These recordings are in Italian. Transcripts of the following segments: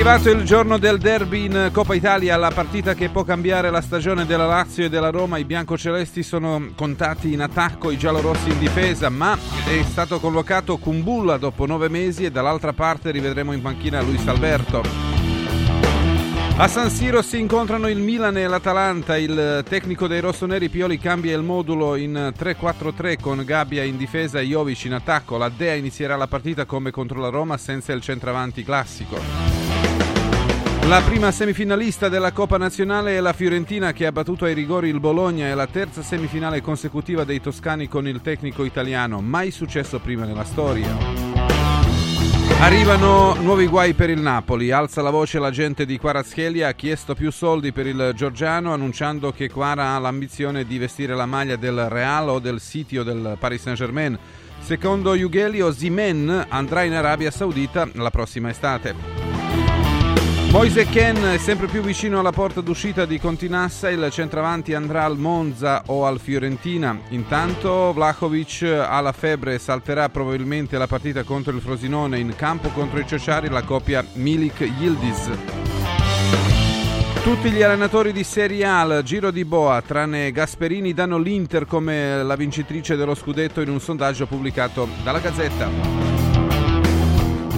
arrivato il giorno del derby in Coppa Italia, la partita che può cambiare la stagione della Lazio e della Roma. I biancocelesti sono contati in attacco, i giallorossi in difesa, ma è stato convocato Kumbulla dopo nove mesi e dall'altra parte rivedremo in panchina Luis Alberto. A San Siro si incontrano il Milan e l'Atalanta. Il tecnico dei rossoneri Pioli cambia il modulo in 3-4-3 con Gabbia in difesa e Jovic in attacco. La Dea inizierà la partita come contro la Roma senza il centravanti classico. La prima semifinalista della Coppa Nazionale è la Fiorentina che ha battuto ai rigori il Bologna e la terza semifinale consecutiva dei toscani con il tecnico italiano, mai successo prima nella storia. Arrivano nuovi guai per il Napoli. Alza la voce la gente di Quarazchelia. Ha chiesto più soldi per il Giorgiano, annunciando che Quara ha l'ambizione di vestire la maglia del Real o del City o del Paris Saint-Germain. Secondo Yugelio, Zimen andrà in Arabia Saudita la prossima estate. Moise Ken è sempre più vicino alla porta d'uscita di Continassa, il centravanti andrà al Monza o al Fiorentina. Intanto Vlahovic ha la febbre e salterà probabilmente la partita contro il Frosinone in campo contro i Ciociari, la coppia Milik-Yildiz. Tutti gli allenatori di Serie A al Giro di Boa, tranne Gasperini, danno l'Inter come la vincitrice dello scudetto in un sondaggio pubblicato dalla Gazzetta.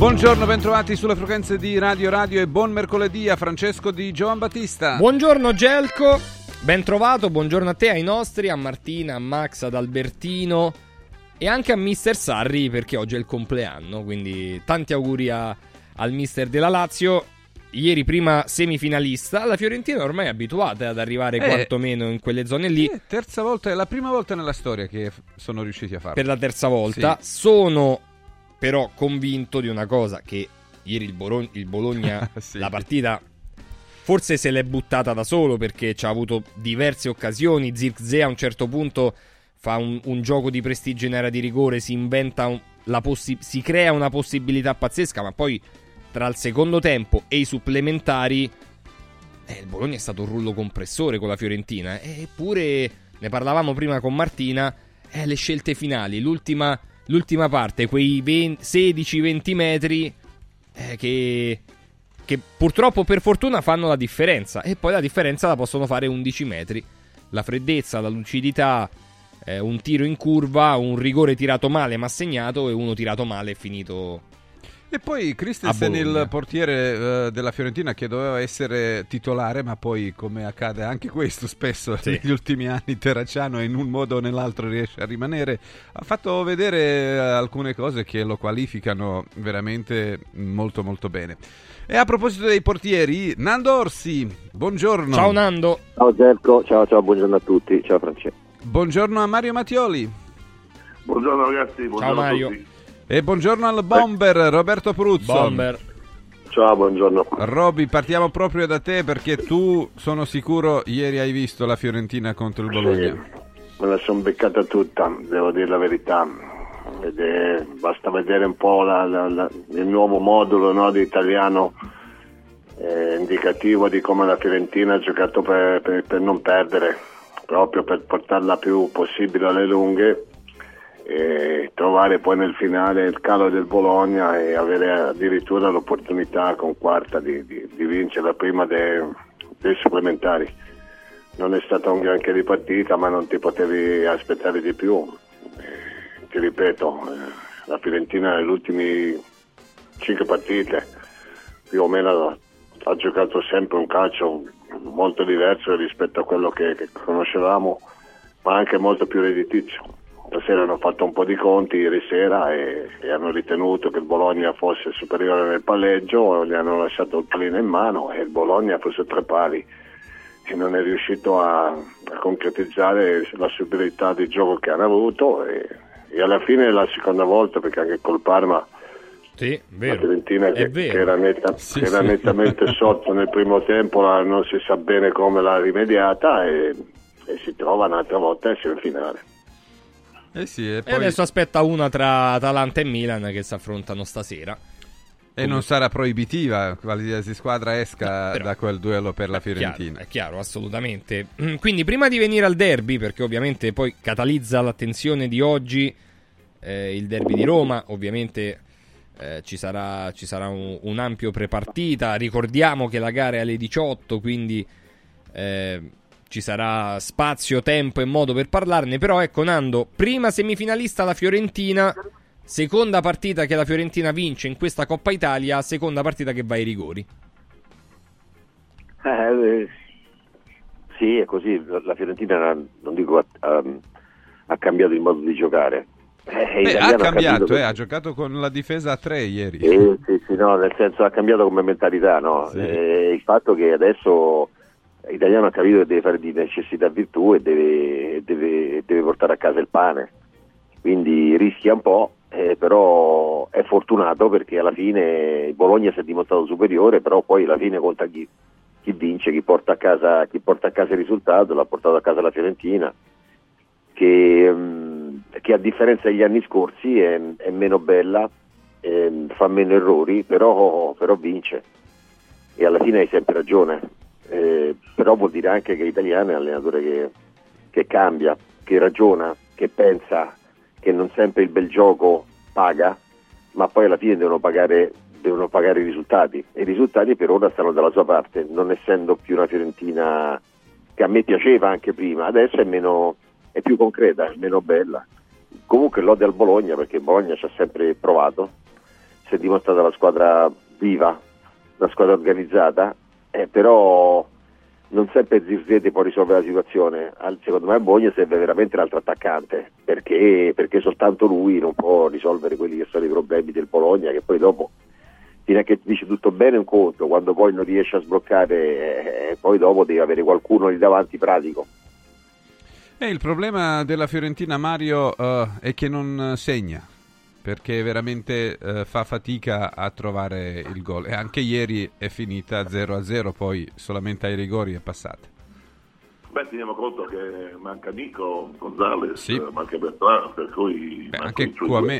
Buongiorno, bentrovati sulle frequenze di Radio Radio e buon mercoledì a Francesco di Giovan Battista. Buongiorno Gelco, ben trovato, buongiorno a te, ai nostri, a Martina, a Max, ad Albertino e anche a Mister Sarri perché oggi è il compleanno, quindi tanti auguri a, al Mister della Lazio. Ieri prima semifinalista, la Fiorentina ormai è abituata ad arrivare eh, quantomeno in quelle zone lì. Eh, terza volta, è la prima volta nella storia che sono riusciti a farlo. Per la terza volta. Sì. Sono però convinto di una cosa, che ieri il, Bologna, il Bologna sì. la partita forse se l'è buttata da solo perché ci ha avuto diverse occasioni, Zirkzee a un certo punto fa un, un, gioco di prestigio in area di rigore, si inventa un, possi- si crea una possibilità pazzesca, ma poi tra il secondo tempo e i supplementari eh, il Bologna è stato un rullo compressore con la Fiorentina, eppure ne parlavamo prima con Martina, eh, le scelte finali, l'ultima l'ultima parte, quei 16-20 metri eh, che, che purtroppo per fortuna fanno la differenza e poi la differenza la possono fare 11 metri. La freddezza, la lucidità, eh, un tiro in curva, un rigore tirato male ma segnato e uno tirato male e finito e poi Christensen, il portiere uh, della Fiorentina, che doveva essere titolare, ma poi, come accade anche questo spesso sì. negli ultimi anni, Terracciano in un modo o nell'altro riesce a rimanere, ha fatto vedere uh, alcune cose che lo qualificano veramente molto molto bene. E a proposito dei portieri, Nando Orsi, buongiorno. Ciao Nando. Ciao Zerco, ciao ciao, buongiorno a tutti, ciao Francesco. Buongiorno a Mario Mattioli. Buongiorno ragazzi, buongiorno ciao Mario. a tutti. E buongiorno al bomber Roberto Pruzzo. Bomber. Ciao, buongiorno. Roby, partiamo proprio da te perché tu, sono sicuro, ieri hai visto la Fiorentina contro il Bologna. Sì, me la sono beccata tutta, devo dire la verità. È, basta vedere un po' la, la, la, il nuovo modulo no, di italiano eh, indicativo di come la Fiorentina ha giocato per, per, per non perdere, proprio per portarla più possibile alle lunghe trovare poi nel finale il calo del Bologna e avere addirittura l'opportunità con quarta di, di, di vincere prima dei, dei supplementari. Non è stata un granché di partita, ma non ti potevi aspettare di più. Ti ripeto, eh, la Fiorentina nelle ultime cinque partite più o meno ha giocato sempre un calcio molto diverso rispetto a quello che, che conoscevamo, ma anche molto più redditizio Stasera hanno fatto un po' di conti ieri sera e, e, hanno ritenuto che il Bologna fosse superiore nel palleggio, gli hanno lasciato il pallino in mano e il Bologna ha preso tre pali e non è riuscito a, a concretizzare la superiorità di gioco che hanno avuto e, e, alla fine è la seconda volta perché anche col Parma sì, vero. la Fiorentina che, che, era, netta, sì, che era sì. nettamente sotto nel primo tempo non si sa bene come l'ha rimediata e, e si trova un'altra volta in semifinale. Eh sì, e, poi... e adesso aspetta una tra Atalanta e Milan che si affrontano stasera. E non sarà proibitiva qualsiasi squadra esca Però, da quel duello per la Fiorentina. È chiaro, è chiaro, assolutamente. Quindi prima di venire al derby, perché ovviamente poi catalizza l'attenzione di oggi eh, il derby di Roma, ovviamente eh, ci sarà, ci sarà un, un, ampio prepartita. Ricordiamo che la gara è alle 18, quindi eh, ci sarà spazio, tempo e modo per parlarne. Però ecco Nando, prima semifinalista la Fiorentina, seconda partita che la Fiorentina vince in questa Coppa Italia, seconda partita che va ai rigori. Eh, sì, è così. La Fiorentina, non dico, ha, ha cambiato il modo di giocare. Eh, Beh, ha cambiato, ha, eh, ha giocato con la difesa a tre ieri. Eh, sì, sì, no, nel senso ha cambiato come mentalità, no? Sì. Eh, il fatto che adesso l'italiano ha capito che deve fare di necessità virtù e deve, deve, deve portare a casa il pane. Quindi rischia un po', eh, però è fortunato perché alla fine Bologna si è dimostrato superiore, però poi alla fine conta chi, chi vince, chi porta, casa, chi porta, a casa, il risultato, l'ha portato a casa la Fiorentina, che, mm, che a differenza degli anni scorsi è, è meno bella, eh, fa meno errori, però, però, vince e alla fine hai sempre ragione, eh, però vuol dire anche che l'italiano è un allenatore che, che cambia, che ragiona, che pensa che non sempre il bel gioco paga, ma poi alla fine devono pagare devono pagare i risultati e i risultati per ora stanno dalla sua parte, non essendo più una Fiorentina che a me piaceva anche prima, adesso è, meno, è più concreta, è meno bella. Comunque lode al Bologna perché Bologna ci ha sempre provato, si è dimostrata la squadra viva, la squadra organizzata, eh, però non sempre Zirzete può risolvere la situazione. Secondo me a Bologna serve veramente un altro attaccante, perché, perché soltanto lui non può risolvere quelli che sono i problemi del Bologna, che poi dopo fino a che dice tutto bene un conto, quando poi non riesce a sbloccare, eh, poi dopo devi avere qualcuno lì davanti pratico. Eh, il problema della Fiorentina, Mario, uh, è che non segna perché veramente uh, fa fatica a trovare il gol. E anche ieri è finita 0-0, poi solamente ai rigori è passata. Beh, teniamo conto che manca Nico Gonzalez, sì. manca Bertrand, per cui Beh, anche qua a me.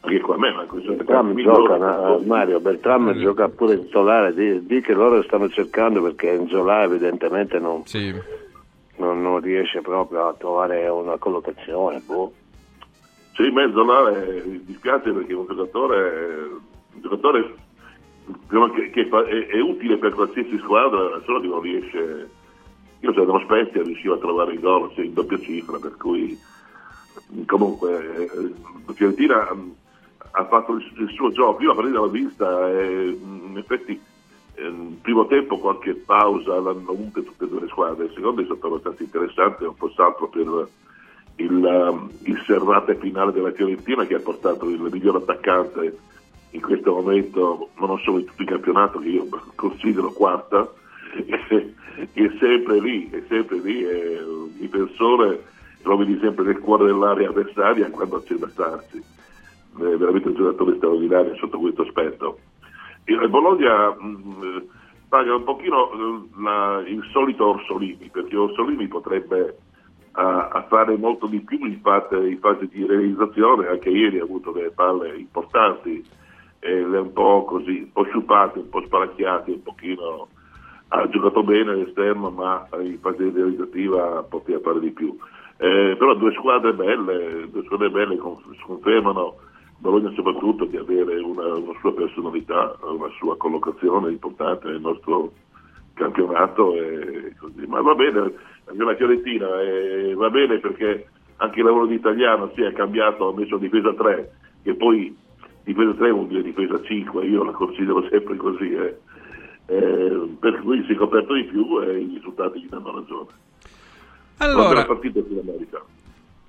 Anche qua a me, ma Beltram gioca, no, Mario, Beltram mm. gioca pure in solare, di, di, che loro stanno cercando perché in solare evidentemente non, sì. non, non, riesce proprio a trovare una collocazione. Boh. Sì, me Solare mi dispiace perché è un giocatore, un giocatore che, che è, è, utile per qualsiasi squadra, solo che non riesce. Io se nello Spezia riuscivo a trovare il gol in doppia cifra, per cui comunque eh, Fiorentina ha fatto il, il suo gioco. Io la partita l'ho vista e in effetti ehm, primo tempo qualche pausa l'hanno avuta tutte e due le squadre, il secondo è stato abbastanza interessante, un po' salto per il, um, il serrate finale della Fiorentina che ha portato il miglior attaccante in questo momento, ma non solo in tutto il campionato che io considero quarta, è sempre lì, è sempre lì, è un difensore lo vedi sempre nel cuore dell'area avversaria quando c'è da starsi è veramente un giocatore straordinario sotto questo aspetto. Il Bologna mh, paga un pochino eh, la, il solito Orsolini, perché Orsolini potrebbe a, a fare molto di più in fase, in fase, di realizzazione, anche ieri ha avuto delle palle importanti, e le un po' così, un po' sciupate, un po' sparacchiate, un pochino ha giocato bene all'esterno, ma in fase realizzativa poteva fare di più. Eh, però due squadre belle, due squadre belle confermano Bologna soprattutto di avere una, una, sua personalità, una sua collocazione importante nel nostro campionato. Ma va bene, anche la Fiorentina eh, va bene perché anche il lavoro di italiano si è cambiato, ha messo difesa 3, che poi difesa 3 vuol dire difesa 5, io la considero sempre così. Eh. Eh, per cui si è coperto di più e i risultati gli danno ragione. Allora.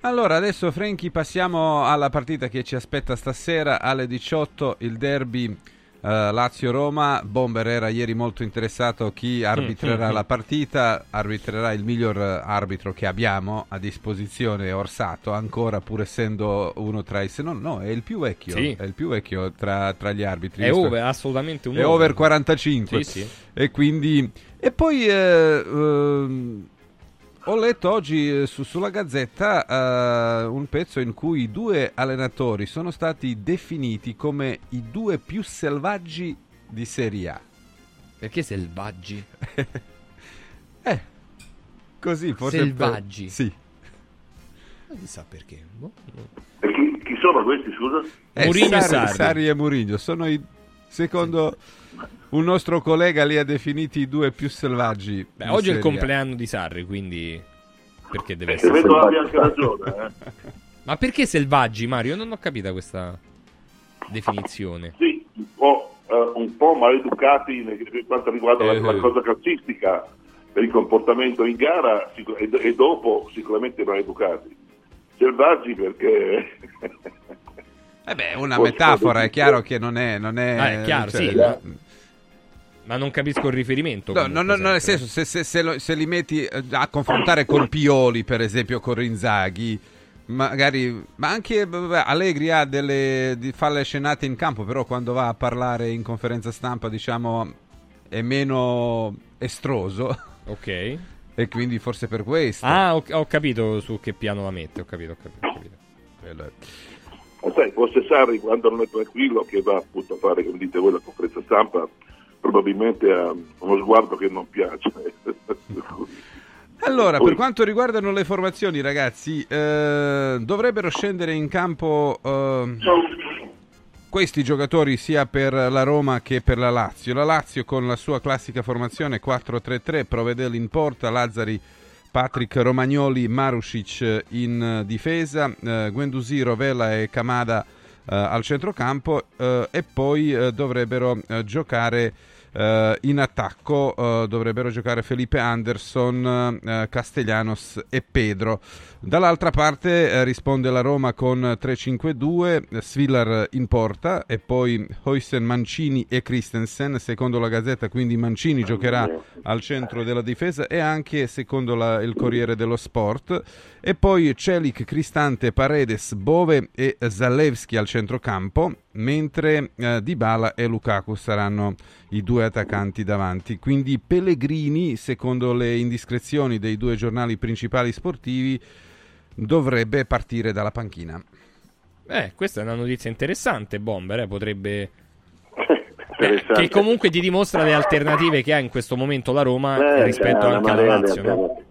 Allora, adesso Franchi passiamo alla partita che ci aspetta stasera alle 18, il derby uh, Lazio-Roma. Bomber era ieri molto interessato chi arbitrerà la partita, arbitrerà il miglior arbitro che abbiamo a disposizione, Orsato, ancora pur essendo uno tra i... Se no, no, è il più vecchio, sì. è il più vecchio tra, tra gli arbitri. È over, assolutamente un È over 45. Sì, sì. E quindi... E poi... Eh, eh, ho letto oggi eh, su, sulla Gazzetta uh, un pezzo in cui i due allenatori sono stati definiti come i due più selvaggi di Serie A. Perché selvaggi? eh, così forse. Selvaggi? Per... Sì. Non si sa perché. E chi, chi sono questi, scusa? Eh, Mourinho e Sarri, Sarri. Sarri e Mourinho sono i, secondo un nostro collega li ha definiti i due più selvaggi. Beh, oggi è il compleanno di Sarri, quindi perché deve E essere abbia anche ragione. Eh. Ma perché selvaggi, Mario? Non ho capito questa definizione. Sì, un po', eh, un po' maleducati per quanto riguarda la, Eh, la eh. cosa calcistica, per il comportamento in gara sicu- e, e dopo sicuramente maleducati. Selvaggi perché... Eh beh, una metafora, è chiaro che non è... Non è, Ah, è chiaro, cioè, sì, ma- Ma non capisco il riferimento. No, comunque, no, no, no, nel senso, se, se- se lo- se li metti eh, a confrontare con Pioli, per esempio, con Rinzaghi, magari, ma anche vabbè, Allegri ha delle di, fa le scenate in campo, però quando va a parlare in conferenza stampa, diciamo, è meno estroso Ok. e quindi forse per questo. Ah, ho, ho capito su che piano la mette. Ho capito, ho capito. Ho capito. Sai, forse Sarri quando non è tranquillo, che va appunto a fare, come dite voi, la conferenza stampa, probabilmente ha uno sguardo che non piace. Allora, per quanto riguardano le formazioni, ragazzi, eh, dovrebbero scendere in campo eh, questi giocatori sia per la Roma che per la Lazio. La Lazio con la sua classica formazione 4-3-3, Provedel in porta, Lazzari, Patrick Romagnoli, Marusic in eh, difesa, eh, Guendouzi, Rovella e Kamada eh, al centrocampo eh, e poi eh, dovrebbero eh, giocare eh, in attacco, eh, dovrebbero giocare Felipe Anderson, eh, Castellanos e Pedro. Dall'altra parte risponde la Roma con 3-5-2, eh, Svillar in porta e poi Hoysen, Mancini e Christensen. Secondo la Gazzetta quindi Mancini giocherà al centro della difesa e anche secondo la- il Corriere dello Sport. E poi Celik, Cristante, Paredes, Bove e Zalewski al centrocampo, mentre eh, Dybala e Lukaku saranno i due attaccanti davanti. Quindi Pellegrini, secondo le indiscrezioni dei due giornali principali sportivi, dovrebbe partire dalla panchina. Eh, questa è una notizia interessante, Bomber. eh, potrebbe. Interessante. che comunque ti dimostra le alternative che ha in questo momento la Roma Eh, rispetto una anche alla Lazio. no?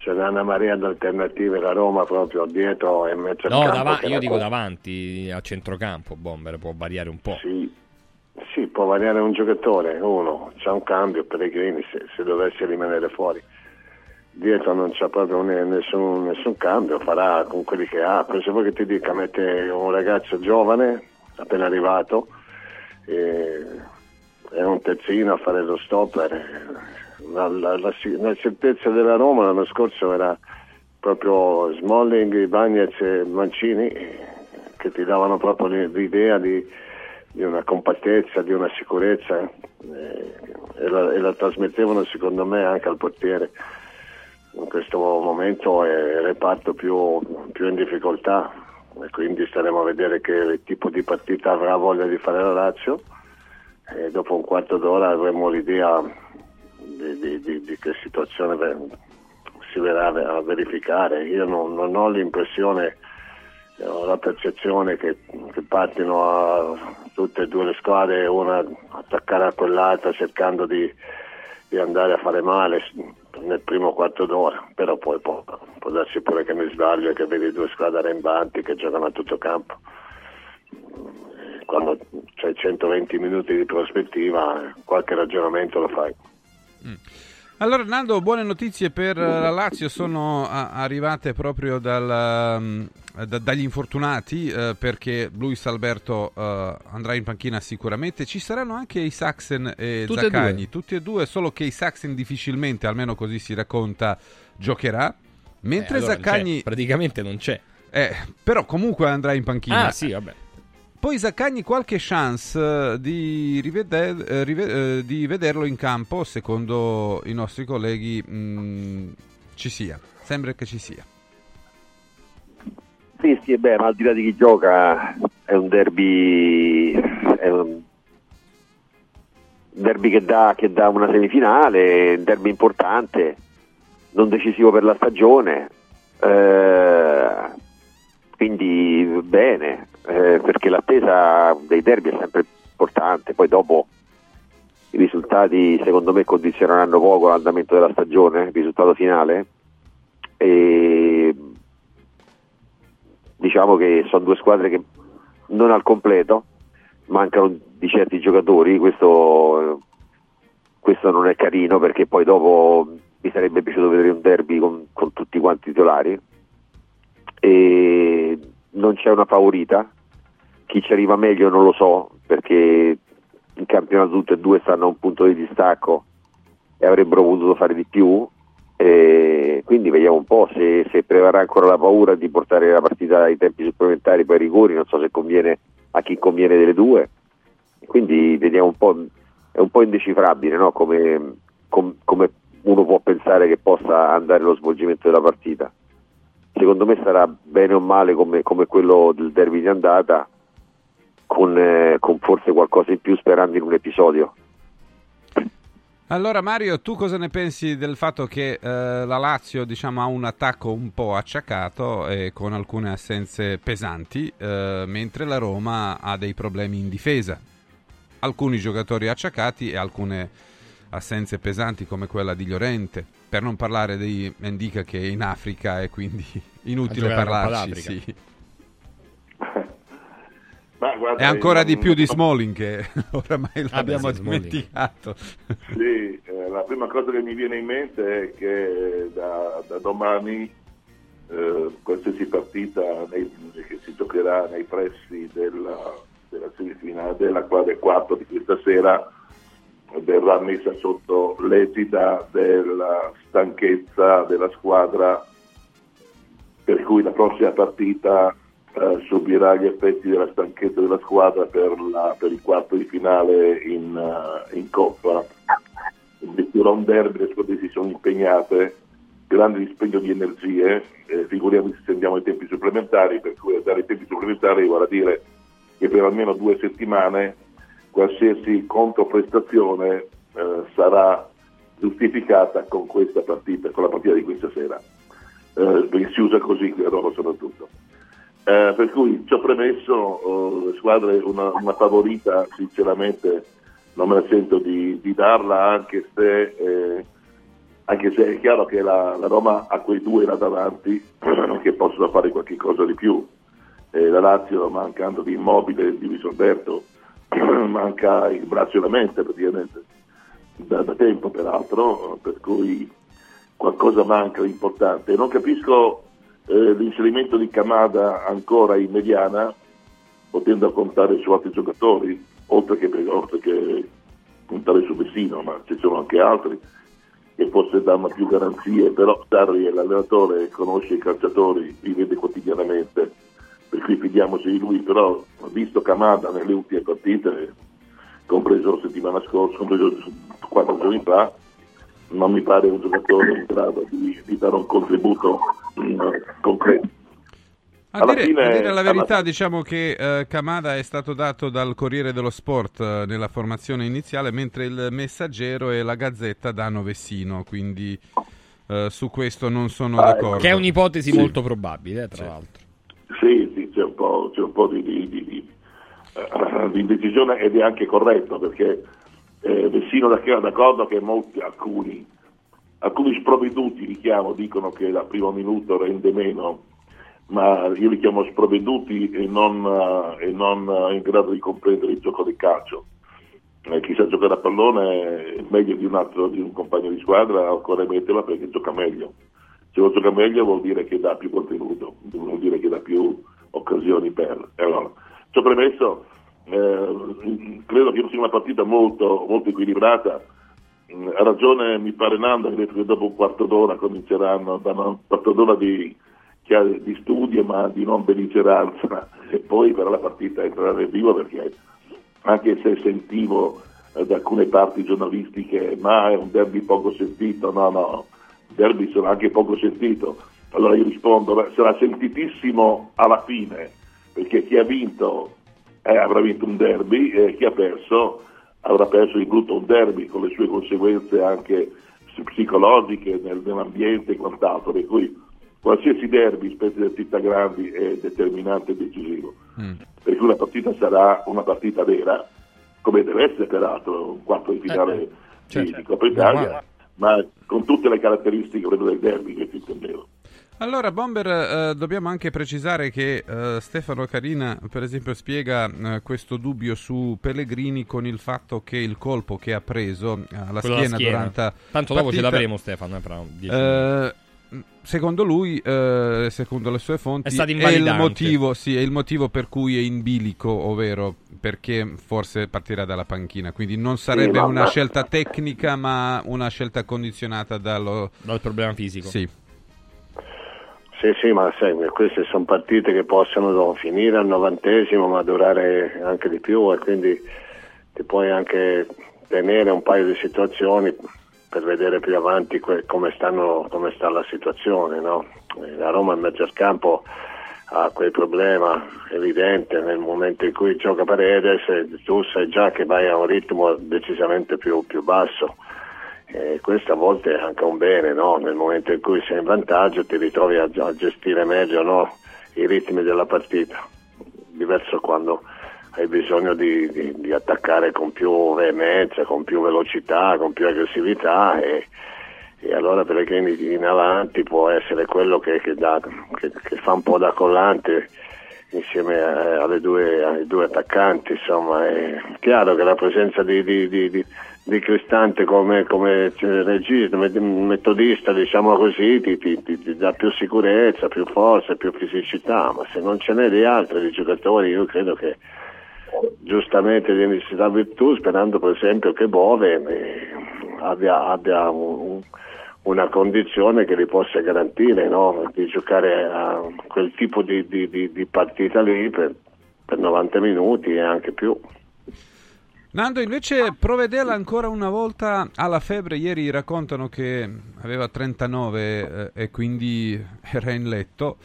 C'è una marea di alternative, la Roma proprio dietro e mezzo No, campo dava- che io dico può- davanti a centrocampo, Bomber può variare un po'. Sì, sì, può variare un giocatore, uno, c'è un cambio, Pellegrini se, se dovesse rimanere fuori. Dietro non c'è proprio ne- nessun, nessun cambio, farà con quelli che ha. Penso poi che ti dica, mette un ragazzo giovane, appena arrivato, e, e un terzino a fare lo stopper. La, la- la- la certezza della Roma l'anno scorso era proprio Smalling, Bagnez e Mancini che ti davano proprio l'idea di, di una compattezza, di una sicurezza eh, e, la, e la trasmettevano secondo me anche al portiere. In questo momento è il reparto più, più in difficoltà e quindi staremo a vedere che tipo di partita avrà voglia di fare la Lazio e dopo un quarto d'ora avremo l'idea di, di- di- che situazione si verrà a verificare. Io non, non ho l'impressione, eh, ho la percezione che, che partino tutte e due le squadre, una attaccare a quell'altra cercando di, di andare a fare male nel primo quarto d'ora, però poi può, può darsi pure che mi sbaglio e che vedi due squadre arrembanti che giocano a tutto campo. Quando c'hai 120 minuti di prospettiva, eh, qualche ragionamento lo fai. Allora Nando, buone notizie per eh, la Lazio sono arrivate proprio dal, mm, da- dagli infortunati eh, perché Luis Alberto eh, andrà in panchina sicuramente. Ci saranno anche i Saxen e Tutte e Zaccagni, due. tutti e due, solo che i Saxen difficilmente, almeno così si racconta, giocherà. Mentre Eh, allora Zaccagni, praticamente non c'è. eh, però comunque andrà in panchina. Ah, sì, vabbè. Poi Zaccagni qualche chance eh, di, riveder- eh, rive- eh, di vederlo in campo, secondo i nostri colleghi, mh, ci sia. Sembra che ci sia. Sì, sì, beh, ma al di là di chi gioca è un derby, è un derby che dà, che dà una semifinale, un derby importante, non decisivo per la stagione, eh, quindi bene, eh, perché l'attesa dei derby è sempre importante, poi dopo i risultati secondo me condizioneranno poco l'andamento della stagione, il risultato finale. E diciamo che sono due squadre che non al completo, mancano di certi giocatori, questo, questo non è carino perché poi dopo mi sarebbe piaciuto vedere un derby con, con tutti quanti titolari e non c'è una favorita, chi ci arriva meglio non lo so perché in campionato tutte e due stanno a un punto di distacco e avrebbero potuto fare di più e quindi vediamo un po' se, se prevarrà ancora la paura di portare la partita ai tempi supplementari poi ai rigori, non so se conviene a chi conviene delle due. Quindi vediamo un po', è un po' indecifrabile no? come, com, come uno può pensare che possa andare lo svolgimento della partita. Secondo me sarà bene o male come, come quello del derby di andata, con, eh, con forse qualcosa in più sperando in un episodio. Allora Mario, tu cosa ne pensi del fatto che eh, la Lazio diciamo, ha un attacco un po' acciaccato e con alcune assenze pesanti, eh, mentre la Roma ha dei problemi in difesa? Alcuni giocatori acciacati e alcune assenze pesanti come quella di Llorente, per non parlare di Mendica che è in Africa e quindi inutile parlarci. Sì. Guarda, e ancora di più di Smalling che oramai l'abbiamo dimenticato. Sì, eh, la prima cosa che mi viene in mente è che da, da domani eh, qualsiasi partita nei, che si giocherà nei pressi della, della semifinale della quadra 4 di questa sera verrà messa sotto l'egida della stanchezza della squadra per cui la prossima partita eh, subirà gli effetti della stanchezza della squadra per, la, per il quarto di finale in, uh, in Coppa. Addirittura un derby, le squadre si sono impegnate, grande dispendio di energie, eh, figuriamoci se andiamo ai tempi supplementari, per cui dare i tempi supplementari vuol dire che per almeno due settimane qualsiasi controprestazione eh, sarà giustificata con questa partita, con la partita di questa sera. Eh, si usa così qui a Roma soprattutto. Eh, per cui ci ho premesso, le squadre una, una, favorita sinceramente non me la sento di, di darla anche se, eh, anche se, è chiaro che la, la, Roma ha quei due là davanti che possono fare qualche cosa di più. Eh, la Lazio mancando di immobile di Luis Alberto manca il braccio e la mente praticamente da, da tempo peraltro per cui qualcosa manca di importante. Non capisco eh, l'inserimento di Camada ancora in mediana, potendo contare su altri giocatori, oltre che, oltre che puntare su Vessino, ma ci sono anche altri che forse danno più garanzie, però Sarri è l'allenatore, conosce i calciatori, li vede quotidianamente, per cui fidiamoci di lui, però visto Camada nelle ultime partite, compreso la settimana scorsa, compreso quattro giorni fa, non mi pare un giocatore in grado di, di dare un contributo mm, concreto. A dire, fine, a dire, la verità, alla... diciamo che uh, Kamada è stato dato dal Corriere dello Sport uh, nella formazione iniziale, mentre il Messaggero e la Gazzetta danno Vessino, quindi uh, su questo non sono ah, d'accordo. Che è un'ipotesi sì. molto probabile, tra sì. l'altro. Sì, sì, c'è un po', c'è un po di, di, di, di, indecisione ed è anche corretto perché eh, Vessino d'accordo che molti, alcuni, alcuni sprovveduti li chiamo, dicono che la primo minuto rende meno, ma io li chiamo sprovveduti e non, uh, e non uh, in grado di comprendere il gioco del calcio. Eh, chi sa giocare a pallone è meglio di un altro, di un compagno di squadra, occorre metterla perché gioca meglio. Se lo gioca meglio vuol dire che dà più contenuto, vuol dire che dà più occasioni per. Allora, ciò premesso, eh, credo che sia una partita molto, molto equilibrata. Mm, ha ragione, mi pare Nando, ha detto che dopo un quarto d'ora cominceranno, danno un quarto d'ora di, di studio ma di non belligeranza e poi però la partita entrerà nel vivo perché anche se sentivo eh, da alcune parti giornalistiche ma è un derby poco sentito, no no, derby sarà anche poco sentito. Allora io rispondo, sarà sentitissimo alla fine perché chi ha vinto eh, avrà vinto un derby e chi ha perso avrà perso di brutto un derby con le sue conseguenze anche psicologiche nel, nell'ambiente e quant'altro, per cui qualsiasi derby, specie delle città grandi, è determinante e decisivo. Mm. Per cui la partita sarà una partita vera, come deve essere peraltro un quarto di finale eh, certo. di, di Coppa Italia, ma con tutte le caratteristiche del derby che ti intendevo. Allora, Bomber, eh, dobbiamo anche precisare che eh, Stefano Carina, per esempio, spiega eh, questo dubbio su Pellegrini con il fatto che il colpo che ha preso alla schiena, schiena, durante. Tanto dopo ce l'avremo, Stefano. Eh, fra eh, secondo lui, eh, secondo le sue fonti, è, è, il motivo, sì, è il motivo per cui è in bilico, ovvero perché forse partirà dalla panchina. Quindi non sarebbe sì, una scelta tecnica, ma una scelta condizionata dallo... dal problema fisico. Sì. Sì, sì, ma sai, queste sono partite che possono finire al novantesimo, ma durare anche di più e quindi ti puoi anche tenere un paio di situazioni per vedere più avanti que- come, stanno, come, sta la situazione. No? La Roma in mezzo al campo ha quel problema evidente nel momento in cui gioca Paredes, tu sai già che vai a un ritmo decisamente più, più basso e questo a volte è anche un bene, no? nel momento in cui sei in vantaggio ti ritrovi a, a gestire meglio no? i ritmi della partita, diverso quando hai bisogno di, di, di, attaccare con più veemenza, con più velocità, con più aggressività e, e allora Pellegrini in avanti può essere quello che, che, dà, che, che fa un po' da collante insieme a, due, ai due attaccanti. Insomma, è chiaro che la presenza di, di, di, Cristante come, come regista, metodista, diciamo così, ti, ti, ti, dà più sicurezza, più forza, più fisicità, ma se non ce n'è di altri di giocatori io credo che giustamente di necessità virtù, sperando per esempio che Bove eh, abbia, abbia un, una condizione che li possa garantire no? di giocare a quel tipo di, di, di, di partita lì per, per 90 minuti e anche più. Nando, invece Provedela ancora una volta alla febbre, ieri raccontano che aveva 39 eh, e quindi era in letto.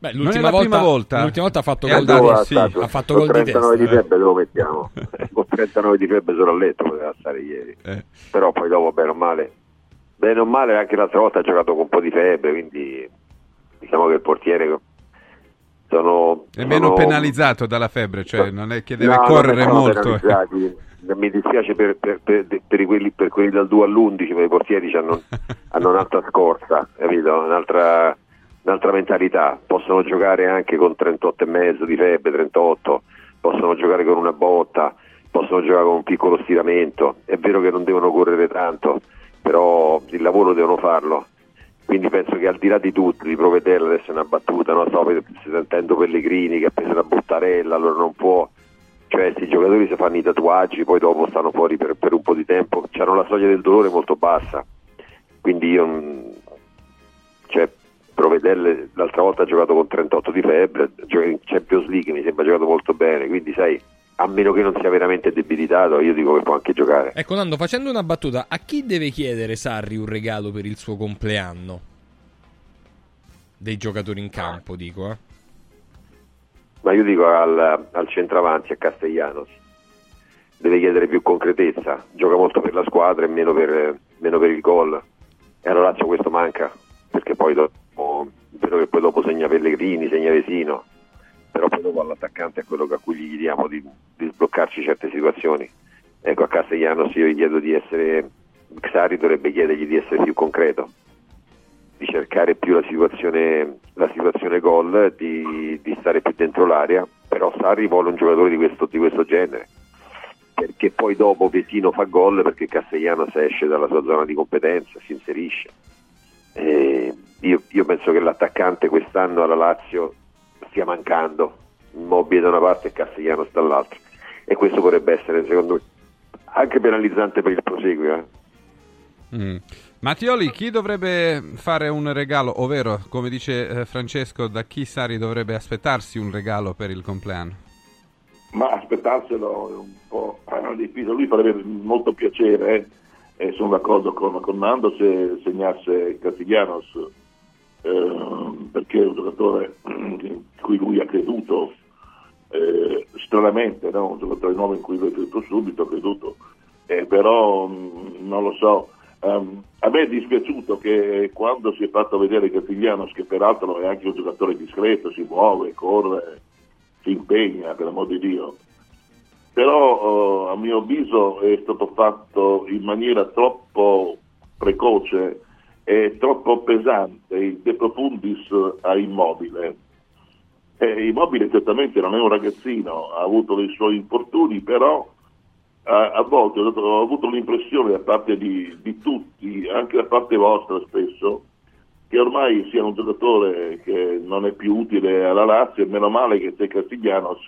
Beh, l'ultima, volta, volta, l'ultima volta ha fatto gol di, sì, ha fatto gol di testa. di febbre lo mettiamo. Con 39 di febbre solo a letto poteva stare ieri. Eh. Però poi dopo, bene o male, bene o male anche l'altra volta ha giocato con un po' di febbre, quindi diciamo che il portiere sono, è meno sono... penalizzato dalla febbre, cioè non è che deve no, correre molto. Mi dispiace per, per, per, per, quelli, per quelli dal 2 all'11, ma i portieri hanno, hanno un'altra scorsa, capito? Un'altra, un'altra mentalità. Possono giocare anche con 38 e mezzo di febbre, 38, possono giocare con una botta, possono giocare con un piccolo stiramento. È vero che non devono correre tanto, però il lavoro devono farlo quindi penso che al di là di tutto, di Provedella adesso è una battuta, no? stavo sentendo Pellegrini che ha preso la buttarella, allora non può, cioè questi giocatori si fanno i tatuaggi, poi dopo stanno fuori per, per un po' di tempo, hanno la soglia del dolore molto bassa, quindi io, cioè Provedella l'altra volta ha giocato con 38 di febbre, in Champions League mi sembra ha giocato molto bene, quindi sai, a meno che non sia veramente debilitato, io dico che può anche giocare. Ecco, Nando, facendo una battuta, a chi deve chiedere Sarri un regalo per il suo compleanno? Dei giocatori in campo, dico, eh. Ma io dico al, al centravanti, a Castellanos. Deve chiedere più concretezza, gioca molto per la squadra e meno per, meno per il gol. E allora Lazio questo manca, perché poi dopo, vedo che poi dopo segna Pellegrini, segna Vesino però poi dopo all'attaccante è quello a cui gli chiediamo di, di sbloccarci certe situazioni. Ecco, a Castellanos io gli chiedo di essere, Xari dovrebbe chiedergli di essere più concreto, di cercare più la situazione, la situazione gol, di, di, stare più dentro l'area, però Sarri vuole un giocatore di questo, di questo genere, perché poi dopo Vesino fa gol perché Castellanos esce dalla sua zona di competenza, si inserisce. Io, io penso che l'attaccante quest'anno alla Lazio stia mancando, Immobile da una parte e Castigliano dall'altra e questo potrebbe essere secondo me anche penalizzante per il proseguio. Eh. Mm. Mattioli, chi dovrebbe fare un regalo, ovvero come dice eh, Francesco, da chi Sari dovrebbe aspettarsi un regalo per il compleanno? Ma aspettarselo è un po' difficile, lui farebbe molto piacere, eh? sono d'accordo con, con Nando se segnasse Castiglianos eh, perché è un giocatore in cui lui ha creduto eh, stranamente, no? un giocatore nuovo in cui lui ha creduto subito, ha creduto, eh, però mh, mm, non lo so. Um, a me è dispiaciuto che quando si è fatto vedere Cattiglianos, che peraltro è anche un giocatore discreto, si muove, corre, si impegna, per l'amor di Dio, però uh, a mio avviso è stato fatto in maniera troppo precoce è troppo pesante il de profundis a immobile. Eh, immobile certamente non è un ragazzino, ha avuto i suoi infortuni, però a, a volte ho, ho, avuto l'impressione da parte di, di, tutti, anche da parte vostra spesso, che ormai sia un giocatore che non è più utile alla Lazio, e meno male che c'è Castiglianos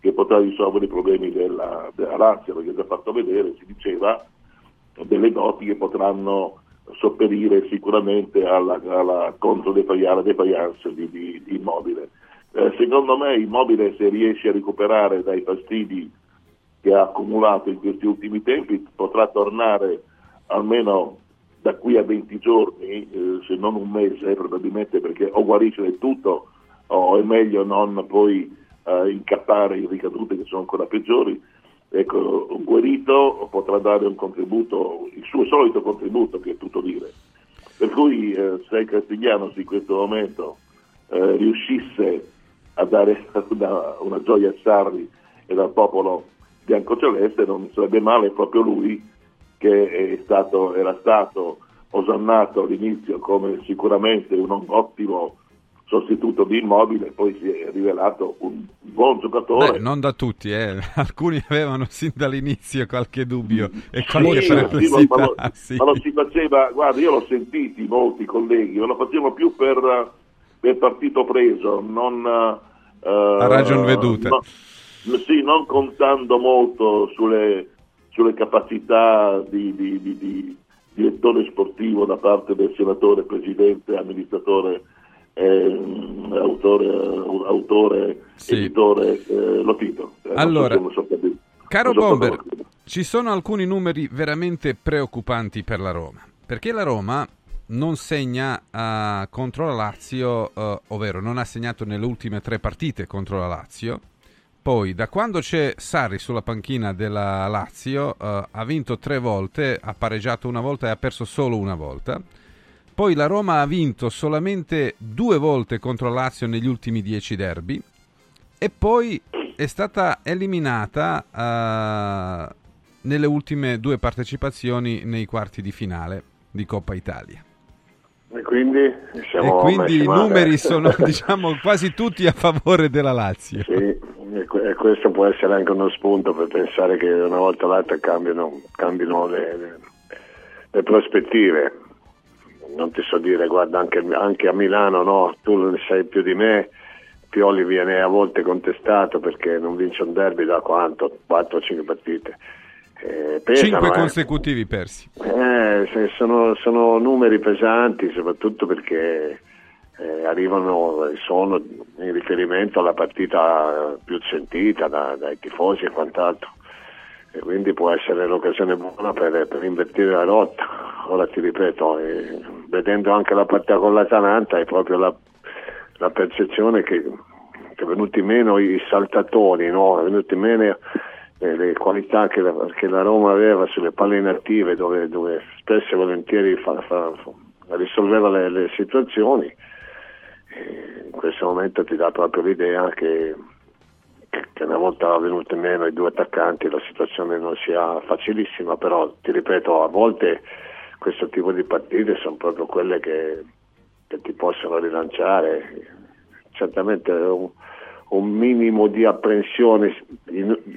che potrà risolvere i problemi della, della Lazio, perché già fatto vedere, si diceva, delle doti che potranno sopperire sicuramente alla, alla controdefaillance di, di, di Immobile. Eh, secondo me Immobile se riesce a recuperare dai fastidi che ha accumulato in questi ultimi tempi potrà tornare almeno da qui a 20 giorni, eh, se non un mese probabilmente perché o guarisce del tutto o è meglio non poi eh, incappare in ricadute che sono ancora peggiori. Ecco, guarito potrà dare un contributo, il suo solito contributo che è tutto dire. Per cui eh, se Castigliano in questo momento eh, riuscisse a dare una, una gioia a Sarri e al popolo biancoceleste non sarebbe male proprio lui che stato, era stato osannato all'inizio come sicuramente un ottimo sostituto di Immobile, poi si è rivelato un buon giocatore. Beh, non da tutti, eh. alcuni avevano sin dall'inizio qualche dubbio e qualche sì, perplessità. Sì, ma, lo, sì. ma, lo, si faceva, guarda, io l'ho sentito molti colleghi, ma lo facevano più per, per partito preso, non... Uh, A ragion veduta. No, sì, non contando molto sulle, sulle capacità di, di, di, di, direttore sportivo da parte del senatore, presidente, amministratore, eh, autore, autore sì. editore, eh, Lotito. Eh, allora, so caro Bomber, ci sono alcuni numeri veramente preoccupanti per la Roma, perché la Roma non segna uh, contro la Lazio, uh, ovvero non ha segnato nelle ultime tre partite contro la Lazio, poi, da quando c'è Sarri sulla panchina della Lazio, uh, ha vinto tre volte, ha pareggiato una volta e ha perso solo una volta. Poi la Roma ha vinto solamente due volte contro la Lazio negli ultimi dieci derby. E poi è stata eliminata uh, nelle ultime due partecipazioni nei quarti di finale di Coppa Italia. E quindi, e quindi i numeri sono diciamo quasi tutti a favore della Lazio. Sì, e questo può essere anche uno spunto per pensare che una volta o l'altra cambino, cambino le, le, le, prospettive. Non ti so dire, guarda, anche, anche a Milano, no, tu lo sai più di me, Pioli viene a volte contestato perché non vince un derby da quanto? 4 o 5 partite. Eh, pesano, 5 eh. consecutivi persi. Eh, sono, sono numeri pesanti, soprattutto perché eh, arrivano e sono in riferimento alla partita più sentita da, dai tifosi e quant'altro. E quindi può essere l'occasione buona per, per invertire la rotta. Ora ti ripeto, eh, vedendo anche la partita con l'Atalanta è proprio la, la percezione che, che è venuti meno i saltatori, no? è venuti meno eh, le qualità che la, che la, Roma aveva sulle palle inattive dove, dove spesso e volentieri fa, fa, risolveva le, le situazioni in questo momento ti dà proprio l'idea che, che una volta venuti meno i due attaccanti la situazione non sia facilissima, però ti ripeto, a volte questo tipo di partite sono proprio quelle che, che ti possono rilanciare. Certamente un, un minimo di apprensione,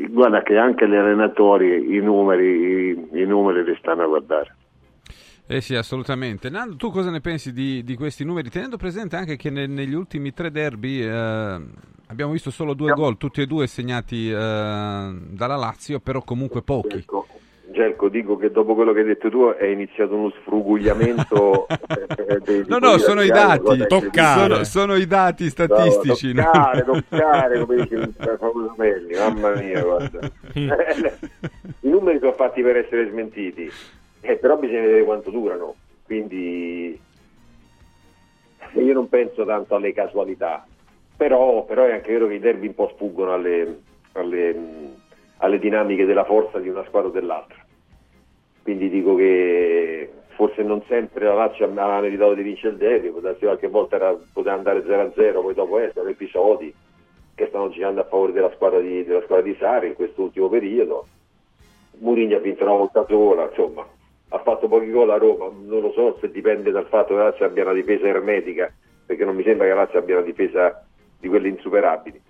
guarda che anche gli allenatori i numeri, i, i numeri li stanno a guardare. Eh sì, assolutamente. Nando, tu cosa ne pensi di, di questi numeri? Tenendo presente anche che ne, negli ultimi tre derby eh, abbiamo visto solo due no. gol, tutti e due segnati eh, dalla Lazio, però comunque pochi. Gerco, Gerco, dico che dopo quello che hai detto tu è iniziato uno sfrugugliamento. Dei, no, no, sono i dati, sono, sono, i dati statistici. No, toccare, no? toccare, come dice il famoso Melli, mamma mia, guarda. I numeri sono fatti per essere smentiti eh, però bisogna vedere quanto durano, quindi io non penso tanto alle casualità, però, però è anche vero che i derby un po' sfuggono alle, alle, alle dinamiche della forza di una squadra o dell'altra. Quindi dico che forse non sempre la Lazio aveva meritato di vincere il derby, qualche volta era, poteva andare 0-0, poi dopo essere episodi che stanno girando a favore della squadra di, della squadra di Sari in questo ultimo periodo. Mourinho ha vinto una volta sola, insomma, ha fatto pochi gol a Roma, non lo so se dipende dal fatto che la Lazio abbia una difesa ermetica, perché non mi sembra che la Lazio abbia una difesa di quelle insuperabili.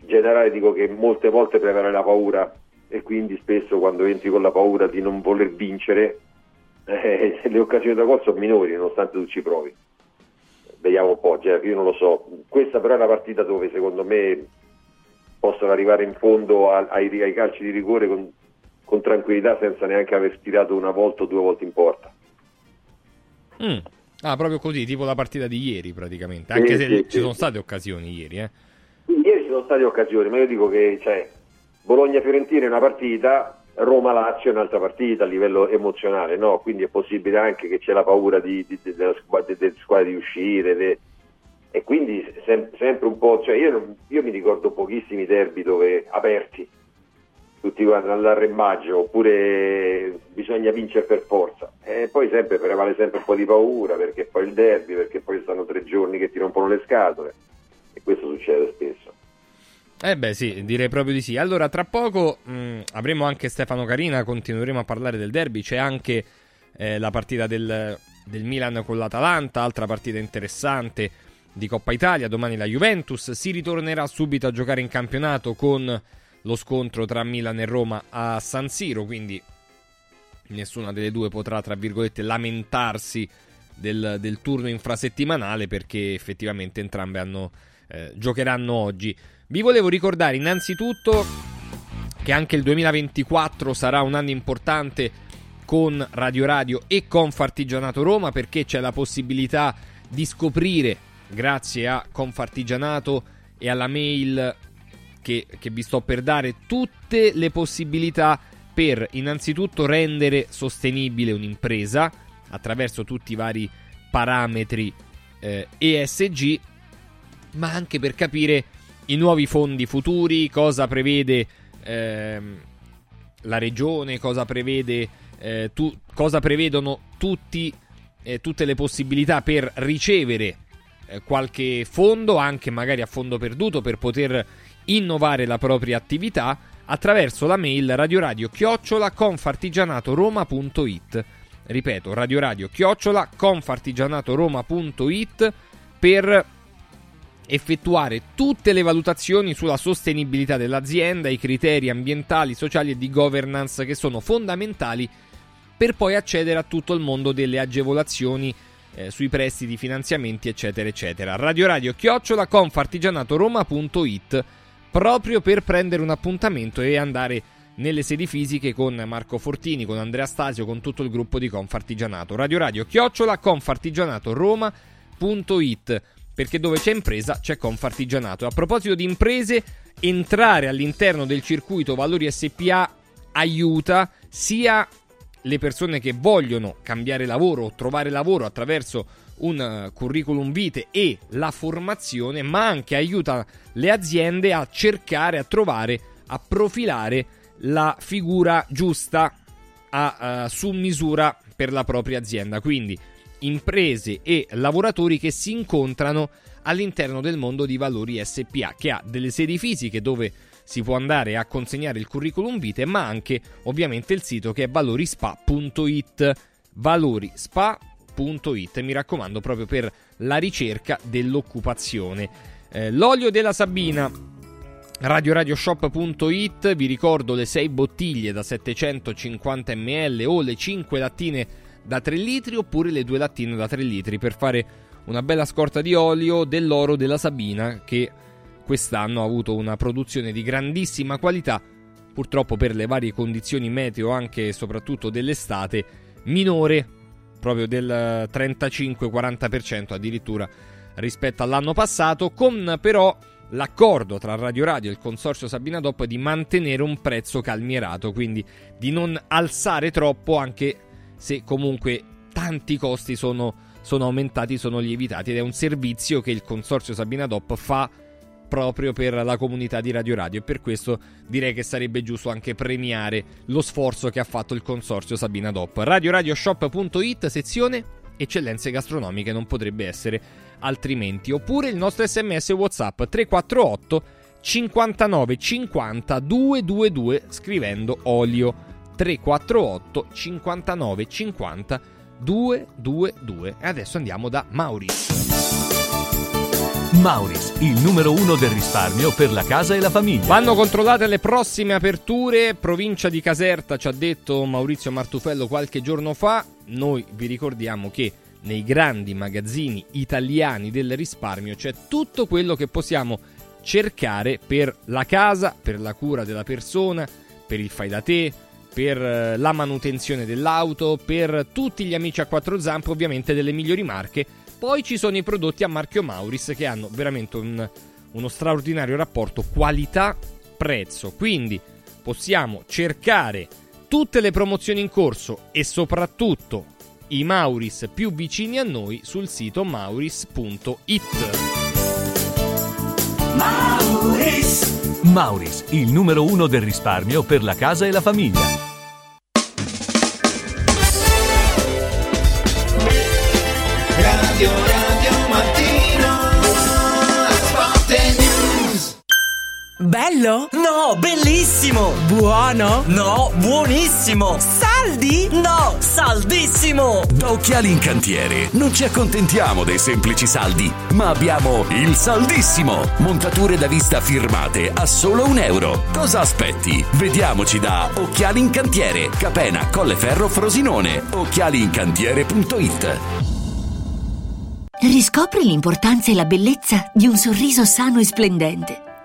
In generale dico che molte volte prevale la paura e quindi spesso quando entri con la paura di non voler vincere eh, le occasioni da gol sono minori nonostante tu ci provi. Vediamo un po', cioè, io non lo so. Questa però è una partita dove secondo me possono arrivare in fondo ai, ai calci di rigore con, con, tranquillità senza neanche aver tirato una volta o due volte in porta. Mm. Ah, proprio così, tipo la partita di ieri praticamente, anche sì, se sì, ci sì. sono state occasioni ieri. Eh. Ieri ci sono state occasioni, ma io dico che cioè, Bologna-Fiorentina è una partita, Roma-Lazio è un'altra partita a livello emozionale, no? quindi è possibile anche che c'è la paura di, di, di, della squadra, delle squadre di uscire de... e quindi sem- sempre un po', cioè io, io, mi ricordo pochissimi derby dove aperti, tutti quanti all'arrembaggio, oppure bisogna vincere per forza e poi sempre prevale sempre un po' di paura perché poi il derby, perché poi stanno tre giorni che ti rompono le scatole e questo succede spesso. Eh beh sì, direi proprio di sì. Allora, tra poco mh, mm, avremo anche Stefano Carina, continueremo a parlare del derby, c'è anche eh, la partita del, del, Milan con l'Atalanta, altra partita interessante di Coppa Italia, domani la Juventus, si ritornerà subito a giocare in campionato con lo scontro tra Milan e Roma a San Siro, quindi nessuna delle due potrà, tra virgolette, lamentarsi del, del turno infrasettimanale perché effettivamente entrambe hanno, eh, giocheranno oggi. Vi volevo ricordare innanzitutto che anche il 2024 sarà un anno importante con Radio Radio e Confartigianato Roma perché c'è la possibilità di scoprire, grazie a Confartigianato e alla mail che, che vi sto per dare, tutte le possibilità per innanzitutto rendere sostenibile un'impresa attraverso tutti i vari parametri eh, ESG, ma anche per capire i nuovi fondi futuri, cosa prevede ehm, la regione, cosa, prevede, eh, tu, cosa prevedono tutti, eh, tutte le possibilità per ricevere eh, qualche fondo, anche magari a fondo perduto, per poter innovare la propria attività attraverso la mail radioradio chiocciola confartigianatoroma.it ripeto radioradio chiocciola confartigianatoroma.it per effettuare tutte le valutazioni sulla sostenibilità dell'azienda, i criteri ambientali, sociali e di governance che sono fondamentali per poi accedere a tutto il mondo delle agevolazioni eh, sui prestiti, finanziamenti, eccetera, eccetera. Radio Radio chiocciola confartigianatoroma.it proprio per prendere un appuntamento e andare nelle sedi fisiche con Marco Fortini, con Andrea Stasio, con tutto il gruppo di Confartigianato. Radio Radio chiocciola confartigianatoroma.it perché dove c'è impresa c'è Confartigianato. A proposito di imprese, entrare all'interno del circuito Valori SPA aiuta sia le persone che vogliono cambiare lavoro o trovare lavoro attraverso un eh, curriculum vitae e la formazione, ma anche aiuta le aziende a cercare, a trovare, a profilare la figura giusta a, uh, su misura per la propria azienda. Quindi imprese e lavoratori che si incontrano all'interno del mondo di Valori SPA, che ha delle sedi fisiche dove si può andare a consegnare il curriculum vitae, ma anche ovviamente il sito che è valorispa.it. Valorispa.it, mi raccomando, proprio per la ricerca dell'occupazione. Eh, l'olio della Sabina radioradioshop.it vi ricordo le 6 bottiglie da 750 ml o le 5 lattine da 3 litri oppure le due lattine da 3 litri per fare una bella scorta di olio dell'oro della Sabina che quest'anno ha avuto una produzione di grandissima qualità, purtroppo per le varie condizioni meteo anche e soprattutto dell'estate minore proprio del 35-40% addirittura rispetto all'anno passato con però l'accordo tra Radio Radio e il consorzio Sabina Dop di mantenere un prezzo calmierato, quindi di non alzare troppo anche se comunque tanti costi sono, sono aumentati, sono lievitati ed è un servizio che il consorzio Sabina Dop fa proprio per la comunità di Radio Radio. E per questo direi che sarebbe giusto anche premiare lo sforzo che ha fatto il consorzio Sabina Dop. RadioRadioShop.it sezione eccellenze gastronomiche non potrebbe essere altrimenti. Oppure il nostro sms whatsapp 348 59 50 222 scrivendo olio 348 59 50 222. E adesso andiamo da Mauris. Mauris, il numero uno del risparmio per la casa e la famiglia. Vanno controllate le prossime aperture. Provincia di Caserta, ci ha detto Maurizio Martufello qualche giorno fa. Noi vi ricordiamo che nei grandi magazzini italiani del risparmio c'è tutto quello che possiamo cercare per la casa, per la cura della persona, per il fai da te, per eh, la manutenzione dell'auto, per tutti gli amici a quattro zampe, ovviamente delle migliori marche poi ci sono i prodotti a marchio Mauris che hanno veramente un, uno straordinario rapporto qualità-prezzo. Quindi possiamo cercare tutte le promozioni in corso e soprattutto i Mauris più vicini a noi sul sito mauris.it. Mauris. Mauris, il numero uno del risparmio per la casa e la famiglia. Radio Bello? No, bellissimo! Buono? No, buonissimo! Saldi? No, saldissimo! Da Occhiali in Cantiere non ci accontentiamo dei semplici saldi, ma abbiamo il saldissimo! Montature da vista firmate a solo un euro. Cosa aspetti? Vediamoci da Occhiali in Cantiere, Capena, Colleferro, Frosinone. Occhialiincantiere.it Riscopri l'importanza e la bellezza di un sorriso sano e splendente.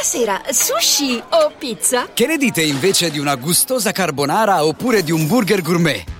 Stasera sushi o pizza? Che ne dite invece di una gustosa carbonara oppure di un burger gourmet?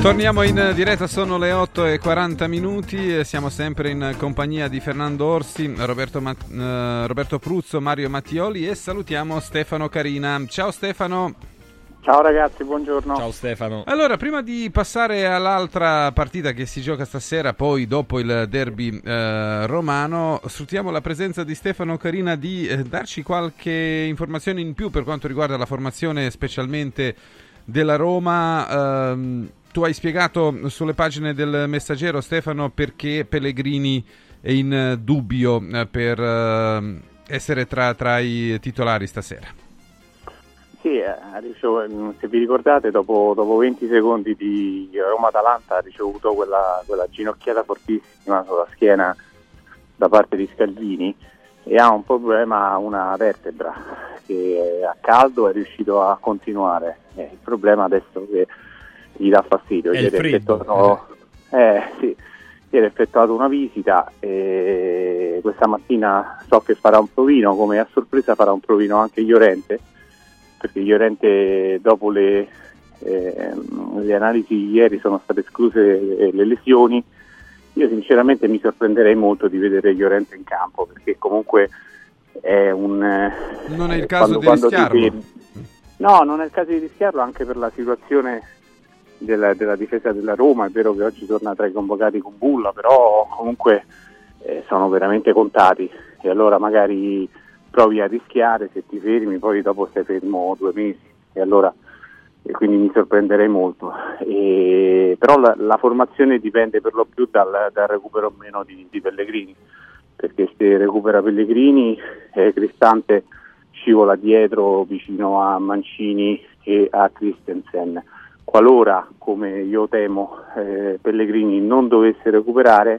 Torniamo in diretta, sono le 8 e 40 minuti, e siamo sempre in compagnia di Fernando Orsi, Roberto, Ma- eh, Roberto Pruzzo, Mario Mattioli e salutiamo Stefano Carina. Ciao Stefano. Ciao ragazzi, buongiorno. Ciao Stefano. Allora, prima di passare all'altra partita che si gioca stasera, poi dopo il derby eh, romano, sfruttiamo la presenza di Stefano Carina di eh, darci qualche informazione in più per quanto riguarda la formazione specialmente della Roma. Ehm, tu hai spiegato sulle pagine del Messaggero, Stefano, perché Pellegrini è in eh, dubbio eh, per eh, essere tra, tra i titolari stasera. Sì, ricevuto- mm, se vi ricordate, dopo, dopo 20 secondi di Roma-Atalanta ha ricevuto quella, quella ginocchiata fortissima sulla schiena da parte di Scalvini e ha un problema a una vertebra che a caldo è riuscito a continuare. Il problema adesso è che gli dà fastidio. Ieri effettuato- eh, sì, ieri ha effettuato una visita e questa mattina so che farà un provino, come a sorpresa farà un provino anche Llorente, perché Llorente dopo le, ehm, le analisi ieri sono state escluse eh, le lesioni. Io sinceramente mi sorprenderei molto di vedere Llorente in campo, perché comunque è un... eh, Non è il eh, caso quando- di ti rischiarlo. fermi- No, non è il caso di rischiarlo anche per la situazione della, della difesa della Roma. È vero che oggi torna tra i convocati con Bulla, però comunque eh, sono veramente contati e allora magari provi a rischiare se ti fermi, poi dopo stai fermo due mesi e allora e quindi mi sorprenderei molto. E- però la, la formazione dipende per lo più dal, dal recupero o meno di, di Pellegrini, perché se recupera Pellegrini eh, Cristante scivola dietro vicino a Mancini e a Christensen. Qualora, come io temo, eh, Pellegrini non dovesse recuperare,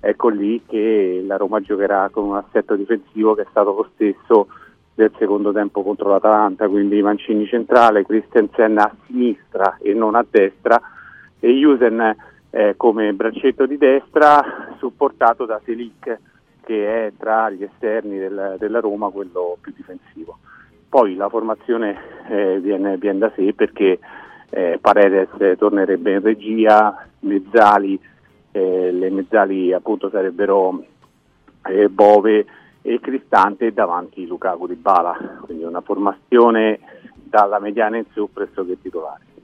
ecco lì che la Roma giocherà con un assetto difensivo che è stato lo stesso del secondo tempo contro l'Atalanta, quindi Mancini centrale, Christensen a sinistra e non a destra e Jusen eh, come braccetto di destra supportato da Selic che è tra gli esterni del- della Roma quello più difensivo. Poi la formazione eh, viene, viene da sé perché eh, Paredes eh, tornerebbe in regia, Mezzali, eh, le Mezzali appunto sarebbero eh, Bove e Cristante davanti Lukaku di Bala, quindi una formazione dalla mediana in su pressoché titolare.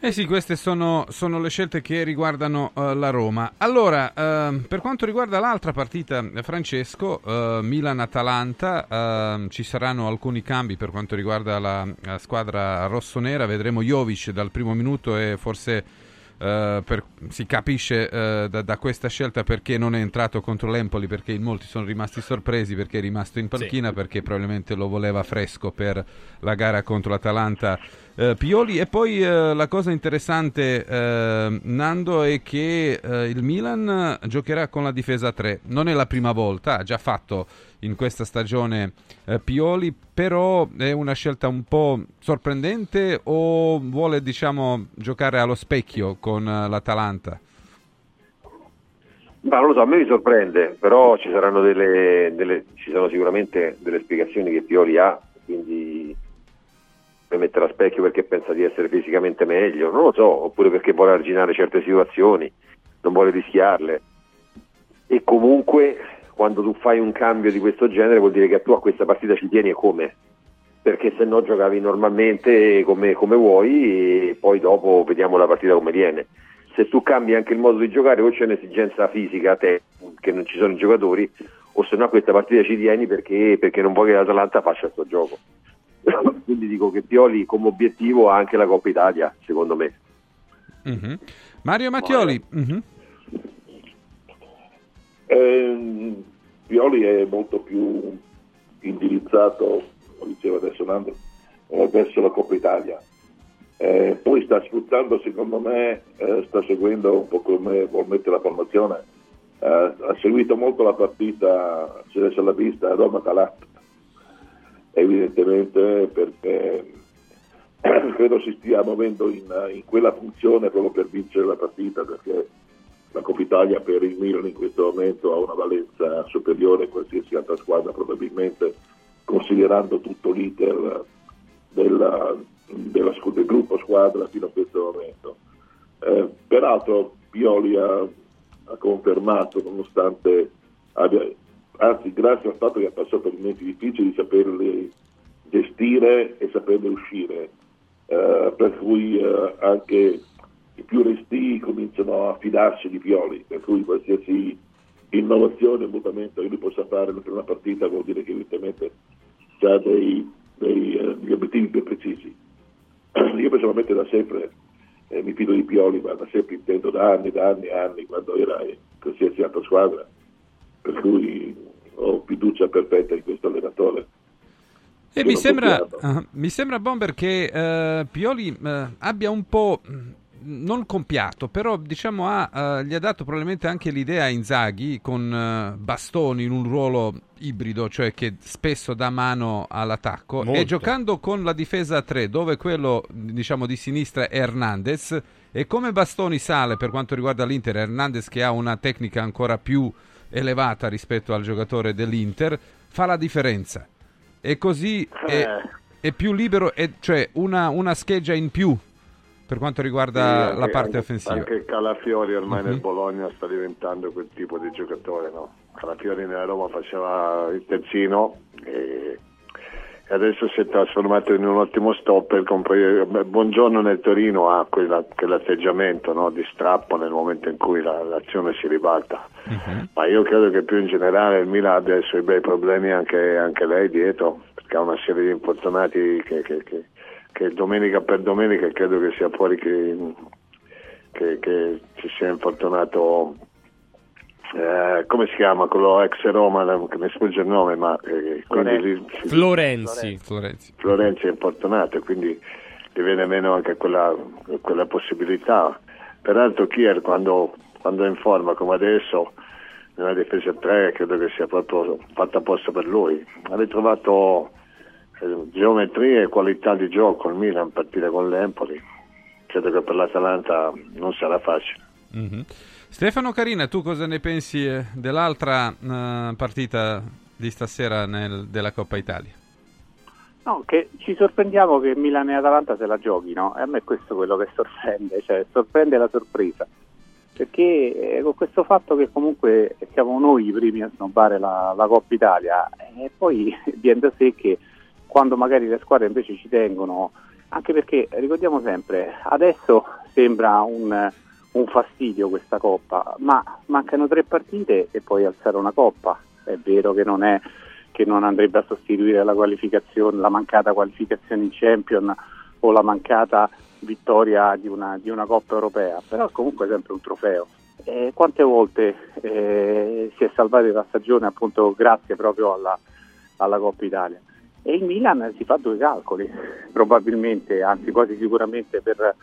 Eh sì, queste sono, sono le scelte che riguardano eh, la Roma. Allora, ehm, per quanto riguarda l'altra partita, eh, Francesco, eh, Milan-Atalanta, ehm, ci saranno alcuni cambi per quanto riguarda la, la squadra rossonera. Vedremo Jovic dal primo minuto e forse eh, per- si capisce eh, da, da questa scelta perché non è entrato contro l'Empoli, perché in molti sono rimasti sorpresi perché è rimasto in panchina, perché probabilmente lo voleva fresco per la gara contro l'Atalanta. eh, Pioli e poi eh, la cosa interessante eh, Nando è che il Milan giocherà con la difesa a 3 non è la prima volta ha già fatto in questa stagione eh, Pioli però è una scelta un po' sorprendente o vuole diciamo giocare allo specchio con eh, l'Atalanta Ma non lo so, a me mi sorprende, però ci saranno delle, delle- ci sono sicuramente delle spiegazioni che Pioli ha, quindi per mettere a specchio perché pensa di essere fisicamente meglio, non lo so, oppure perché vuole arginare certe situazioni, non vuole rischiarle. E comunque quando tu fai un cambio di questo genere vuol dire che tu a questa partita ci tieni e come? Perché se no giocavi normalmente come, come vuoi e poi dopo vediamo la partita come viene se tu cambi anche il modo di giocare o c'è un'esigenza fisica a te che non ci sono i giocatori o se no a questa partita ci tieni perché, perché non vuoi che l'Atalanta faccia il suo gioco quindi dico che Pioli come obiettivo ha anche la Coppa Italia secondo me Mhm. Mario Mattioli mhm. Ehm, Pioli è molto più indirizzato, come diceva adesso Nando, eh, verso la Coppa Italia. Eh, poi sta sfruttando, secondo me, eh, sta seguendo un po' come vuol mettere la formazione. Eh, ha seguito molto la partita, se adesso l'ha vista, Roma-Atalanta. Evidentemente perché credo si stia muovendo in, in quella funzione proprio per vincere la partita, perché la Coppa Italia per il Milan in questo momento ha una valenza superiore a qualsiasi altra squadra probabilmente considerando tutto l'iter della- della del gruppo squadra fino a questo momento. Eh, peraltro Pioli ha, ha confermato, nonostante abbia, anzi grazie al fatto che ha passato momenti difficili, di saperli gestire e saperne uscire, Eh, per cui eh, anche più resti cominciano a fidarsi di Pioli, per cui qualsiasi innovazione mutamento che lui possa fare per una partita vuol dire che evidentemente ha dei, dei, eh, degli obiettivi più precisi. Io personalmente da sempre eh, mi fido di Pioli, ma da sempre intendo da anni, da anni e anni, quando era in qualsiasi altra squadra, per cui ho fiducia perfetta in questo allenatore. E mi sembra, ah, mi sembra, Bomber, che eh, Pioli eh, abbia un po', non compiato, però diciamo ha, eh, gli ha dato probabilmente anche l'idea a Inzaghi con eh, Bastoni in un ruolo ibrido, cioè che spesso dà mano all'attacco, Molto. e giocando con la difesa a 3, dove quello diciamo di sinistra è Hernandez, e come Bastoni sale per quanto riguarda l'Inter, Hernandez che ha una tecnica ancora più elevata rispetto al giocatore dell'Inter, fa la differenza. E così è, è più libero, è- cioè una, una scheggia in più per quanto riguarda Sì, la parte anche- offensiva. Anche Calafiori ormai Mhm. nel Bologna sta diventando quel tipo di giocatore, no? Calafiori nella Roma faceva il terzino e, e adesso si è trasformato in un ottimo stopper. compre- beh, Buongiorno nel Torino ha quella- quell'atteggiamento no? di strappo nel momento in cui la- l'azione si ribalta. Ma io credo che più in generale il Milan abbia i suoi bei problemi anche, anche lei dietro, perché ha una serie di infortunati che, che- che- che domenica per domenica credo che sia fuori che, che, che ci sia infortunato eh, come si chiama quello ex Roma che mi sfugge il nome ma eh, quindi lì- Florenzi. Florenzi è importunato e quindi gli viene meno anche quella, quella possibilità. Peraltro Kier quando, quando è in forma come adesso nella difesa 3 credo che sia proprio fatta apposta per lui. Ha ritrovato eh, geometria e qualità di gioco il Milan partire con l'Empoli. Credo che per l'Atalanta non sarà facile. Mhm. Stefano Carina, tu cosa ne pensi eh, dell'altra eh, partita di stasera nel- della Coppa Italia? No, che ci sorprendiamo che Milan e Atalanta se la giochino, e a me è questo quello che sorprende, cioè sorprende la sorpresa, perché con questo fatto che comunque siamo noi i primi a snobbare la, la Coppa Italia, e poi viene da sé che quando magari le squadre invece ci tengono, anche perché ricordiamo sempre, adesso sembra un, un fastidio questa Coppa, ma mancano tre partite e poi alzare una Coppa, è vero che non è che non andrebbe a sostituire la la mancata qualificazione in Champion o la mancata vittoria di una, di una Coppa Europea, però è comunque sempre un trofeo. E quante volte eh, si è salvata la stagione appunto grazie proprio alla, alla Coppa Italia? E il Milan si fa due calcoli, probabilmente, anzi quasi sicuramente per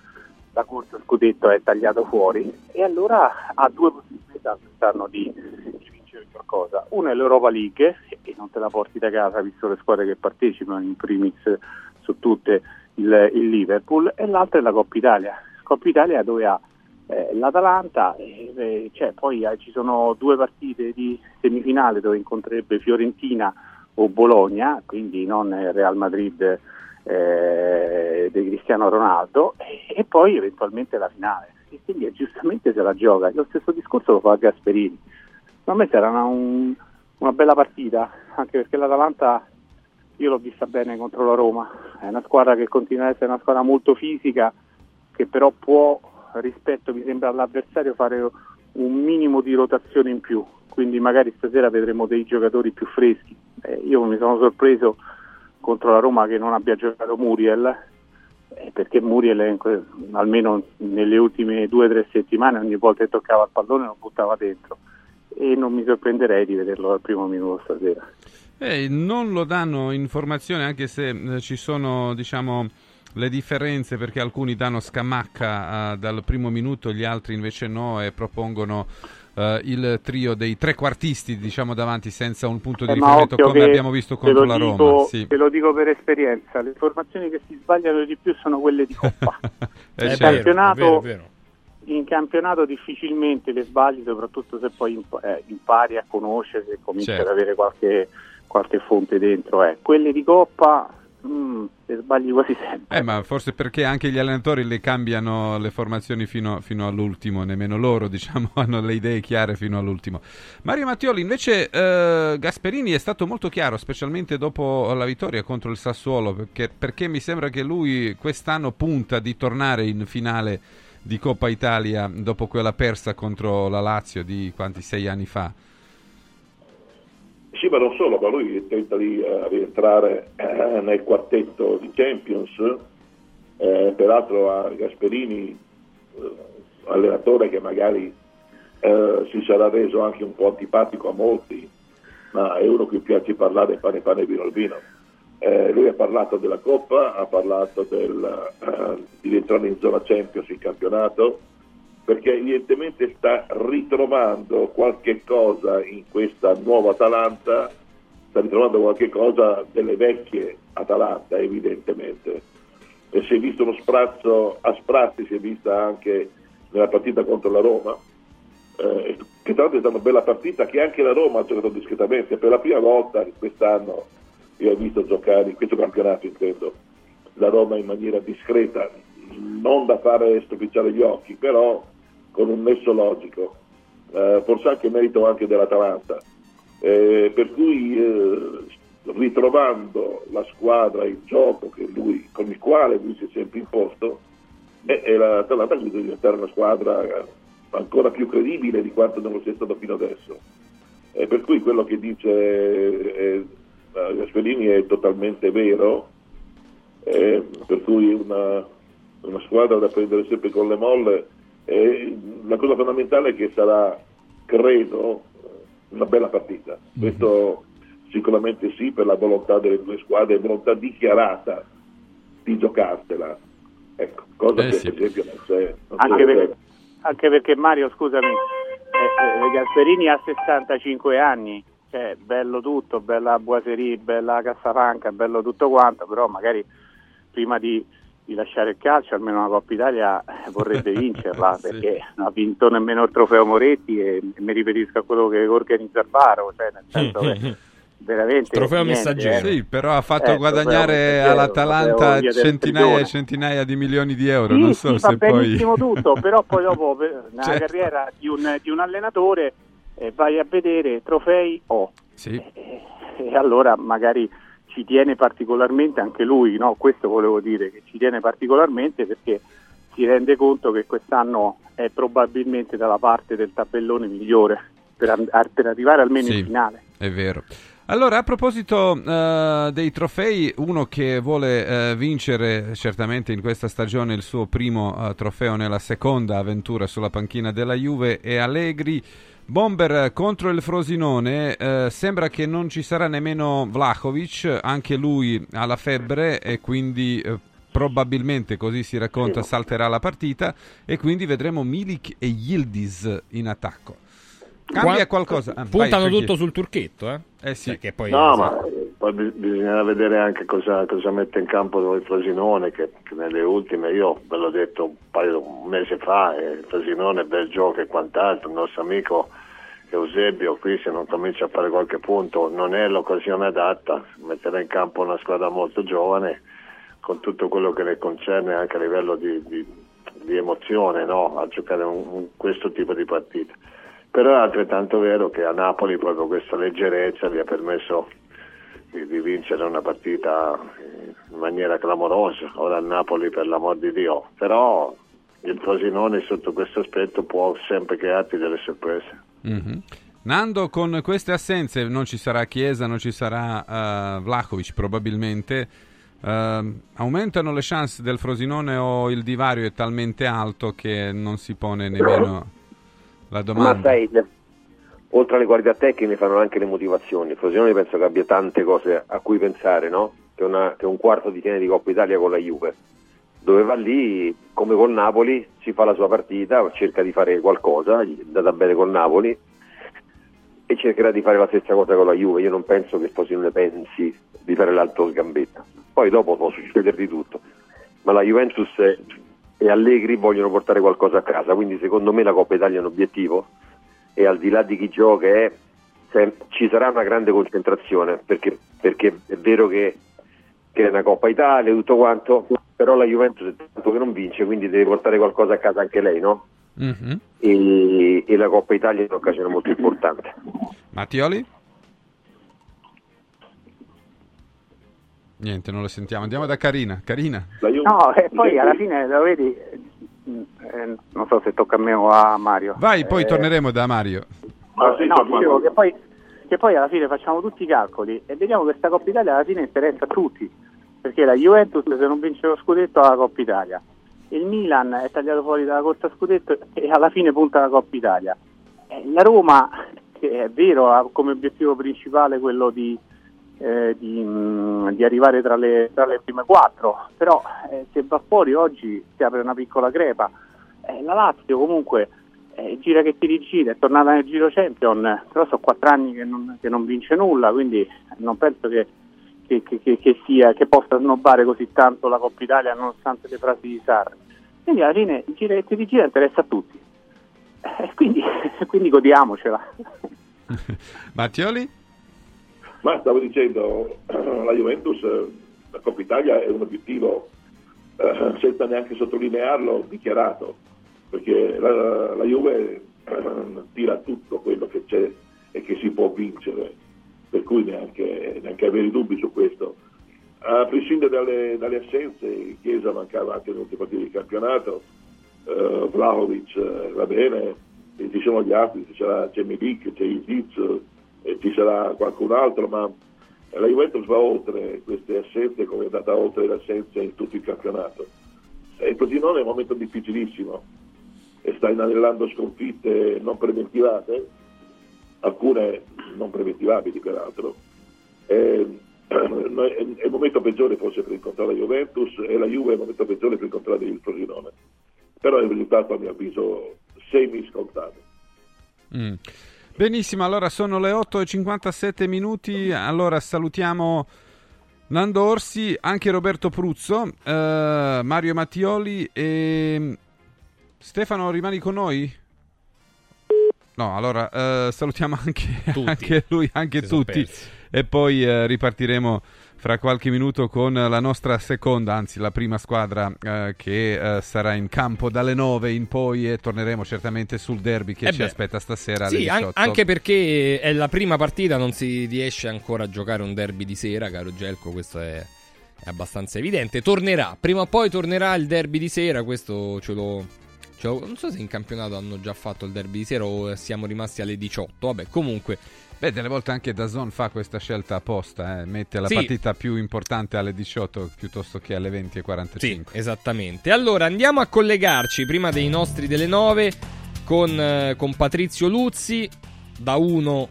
la corsa scudetto è tagliato fuori e allora ha due possibilità quest'anno di, di vincere qualcosa. Una è l'Europa League e non te la porti da casa visto le squadre che partecipano in primis su tutte il, il Liverpool e l'altra è la Coppa Italia. Coppa Italia dove ha eh, l'Atalanta, eh, cioè, poi eh, ci sono due partite di semifinale dove incontrerebbe Fiorentina o Bologna, quindi non Real Madrid eh, di Cristiano Ronaldo e, poi eventualmente la finale. E quindi giustamente se la gioca. Lo stesso discorso lo fa Gasperini. Secondo me sarà una, un- una bella partita, anche perché l'Atalanta io l'ho vista bene contro la Roma, è una squadra che continua ad essere una squadra molto fisica, che però può rispetto mi sembra all'avversario fare un minimo di rotazione in più, quindi magari stasera vedremo dei giocatori più freschi. Eh, io mi sono sorpreso contro la Roma che non abbia giocato Muriel, eh, perché Muriel almeno nelle ultime due o tre settimane ogni volta che toccava il pallone lo buttava dentro e non mi sorprenderei di vederlo al primo minuto stasera. Eh, non lo danno informazioni anche se eh, ci sono diciamo le differenze perché alcuni danno scamacca eh, dal primo minuto, gli altri invece no e propongono eh, il trio dei trequartisti diciamo davanti senza un punto di Eh, riferimento come abbiamo visto contro la dico- Roma. Sì. Te lo dico per esperienza, le informazioni che si sbagliano di più sono quelle di Coppa. Eh, in, certo. campionato, è vero, è vero. in campionato difficilmente le sbagli, soprattutto se poi imp- eh, impari a conoscere, se cominci Certo. ad avere qualche, qualche fonte dentro. eh. Quelle di Coppa mm, sbagli quasi sempre. Eh, ma forse perché anche gli allenatori le cambiano le formazioni fino, fino all'ultimo, nemmeno loro, diciamo, hanno le idee chiare fino all'ultimo. Mario Mattioli, invece, eh, Gasperini è stato molto chiaro, specialmente dopo la vittoria contro il Sassuolo, perché, perché mi sembra che lui quest'anno punta di tornare in finale di Coppa Italia dopo quella persa contro la Lazio di quanti sei anni fa. Sì, ma non solo, ma lui tenta di eh, rientrare eh, nel quartetto di Champions, eh, peraltro a Gasperini, eh, allenatore che magari si sarà reso anche un po' antipatico a molti, ma è uno che piace parlare pane pane vino al vino. Eh, lui ha parlato della Coppa, ha parlato del, di rientrare in zona Champions in campionato, perché evidentemente sta ritrovando qualche cosa in questa nuova Atalanta, sta ritrovando qualche cosa delle vecchie Atalanta evidentemente. E si è visto uno sprazzo a sprazzi, si è vista anche nella partita contro la Roma, eh, che tra l'altro è stata una bella partita che anche la Roma ha giocato discretamente, per la prima volta quest'anno io ho visto giocare, in questo campionato intendo, la Roma in maniera discreta, non da fare stupicciare gli occhi, però con un nesso logico, eh, forse anche merito anche dell'Atalanta. Eh, per cui eh, ritrovando la squadra, il gioco lui, con il quale lui si è sempre imposto, e, e l'Atalanta deve diventare una squadra ancora più credibile di quanto non lo sia stato fino adesso. E per cui quello che dice eh, Gasperini è totalmente vero, eh, per cui una, una squadra da prendere sempre con le molle e la cosa fondamentale è che sarà, credo, una bella partita. Questo sicuramente sì per la volontà delle due squadre, volontà dichiarata di giocarsela. Ecco, cosa Eh che sì. per esempio non c'è. non Anche c'è. perché, anche perché Mario, scusami, eh, eh, Gasperini ha 65 anni, cioè bello tutto, bella Boiserie, bella Cassapanca, bello tutto quanto, però magari prima di, di lasciare il calcio, almeno la Coppa Italia eh, vorrebbe vincerla, perché non ha vinto nemmeno il trofeo Moretti e, mi riferisco a quello che organizza il Baro, cioè nel senso che veramente... Trofeo niente, messaggero. eh. Sì, però ha fatto Eh, guadagnare all'Atalanta centinaia e centinaia di milioni di euro. Sì, non so sì, se poi. benissimo tutto, però poi dopo per- nella Certo. carriera di un, di un allenatore eh, vai a vedere trofei o Sì. e allora magari ci tiene particolarmente anche lui, no? questo volevo dire, che ci tiene particolarmente perché si rende conto che quest'anno è probabilmente dalla parte del tabellone migliore per, per arrivare almeno Sì. in finale. È vero. Allora, a proposito eh, dei trofei, uno che vuole eh, vincere certamente in questa stagione il suo primo eh, trofeo nella seconda avventura sulla panchina della Juve è Allegri. Bomber eh, contro il Frosinone, eh, sembra che non ci sarà nemmeno Vlahovic, anche lui ha la febbre e quindi eh, probabilmente, così si racconta, salterà la partita e quindi vedremo Milik e Yildiz in attacco. Cambia Qua- qualcosa? Ah, vai, Puntano Franchi. tutto sul turchetto, eh? Eh sì. che poi No, ma poi bis- bisognerà vedere anche cosa, cosa mette in campo il Frosinone, che, che nelle ultime, io ve l'ho detto un paio un mese fa, eh, il Frosinone, bel gioco e quant'altro, il nostro amico Eusebio qui se non comincia a fare qualche punto non è l'occasione adatta, metterà in campo una squadra molto giovane con tutto quello che ne concerne anche a livello di, di- di emozione no? a giocare un- un- questo tipo di partita. Però è altrettanto vero che a Napoli proprio questa leggerezza gli ha permesso di, di vincere una partita eh, in maniera clamorosa. Ora il Napoli per l'amor di Dio, però il Frosinone sotto questo aspetto può sempre crearti delle sorprese. Mhm. Nando, con queste assenze non ci sarà Chiesa, non ci sarà eh, Vlahovic probabilmente. Ehm, aumentano le chance del Frosinone o il divario è talmente alto che non si pone nemmeno la Ma domanda? sai, le- oltre alle qualità tecniche fanno anche le motivazioni. Frosinone penso che abbia tante cose a cui pensare, no? Che, una- che un quarto di finale di Coppa Italia con la Juve, dove va lì, come col Napoli, si fa la sua partita, cerca di fare qualcosa, è andata bene col Napoli e cercherà di fare la stessa cosa con la Juve. Io non penso che Frosinone pensi di fare l'altro sgambetta. Poi dopo può succedere di tutto. Ma la Juventus e Allegri vogliono portare qualcosa a casa, quindi secondo me la Coppa Italia è un obiettivo e al di là di chi gioca è- se- ci sarà una grande concentrazione perché, perché è vero che che è una Coppa Italia e tutto quanto, però la Juventus è tanto che non vince, quindi deve portare qualcosa a casa anche lei, no? Mhm. E, e la Coppa Italia è un'occasione molto importante. Mattioli? Niente, non lo sentiamo. Andiamo da Carina. Carina. No, e poi alla fine lo vedi, eh, non so se tocca a me o a Mario. Vai, poi Eh, torneremo da Mario. no, dicevo che poi, che poi alla fine facciamo tutti i calcoli e vediamo che questa Coppa Italia alla fine interessa a tutti, perché la Juventus se non vince lo scudetto ha la Coppa Italia, il Milan è tagliato fuori dalla corsa scudetto e alla fine punta la Coppa Italia. Eh, La Roma, che è vero, ha come obiettivo principale quello di, eh, di, mm, di arrivare tra le, tra le prime quattro, però eh, se va fuori oggi si apre una piccola crepa. Eh, la Lazio comunque eh, gira che ti rigira, è tornata nel Giro Champion, però sono quattro anni che non, che non vince nulla, quindi non penso che- che- che sia, che possa snobbare così tanto la Coppa Italia nonostante le frasi di Sarri. Quindi alla fine il gira che ti rigira interessa a tutti. Eh, quindi, quindi godiamocela. Mattioli? Ma stavo dicendo, la Juventus, eh, la Coppa Italia è un obiettivo, eh, senza neanche sottolinearlo, dichiarato, perché la, la Juve eh, tira tutto quello che c'è e che si può vincere, per cui neanche, neanche avere dubbi su questo. A prescindere dalle, dalle assenze, Chiesa mancava anche nell'ultima partita di campionato, eh, Vlahovic eh, va bene, e ci sono gli altri, c'è Milik, c'è Iziz, e ci sarà qualcun altro, ma la Juventus va oltre queste assenze come è andata oltre le assenze in tutto il campionato. Il Frosinone è un momento difficilissimo e sta inanellando sconfitte non preventivate, alcune non preventivabili peraltro. È è il momento peggiore forse per incontrare la Juventus e la Juve è il momento peggiore per incontrare il Frosinone. Però è un risultato a mio avviso semi scontato. Mm. Benissimo, allora sono le 8.57 minuti, allora salutiamo Nando Orsi, anche Roberto Pruzzo, eh, Mario Mattioli e Stefano rimani con noi? No, allora eh, salutiamo anche, anche lui, anche tutti e poi eh, ripartiremo fra qualche minuto con la nostra seconda, anzi la prima squadra eh, che eh, sarà in campo dalle 9 in poi e torneremo certamente sul derby che Eh ci beh. aspetta stasera alle Sì, an- 18. anche perché è la prima partita, non si riesce ancora a giocare un derby di sera, caro Gelco, questo è, è abbastanza evidente. Tornerà, prima o poi tornerà il derby di sera, questo ce lo, ce lo- Non so se in campionato hanno già fatto il derby di sera o siamo rimasti alle 18, vabbè, comunque... Beh, delle volte anche Dazon fa questa scelta apposta, eh, mette la Sì. partita più importante alle 18 piuttosto che alle 20.45. Sì, esattamente. Allora andiamo a collegarci prima dei nostri delle 9 con, eh, con Patrizio Luzzi da uno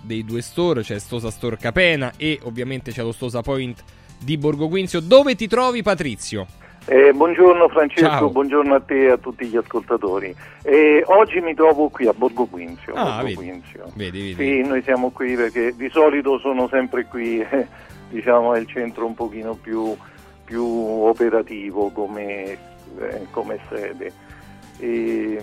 dei due store, c'è Stosa Store Capena e ovviamente c'è lo Stosa Point di Borgo Quinzio. Dove ti trovi Patrizio? Eh, buongiorno Francesco, Ciao. buongiorno a te e a tutti gli ascoltatori. Eh, oggi mi trovo qui a Borgo Quinzio. Ah, Borgo vedi. Quinzio. Vedi, vedi. Sì, noi siamo qui perché di solito sono sempre qui, eh, diciamo è il centro un pochino più, più operativo come, eh, come sede. E,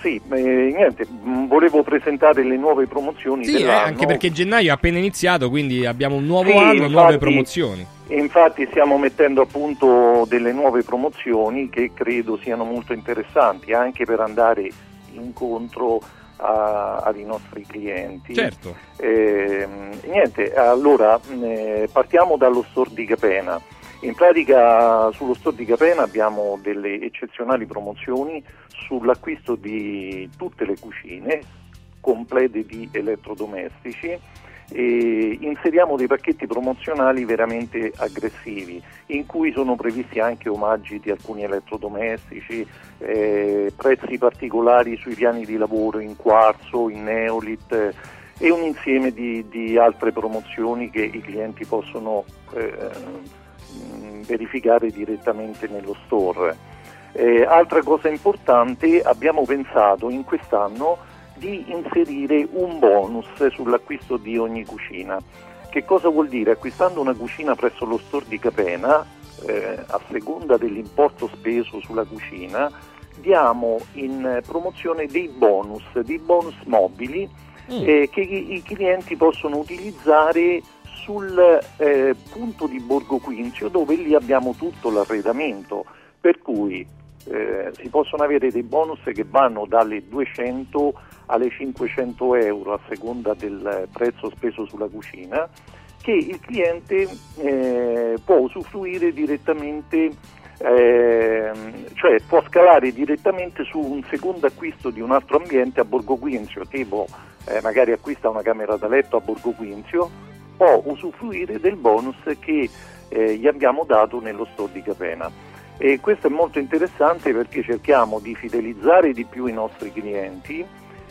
sì, eh, niente, mh, volevo presentare le nuove promozioni Sì, eh, anche perché gennaio è appena iniziato, quindi abbiamo un nuovo Sì, anno, infatti- nuove promozioni. Infatti stiamo mettendo a punto delle nuove promozioni che credo siano molto interessanti anche per andare incontro a- ai nostri clienti. Certo. Ehm, niente, allora mh, eh, partiamo dallo store di Capena. In pratica sullo store di Capena abbiamo delle eccezionali promozioni sull'acquisto di tutte le cucine complete di elettrodomestici e inseriamo dei pacchetti promozionali veramente aggressivi in cui sono previsti anche omaggi di alcuni elettrodomestici, eh, prezzi particolari sui piani di lavoro in quarzo, in neolit e un insieme di, di altre promozioni che i clienti possono eh, mh, verificare direttamente nello store. Eh, altra cosa importante, abbiamo pensato in quest'anno di inserire un bonus sull'acquisto di ogni cucina. Che cosa vuol dire? Acquistando una cucina presso lo store di Capena, eh, a seconda dell'importo speso sulla cucina, diamo in promozione dei bonus, dei bonus mobili Mm. eh, che i, i clienti possono utilizzare sul eh, punto di Borgo Quinzio dove lì abbiamo tutto l'arredamento, per cui eh, si possono avere dei bonus che vanno dalle 200 alle 500 euro a seconda del prezzo speso sulla cucina che il cliente eh, può usufruire direttamente, ehm, cioè può scalare direttamente su un secondo acquisto di un altro ambiente a Borgo Quinzio, tipo eh, magari acquista una camera da letto a Borgo Quinzio, può usufruire del bonus che eh, gli abbiamo dato nello store di Capena. E questo è molto interessante perché cerchiamo di fidelizzare di più i nostri clienti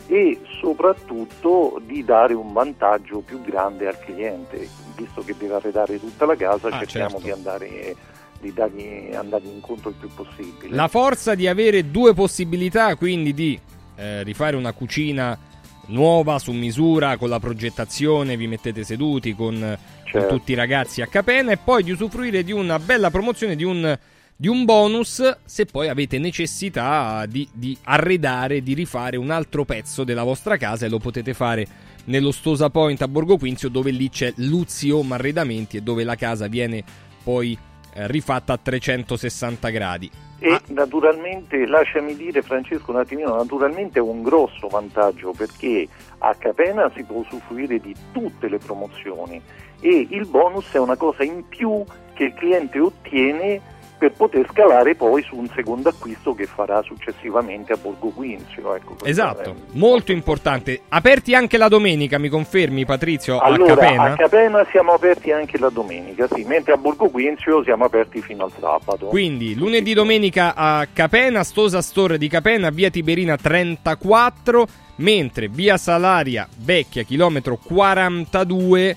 e soprattutto di dare un vantaggio più grande al cliente, visto che deve arredare tutta la casa, Ah, cerchiamo certo. di andare di dargli, andargli incontro il più possibile. La forza di avere due possibilità, quindi di eh, rifare una cucina nuova su misura con la progettazione, vi mettete seduti con, con Certo. tutti i ragazzi a Capena e poi di usufruire di una bella promozione, di un, di un bonus se poi avete necessità di, di arredare, di rifare un altro pezzo della vostra casa e lo potete fare nello Stosa Point a Borgo Quinzio dove lì c'è Luzzi Home Arredamenti e dove la casa viene poi eh, rifatta a 360 gradi. E naturalmente, lasciami dire Francesco un attimino, naturalmente è un grosso vantaggio perché a Capena si può usufruire di tutte le promozioni e il bonus è una cosa in più che il cliente ottiene per poter scalare poi su un secondo acquisto che farà successivamente a Borgo Quinzio. Ecco, Esatto, molto importante. Aperti anche la domenica, mi confermi Patrizio, Allora, a Capena? a Capena siamo aperti anche la domenica, sì, mentre a Borgo Quinzio siamo aperti fino al sabato. Quindi lunedì domenica a Capena, Stosa Store di Capena, via Tiberina 34, mentre via Salaria Vecchia, chilometro 42,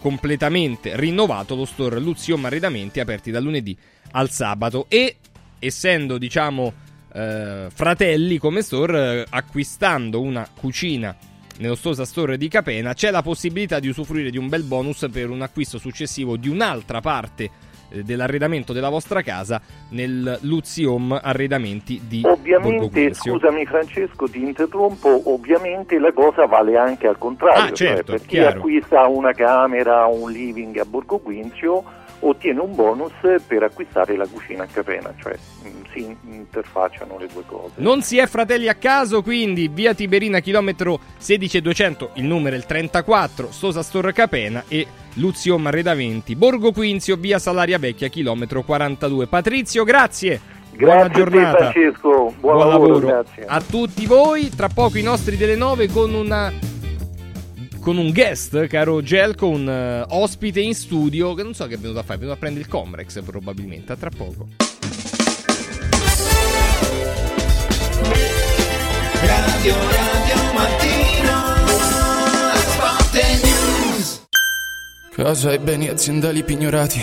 completamente rinnovato lo store Luziom Arredamenti, aperti dal lunedì al sabato. E essendo, diciamo, eh, fratelli come store, acquistando una cucina nello Stosa Store di Capena, c'è la possibilità di usufruire di un bel bonus per un acquisto successivo di un'altra parte eh, dell'arredamento della vostra casa nel Luzzi Home Arredamenti di Ovviamente, scusami Francesco, ti interrompo, ovviamente la cosa vale anche al contrario, Ah, certo, cioè per chi acquista una camera un living a Borgo Quinzio ottiene un bonus per acquistare la cucina a Capena, cioè mh, si interfacciano le due cose. Non si è fratelli a caso, quindi via Tiberina chilometro 16200, il numero è il 34, Stosa Store Capena e Luzzi Home Arredamenti, Borgo Quinzio, via Salaria Vecchia, chilometro 42. Patrizio, grazie. Buona Grazie a te, giornata. Francesco, buon, lavoro, grazie. a tutti voi. Tra poco i nostri delle 9 con una con un guest, caro Gelco, un eh, ospite in studio che non so che è venuto a fare, è venuto a prendere il Comrex probabilmente, a tra poco. Radio Radio Mattino News Casa e beni aziendali pignorati,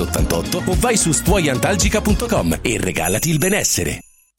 88 o vai su stuoiantalgica.com e regalati il benessere.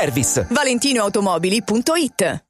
service. ValentinoAutomobili.it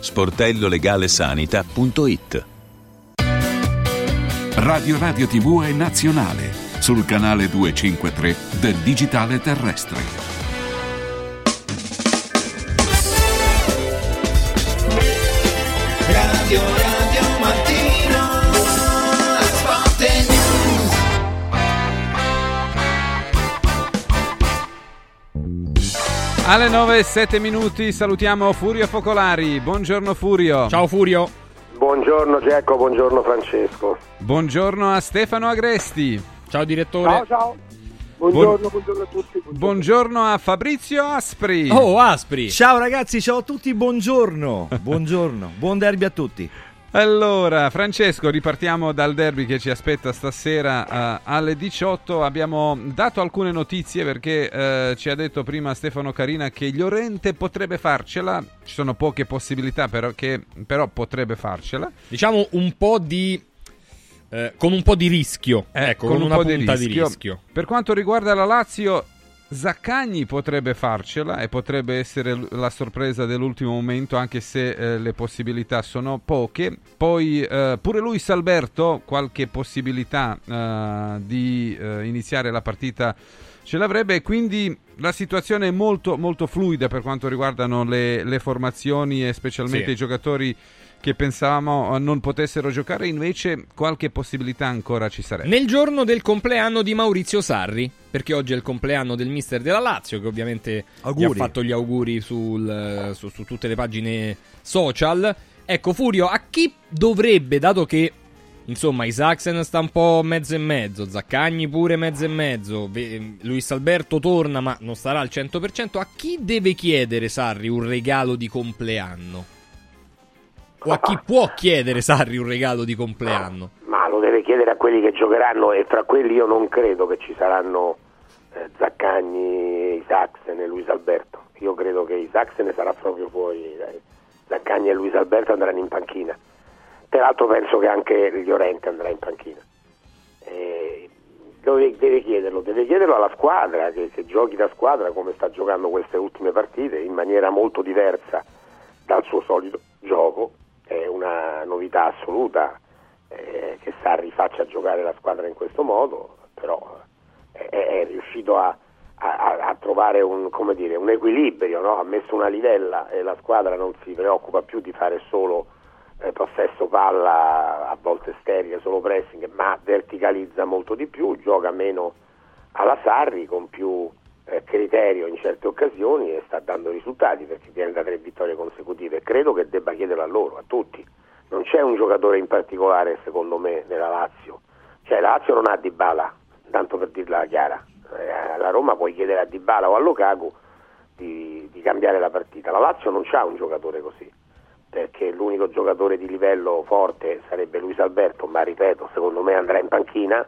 sportellolegalesanita.it Radio Radio TV è nazionale sul canale 253 del digitale terrestre. Radio Radio Alle 9 e 7 minuti salutiamo Furio Focolari. Buongiorno Furio. Ciao Furio. Buongiorno Giacco, buongiorno Francesco. Buongiorno a Stefano Agresti. Ciao direttore. Ciao ciao. Buongiorno, buongiorno a tutti. Buongiorno a Fabrizio Aspri. Oh, Aspri. Ciao ragazzi, ciao a tutti, buongiorno. Buongiorno, buon derby a tutti. Allora, Francesco, ripartiamo dal derby che ci aspetta stasera eh, alle 18. Abbiamo dato alcune notizie perché eh, ci ha detto prima Stefano Carina che Llorente potrebbe farcela. Ci sono poche possibilità, però, che, però potrebbe farcela. Diciamo un po' di. eh, con un po' di rischio. ecco, con, un una po' di punta di rischio. rischio. Per quanto riguarda la Lazio, Zaccagni potrebbe farcela e potrebbe essere la sorpresa dell'ultimo momento, anche se eh, le possibilità sono poche. Poi eh, pure Luis Alberto, qualche possibilità eh, di eh, iniziare la partita ce l'avrebbe, quindi la situazione è molto, molto fluida per quanto riguardano le, le formazioni e specialmente Sì. i giocatori che pensavamo eh, non potessero giocare, invece qualche possibilità ancora ci sarebbe. Nel giorno del compleanno di Maurizio Sarri, perché oggi è il compleanno del mister della Lazio, che ovviamente Auguri. gli ha fatto gli auguri sul, su, su tutte le pagine social. Ecco, Furio, a chi dovrebbe, dato che insomma Isaacsen sta un po' mezzo e mezzo, Zaccagni pure mezzo e mezzo, Luis Alberto torna ma non sarà al 100%, a chi deve chiedere Sarri un regalo di compleanno? O a chi può chiedere Sarri un regalo di compleanno? Ma lo deve chiedere a quelli che giocheranno e tra quelli io non credo che ci saranno eh, Zaccagni, Isaacsen e Luis Alberto. Io credo che Isaacsen sarà proprio fuori, eh, Zaccagni e Luis Alberto andranno in panchina. Peraltro penso che anche Llorente andrà in panchina. Eh, dove deve chiederlo? Deve chiederlo alla squadra, che se giochi da squadra come sta giocando queste ultime partite in maniera molto diversa dal suo solito gioco, è una novità assoluta eh, che Sarri faccia giocare la squadra in questo modo, però è, è riuscito a, a- a trovare un, dire, un equilibrio, no? ha messo una livella e la squadra non si preoccupa più di fare solo eh, possesso palla, a volte sterile, solo pressing, ma verticalizza molto di più, gioca meno alla Sarri con più eh, criterio in certe occasioni e sta dando risultati perché viene da tre vittorie consecutive. Credo che debba chiederlo a loro, a tutti. Non c'è un giocatore in particolare, secondo me, nella Lazio. Cioè, la Lazio non ha Dybala, tanto per dirla chiara. Eh, la Roma puoi chiedere a Dybala o a Lukaku di, di cambiare la partita. La Lazio non c'ha un giocatore così, perché l'unico giocatore di livello forte sarebbe Luis Alberto, ma ripeto, secondo me andrà in panchina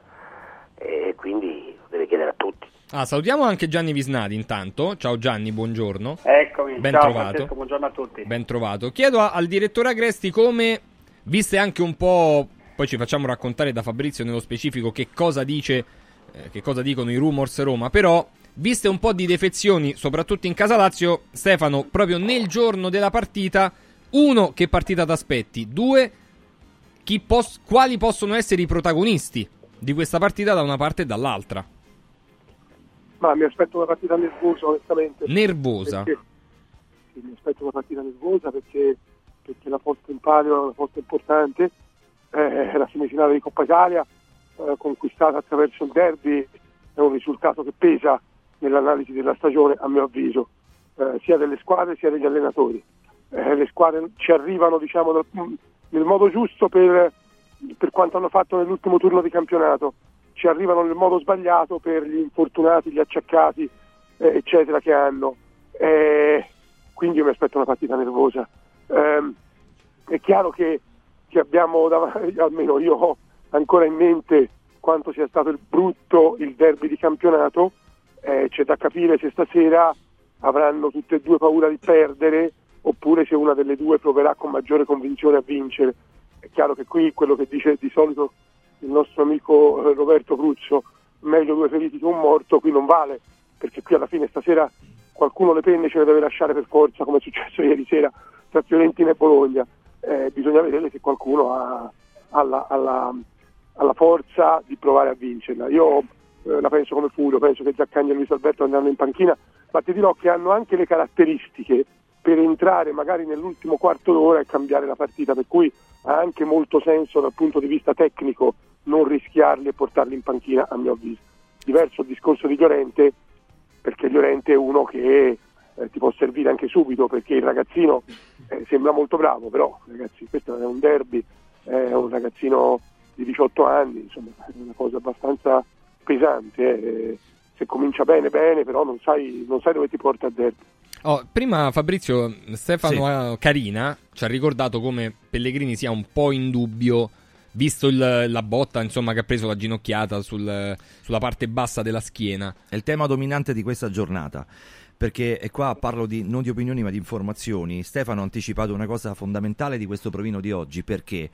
e quindi deve chiedere a tutti. Ah, salutiamo anche Gianni Visnadi intanto. Ciao Gianni, buongiorno. Eccomi, Ben ciao trovato. Francesco, buongiorno a tutti. Ben trovato. Chiedo a- al direttore Agresti come, viste anche un po', poi ci facciamo raccontare da Fabrizio nello specifico che cosa dice, eh, che cosa dicono i rumors Roma, però viste un po' di defezioni, soprattutto in casa Lazio, Stefano, proprio nel giorno della partita, uno, che partita t'aspetti? Due, chi pos- quali possono essere i protagonisti di questa partita da una parte e dall'altra? Ma mi aspetto una partita nervosa, onestamente. Nervosa. Perché- sì, mi aspetto una partita nervosa perché, perché la posta in palio è una posta importante. Eh, la semifinale di Coppa Italia, eh, conquistata attraverso il derby, è un risultato che pesa nell'analisi della stagione, a mio avviso, eh, sia delle squadre sia degli allenatori. Eh, le squadre ci arrivano diciamo, nel, nel modo giusto per, per quanto hanno fatto nell'ultimo turno di campionato, ci arrivano nel modo sbagliato per gli infortunati, gli acciaccati, eh, eccetera, che hanno. Eh, quindi io mi aspetto una partita nervosa. Ehm, è chiaro che, che abbiamo, dav- almeno io ho ancora in mente quanto sia stato il brutto il derby di campionato, eh, c'è da capire se stasera avranno tutte e due paura di perdere oppure se una delle due proverà con maggiore convinzione a vincere. È chiaro che qui quello che dice di solito il nostro amico eh, Roberto Cruzzo, meglio due feriti che un morto, qui non vale, perché qui alla fine stasera qualcuno le penne ce le deve lasciare per forza, come è successo ieri sera tra Fiorentina e Bologna. Eh, bisogna vedere se qualcuno ha, la, ha la- ha la forza di provare a vincerla. Io eh, la penso come Furio, penso che Zaccagni e Luis Alberto andranno in panchina, ma ti dirò che hanno anche le caratteristiche per entrare magari nell'ultimo quarto d'ora e cambiare la partita, per cui ha anche molto senso dal punto di vista tecnico non rischiarli e portarli in panchina, a mio avviso. Diverso il discorso di Llorente, perché Llorente è uno che eh, ti può servire anche subito, perché il ragazzino eh, sembra molto bravo, però ragazzi, questo è un derby, è un ragazzino di 18 anni, insomma, è una cosa abbastanza pesante. eh. Se comincia bene, bene, però non sai, non sai dove ti porta il derby. Oh, prima Fabrizio, Stefano eh, Carina ci ha ricordato come Pellegrini sia un po' in dubbio, visto il- la botta insomma, che ha preso la ginocchiata sul- sulla parte bassa della schiena. È il tema dominante di questa giornata. Perché e qua parlo di, non di opinioni ma di informazioni. Stefano ha anticipato una cosa fondamentale di questo provino di oggi. Perché?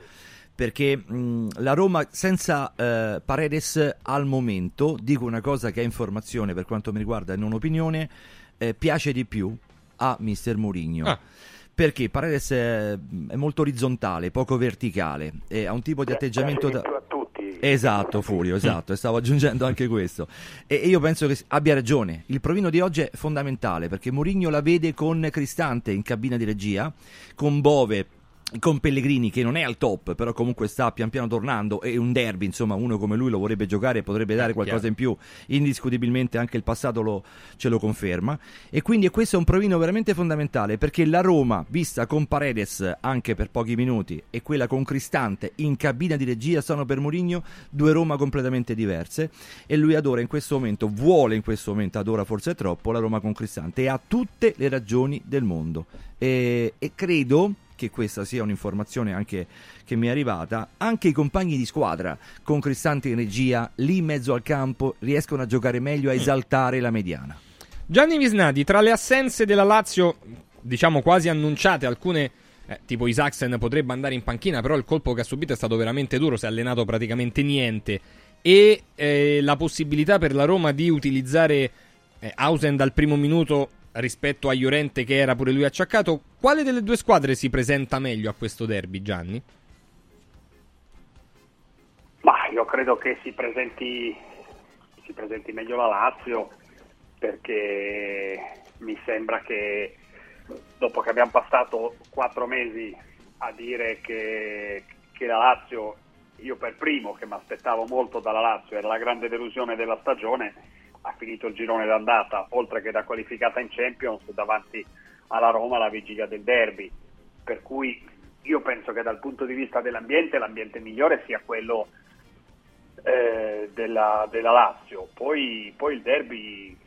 Perché mh, la Roma senza eh, Paredes al momento, dico una cosa che è informazione per quanto mi riguarda e non opinione, eh, piace di più a Mister Mourinho. Ah. Perché Paredes è, molto orizzontale, poco verticale, e ha un tipo di atteggiamento da... Esatto, Furio, esatto, e stavo aggiungendo anche questo. E, io penso che abbia ragione. Il provino di oggi è fondamentale perché Mourinho la vede con Cristante in cabina di regia, con Bove. Con Pellegrini che non è al top, però comunque sta pian piano tornando. E un derby, insomma, uno come lui lo vorrebbe giocare e potrebbe dare qualcosa chiaro. in più. Indiscutibilmente anche il passato lo- ce lo conferma. E quindi questo è un provino veramente fondamentale perché la Roma, vista con Paredes anche per pochi minuti, e quella con Cristante in cabina di regia, sono per Mourinho due Roma completamente diverse. E lui adora in questo momento, vuole in questo momento, adora forse troppo la Roma con Cristante e ha tutte le ragioni del mondo. E, e credo che questa sia un'informazione anche che mi è arrivata, anche i compagni di squadra con Cristante in regia, lì in mezzo al campo, riescono a giocare meglio, a esaltare la mediana. Gianni Visnadi, tra le assenze della Lazio, diciamo quasi annunciate, alcune eh, tipo Isaacsen potrebbe andare in panchina, però il colpo che ha subito è stato veramente duro, si è allenato praticamente niente. E eh, la possibilità per la Roma di utilizzare eh, Hausen dal primo minuto rispetto a Llorente che era pure lui acciaccato, quale delle due squadre si presenta meglio a questo derby, Gianni? Ma io credo che si presenti, si presenti meglio la Lazio perché mi sembra che dopo che abbiamo passato quattro mesi a dire che, che la Lazio, io per primo che mi aspettavo molto dalla Lazio, era la grande delusione della stagione, ha finito il girone d'andata, oltre che da qualificata in Champions, davanti alla Roma alla vigilia del derby. Per cui io penso che dal punto di vista dell'ambiente, l'ambiente migliore sia quello eh, della, della Lazio. Poi, poi il derby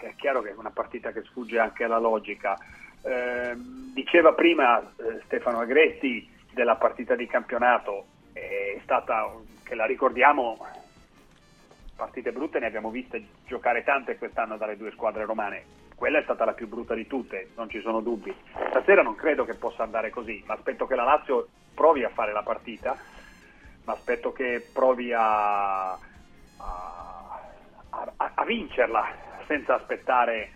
è chiaro che è una partita che sfugge anche alla logica. Eh, diceva prima eh, Stefano Agretti della partita di campionato, è stata, che la ricordiamo, partite brutte ne abbiamo viste giocare tante quest'anno dalle due squadre romane. Quella è stata la più brutta di tutte, non ci sono dubbi. Stasera non credo che possa andare così, ma aspetto che la Lazio provi a fare la partita, ma aspetto che provi a, a, a- a vincerla senza aspettare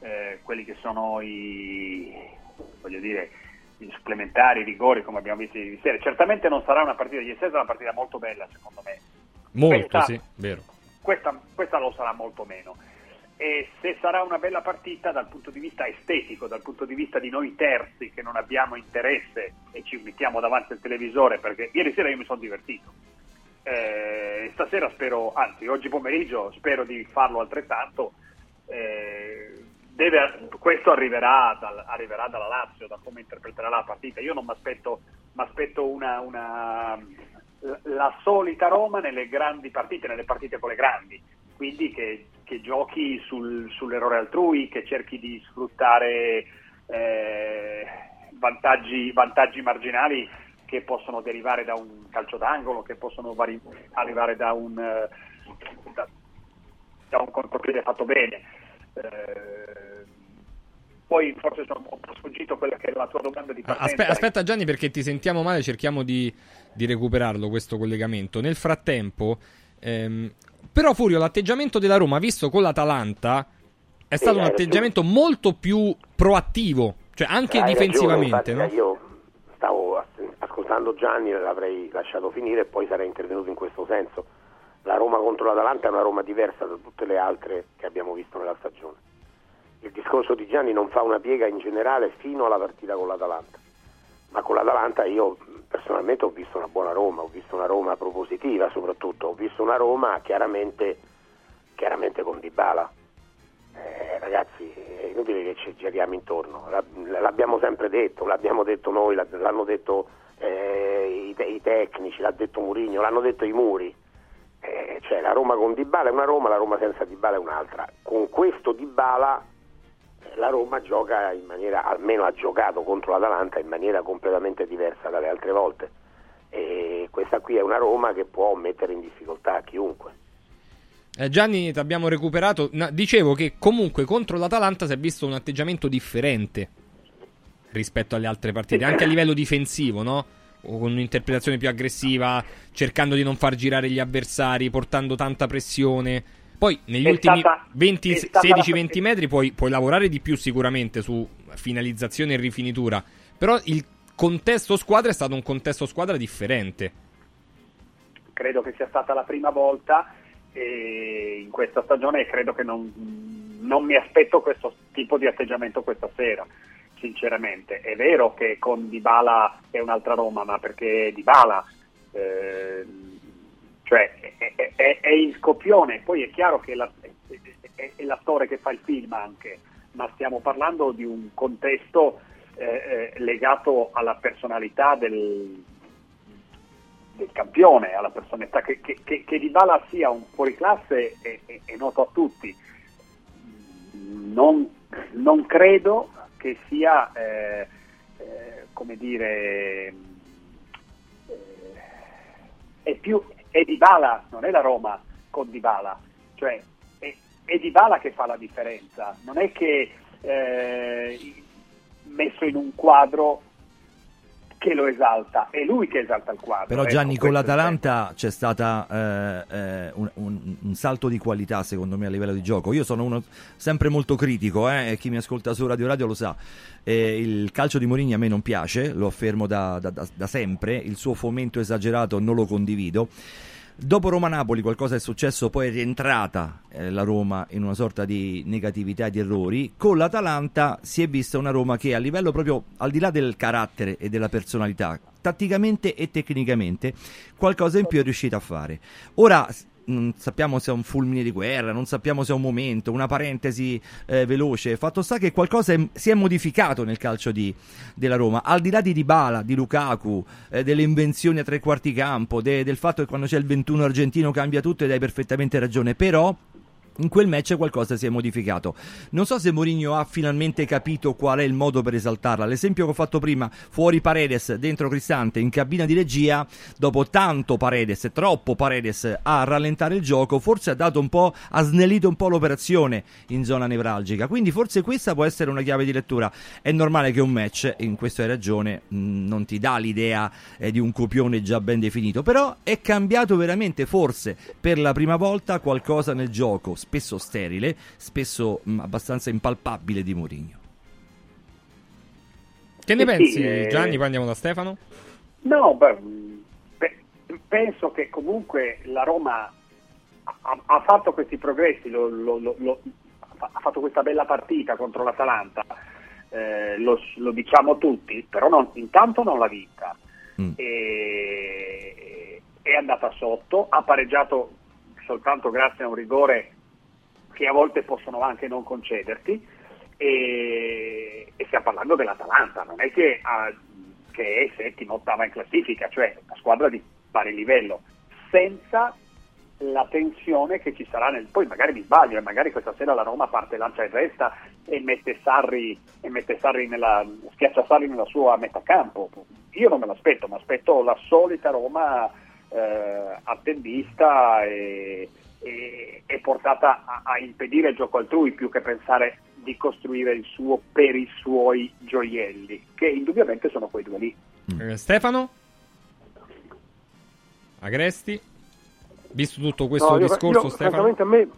eh, quelli che sono i, voglio dire, i supplementari, i rigori come abbiamo visto ieri sera. Certamente non sarà una partita di ieri sera, sarà una partita molto bella secondo me. Molto, Questa- sì, vero. Questa, questa lo sarà molto meno. E se sarà una bella partita dal punto di vista estetico, dal punto di vista di noi terzi che non abbiamo interesse e ci mettiamo davanti al televisore, perché ieri sera io mi sono divertito. Eh, stasera spero, anzi oggi pomeriggio spero di farlo altrettanto. Eh, deve- questo arriverà, dal- arriverà dalla Lazio, da come interpreterà la partita. Io non mi aspetto una, una, la- solita Roma nelle grandi partite, nelle partite con le grandi, quindi che, che giochi sul- sull'errore altrui, che cerchi di sfruttare eh, vantaggi, vantaggi marginali che possono derivare da un calcio d'angolo, che possono vari- arrivare da un, eh, da, da un contropiede fatto bene. Eh, poi forse sono un po' sfuggito quella che è la tua domanda di partenza. Aspe- aspetta Gianni perché ti sentiamo male, cerchiamo di, di recuperarlo questo collegamento. Nel frattempo, ehm, però Furio, l'atteggiamento della Roma visto con l'Atalanta è stato un atteggiamento molto più proattivo, cioè anche Hai difensivamente. ragione, infatti, no? Io stavo as- ascoltando Gianni, l'avrei lasciato finire e poi sarei intervenuto in questo senso. La Roma contro l'Atalanta è una Roma diversa da tutte le altre che abbiamo visto nella stagione. Il discorso di Gianni non fa una piega in generale fino alla partita con l'Atalanta, ma con l'Atalanta io personalmente ho visto una buona Roma, ho visto una Roma propositiva soprattutto, ho visto una Roma chiaramente, chiaramente con Dybala. Eh, ragazzi, è inutile che ci giriamo intorno, La- l'abbiamo sempre detto, l'abbiamo detto noi, l'ha- l'hanno detto eh, i, te- i tecnici, l'ha detto Mourinho, l'hanno detto i muri. Eh, cioè la Roma con Dybala è una Roma, la Roma senza Dybala è un'altra. Con questo Dybala la Roma gioca in maniera, almeno ha giocato contro l'Atalanta in maniera completamente diversa dalle altre volte. E questa qui è una Roma che può mettere in difficoltà chiunque. Eh, Gianni, ti abbiamo recuperato. Dicevo che comunque contro l'Atalanta si è visto un atteggiamento differente rispetto alle altre partite, anche a livello difensivo, no? O con un'interpretazione più aggressiva, cercando di non far girare gli avversari, portando tanta pressione. Poi negli È ultimi stata- 20 è stata la 16-20 metri puoi, puoi lavorare di più sicuramente su finalizzazione e rifinitura. Però il contesto squadra è stato un contesto squadra differente. credo che sia stata la prima volta in questa stagione e credo che non, non mi aspetto questo tipo di atteggiamento questa sera sinceramente è vero che con Dybala è un'altra Roma ma perché Dybala eh, cioè è, è- è- in scopione poi è chiaro che la- è, è- l'attore che fa il film anche ma stiamo parlando di un contesto eh, eh, legato alla personalità del, del campione, alla personalità che, che, che, che Dybala sia un fuoriclasse è, è, è noto a tutti. Non, non credo che sia, eh, eh, come dire, eh, è più è Dybala, non è la Roma con Dybala, cioè è, è Dybala che fa la differenza, non è che eh, messo in un quadro che lo esalta, è lui che esalta il quadro. Però ecco, Gianni con è il l'Atalanta c'è stato un, un- un salto di qualità secondo me a livello di gioco. Io sono uno sempre molto critico eh, e chi mi ascolta su Radio Radio lo sa. Eh, il calcio di Mourinho a me non piace, lo affermo da, da- da- da sempre, il suo fomento esagerato non lo condivido. Dopo Roma-Napoli qualcosa è successo, poi è rientrata eh, la Roma in una sorta di negatività e di errori. Con l'Atalanta si è vista una Roma che a livello proprio al di là del carattere e della personalità, tatticamente e tecnicamente, qualcosa in più è riuscita a fare. Ora, non sappiamo se è un fulmine di guerra, non sappiamo se è un momento, una parentesi eh, veloce. Fatto sta che qualcosa è- si è modificato nel calcio di- della Roma, al di là di Dybala, di Lukaku, eh, delle invenzioni a tre quarti campo, de- del fatto che quando c'è il 21 argentino cambia tutto ed hai perfettamente ragione, però in quel match qualcosa si è modificato. Non so se Mourinho ha finalmente capito qual è il modo per esaltarla. L'esempio che ho fatto prima, fuori Paredes, dentro Cristante, in cabina di regia, dopo tanto Paredes, troppo Paredes a rallentare il gioco, forse ha dato un po', ha snellito un po' l'operazione in zona nevralgica. Quindi forse questa può essere una chiave di lettura. È normale che un match, in questo hai ragione, mh, non ti dà l'idea eh, di un copione già ben definito, però è cambiato veramente forse per la prima volta qualcosa nel gioco, spesso sterile, spesso mh, abbastanza impalpabile di Mourinho. Che ne Eh pensi, sì, eh. Gianni? Poi andiamo da Stefano. No, beh, pe- penso che comunque la Roma ha, ha fatto questi progressi, lo- lo- lo- lo- ha fatto questa bella partita contro l'Atalanta, eh, lo, lo diciamo tutti, però non- intanto non l'ha vinta. E- è andata sotto, ha pareggiato soltanto grazie a un rigore che a volte possono anche non concederti e, e stiamo parlando dell'Atalanta, non è che, ha- che è settima, ottava in classifica, cioè una squadra di pari livello, senza la tensione che ci sarà nel... Poi magari mi sbaglio e magari questa sera la Roma parte lancia in resta e mette Sarri, e mette Sarri nella, schiaccia Sarri nella sua metà campo. Io non me l'aspetto, mi aspetto la solita Roma eh, attendista e, e- e portata a, a impedire il gioco altrui più che pensare di costruire il suo per i suoi gioielli, che indubbiamente sono quei due lì. Eh, Stefano? Agresti? Visto tutto questo No, io- discorso, io, Stefano? francamente a me,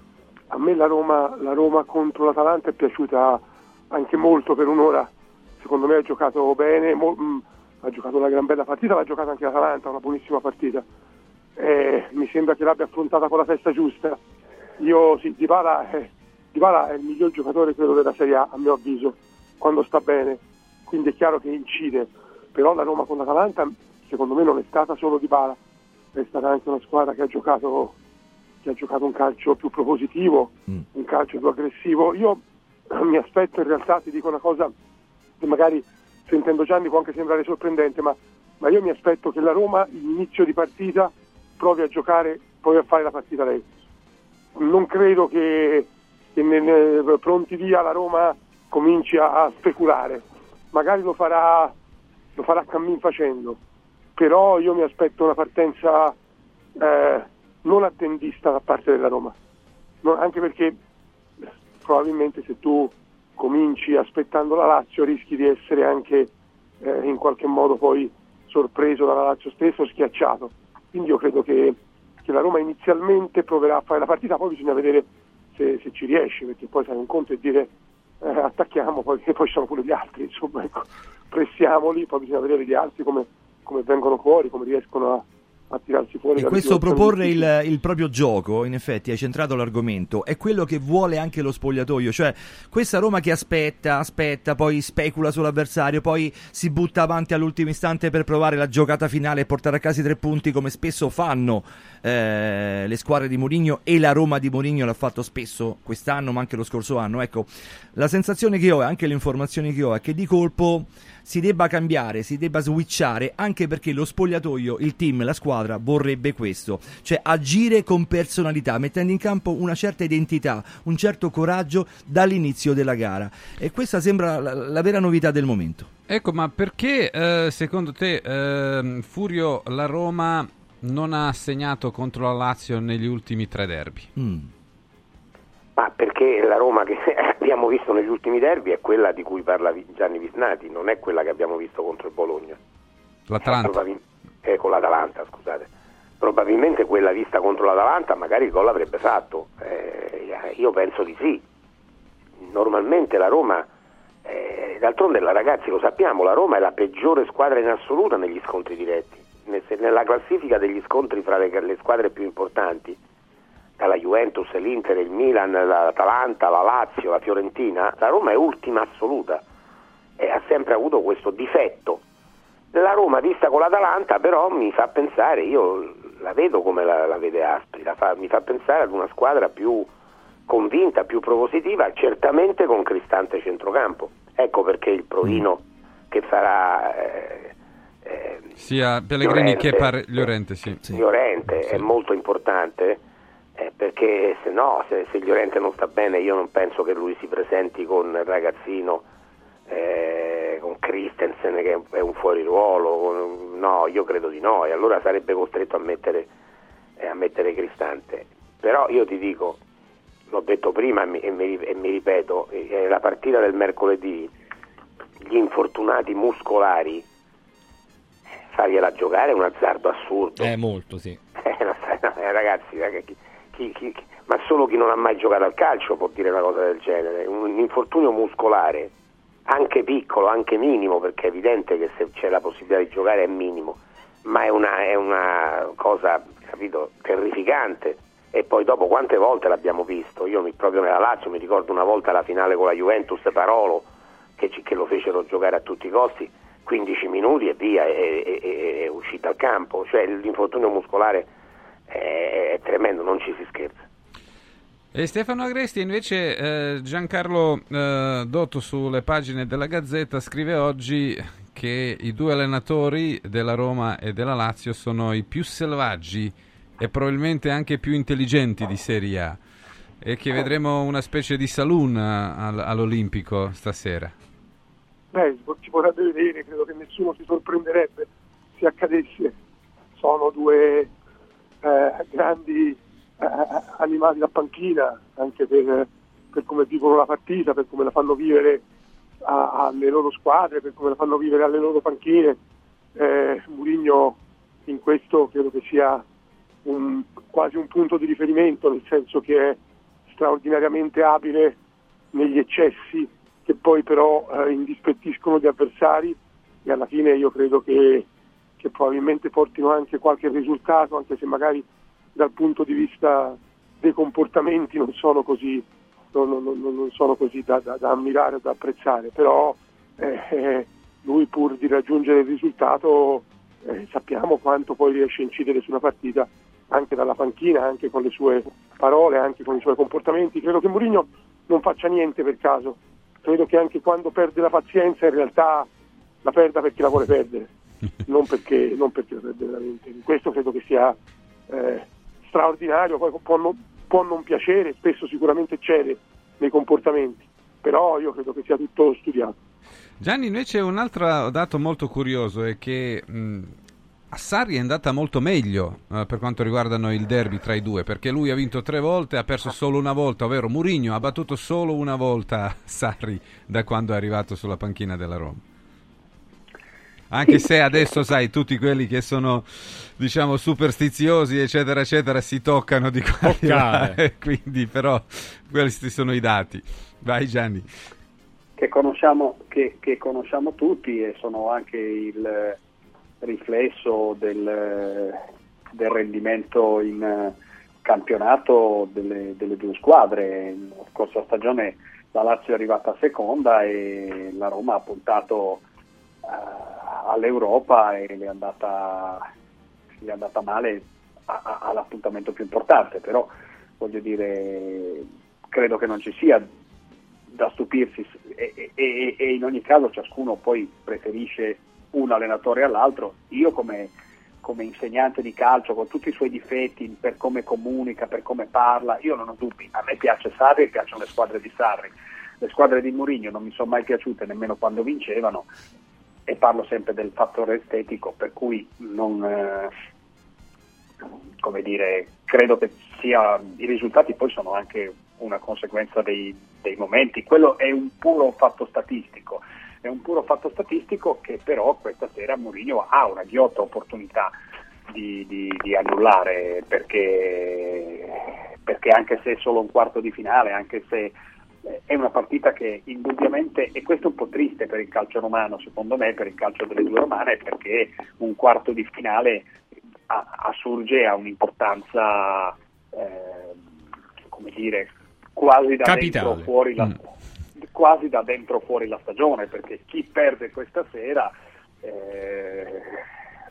a me la, Roma, la Roma contro l'Atalanta è piaciuta anche molto per un'ora. Secondo me ha giocato bene, mo- mh, ha giocato una gran bella partita, l'ha giocata anche l'Atalanta, una buonissima partita. Eh, mi sembra che l'abbia affrontata con la testa giusta. Io sì, Dybala è, Dybala è il miglior giocatore credo della Serie A, a mio avviso, quando sta bene. Quindi è chiaro che incide. Però la Roma con l'Atalanta secondo me non è stata solo Dybala, è stata anche una squadra che ha giocato, che ha giocato un calcio più propositivo, un calcio più aggressivo. Io mi aspetto in realtà, ti dico una cosa che magari sentendo Gianni può anche sembrare sorprendente, ma, ma io mi aspetto che la Roma inizio di partita provi a giocare, provi a fare la partita lei. Non credo che, che ne- ne- pronti via la Roma cominci a, a speculare, magari lo farà, lo farà cammin facendo, però io mi aspetto una partenza eh, non attendista da parte della Roma, No, anche perché probabilmente se tu cominci aspettando la Lazio rischi di essere anche eh, in qualche modo poi sorpreso dalla Lazio stesso, schiacciato. Quindi io credo che, che la Roma inizialmente proverà a fare la partita, poi bisogna vedere se, se ci riesce, perché poi sai un conto è dire eh, attacchiamo, poi, e poi ci sono pure gli altri, insomma, ecco, pressiamoli, poi bisogna vedere gli altri come, come vengono fuori, come riescono a, a tirarsi fuori. E questo proporre il, il proprio gioco, in effetti, hai centrato l'argomento, è quello che vuole anche lo spogliatoio, cioè questa Roma che aspetta, aspetta, poi specula sull'avversario, poi si butta avanti all'ultimo istante per provare la giocata finale e portare a casa i tre punti come spesso fanno eh, le squadre di Mourinho e la Roma di Mourinho l'ha fatto spesso quest'anno ma anche lo scorso anno. Ecco, la sensazione che ho e anche le informazioni che ho è che di colpo si debba cambiare, si debba switchare anche perché lo spogliatoio, il team, la squadra vorrebbe questo, cioè agire con personalità, mettendo in campo una certa identità, un certo coraggio dall'inizio della gara e questa sembra la, la vera novità del momento. Ecco, ma perché eh, secondo te ehm, Furio la Roma non ha segnato contro la Lazio negli ultimi tre derby? Ma perché la Roma che abbiamo visto negli ultimi derby è quella di cui parla Gianni Visnati, non è quella che abbiamo visto contro il Bologna. L'Atalanta. Probabil- eh, con l'Atalanta, scusate. Probabilmente quella vista contro l'Atalanta magari il gol l'avrebbe fatto. Eh, io penso di sì. Normalmente la Roma, eh, d'altronde la- ragazzi lo sappiamo, la Roma è la peggiore squadra in assoluto negli scontri diretti. Nella classifica degli scontri fra le, le squadre più importanti, dalla Juventus, l'Inter, il Milan, l'Atalanta, la Lazio, la Fiorentina, la Roma è ultima assoluta e ha sempre avuto questo difetto. La Roma vista con l'Atalanta però mi fa pensare, io la vedo come la, la vede Aspi, la fa- mi fa pensare ad una squadra più convinta, più propositiva, certamente con Cristante centrocampo. Ecco perché il provino che farà eh, eh, Sia Pellegrini Llorente. che Pare- Llorente, sì. Llorente è molto importante eh, perché se no, se, se Llorente non sta bene, io non penso che lui si presenti con il ragazzino, eh, con Christensen che è un fuori ruolo. con- no, io credo di no, e allora sarebbe costretto a mettere, eh, a mettere Cristante. Però io ti dico, l'ho detto prima e mi, e mi- e mi ripeto, eh, la partita del mercoledì, gli infortunati muscolari, fargliela giocare è un azzardo assurdo. Eh, molto, sì. Eh, eh, ragazzi, raga, chi- chi- ma solo chi non ha mai giocato al calcio può dire una cosa del genere. Un infortunio muscolare, anche piccolo, anche minimo, perché è evidente che se c'è la possibilità di giocare è minimo, ma è una, è una cosa, capito, terrificante. E poi dopo quante volte l'abbiamo visto? Io mi, proprio nella Lazio mi ricordo una volta la finale con la Juventus Parolo, che, che lo fecero giocare a tutti i costi, 15 minuti e via, e, e- e- è uscito al campo. Cioè l'infortunio muscolare è, tremendo, non ci si scherza. E Stefano Agresti invece eh, Giancarlo eh, Dotto sulle pagine della Gazzetta scrive oggi che i due allenatori della Roma e della Lazio sono i più selvaggi e probabilmente anche più intelligenti di Serie A e che vedremo una specie di saloon al- all'Olimpico stasera. Beh, si potrebbe vedere, credo che nessuno si sorprenderebbe se accadesse. Sono due eh, grandi eh, animali da panchina, anche per, per come vivono la partita, per come la fanno vivere a- alle loro squadre, per come la fanno vivere alle loro panchine. Eh, Mourinho in questo credo che sia un- quasi un punto di riferimento, nel senso che è straordinariamente abile negli eccessi che poi però eh, indispettiscono gli avversari e alla fine io credo che, che probabilmente portino anche qualche risultato, anche se magari dal punto di vista dei comportamenti non sono così, non, non- non- sono così da, da- da ammirare o da apprezzare, però eh, lui pur di raggiungere il risultato eh, sappiamo quanto poi riesce a incidere sulla partita anche dalla panchina, anche con le sue parole, anche con i suoi comportamenti. Credo che Mourinho non faccia niente per caso, credo che anche quando perde la pazienza in realtà la perda perché la vuole perdere, non perché, non perché perde veramente. Questo credo che sia eh, straordinario, può non, può non piacere, spesso sicuramente cede nei comportamenti, però io credo che sia tutto studiato. Gianni, invece un altro dato molto curioso è che mh, a Sarri è andata molto meglio eh, per quanto riguardano il derby tra i due, perché lui ha vinto tre volte, ha perso solo una volta, ovvero Mourinho ha battuto solo una volta Sarri da quando è arrivato sulla panchina della Roma. Anche se adesso, sai, tutti quelli che sono, diciamo, superstiziosi, eccetera, eccetera, si toccano di qua e di là, quindi però questi sono i dati. Vai Gianni. che conosciamo, che, che conosciamo tutti e sono anche il riflesso del, del rendimento in campionato delle, delle due squadre. La scorsa stagione la Lazio è arrivata seconda e la Roma ha puntato all'Europa e le è andata, le è andata male a- a- all'appuntamento più importante, però voglio dire, credo che non ci sia da stupirsi e, e- e- e in ogni caso ciascuno poi preferisce un allenatore all'altro. Io come, come insegnante di calcio, con tutti i suoi difetti, per come comunica, per come parla, io non ho dubbi. A me piace Sarri e piacciono le squadre di Sarri. Le squadre di Mourinho non mi sono mai piaciute nemmeno quando vincevano e parlo sempre del fattore estetico, per cui non, eh, dire, credo che sia, i risultati poi sono anche una conseguenza dei, dei momenti, quello è un puro fatto statistico, è un puro fatto statistico che però questa sera Mourinho ha una ghiotta opportunità di, di- di annullare perché, perché anche se è solo un quarto di finale, anche se è una partita che indubbiamente, e questo è un po' triste per il calcio romano, secondo me, per il calcio delle due romane, perché un quarto di finale assurge a un'importanza, eh, come dire, quasi da dentro fuori la, quasi da dentro fuori la stagione, perché chi perde questa sera eh,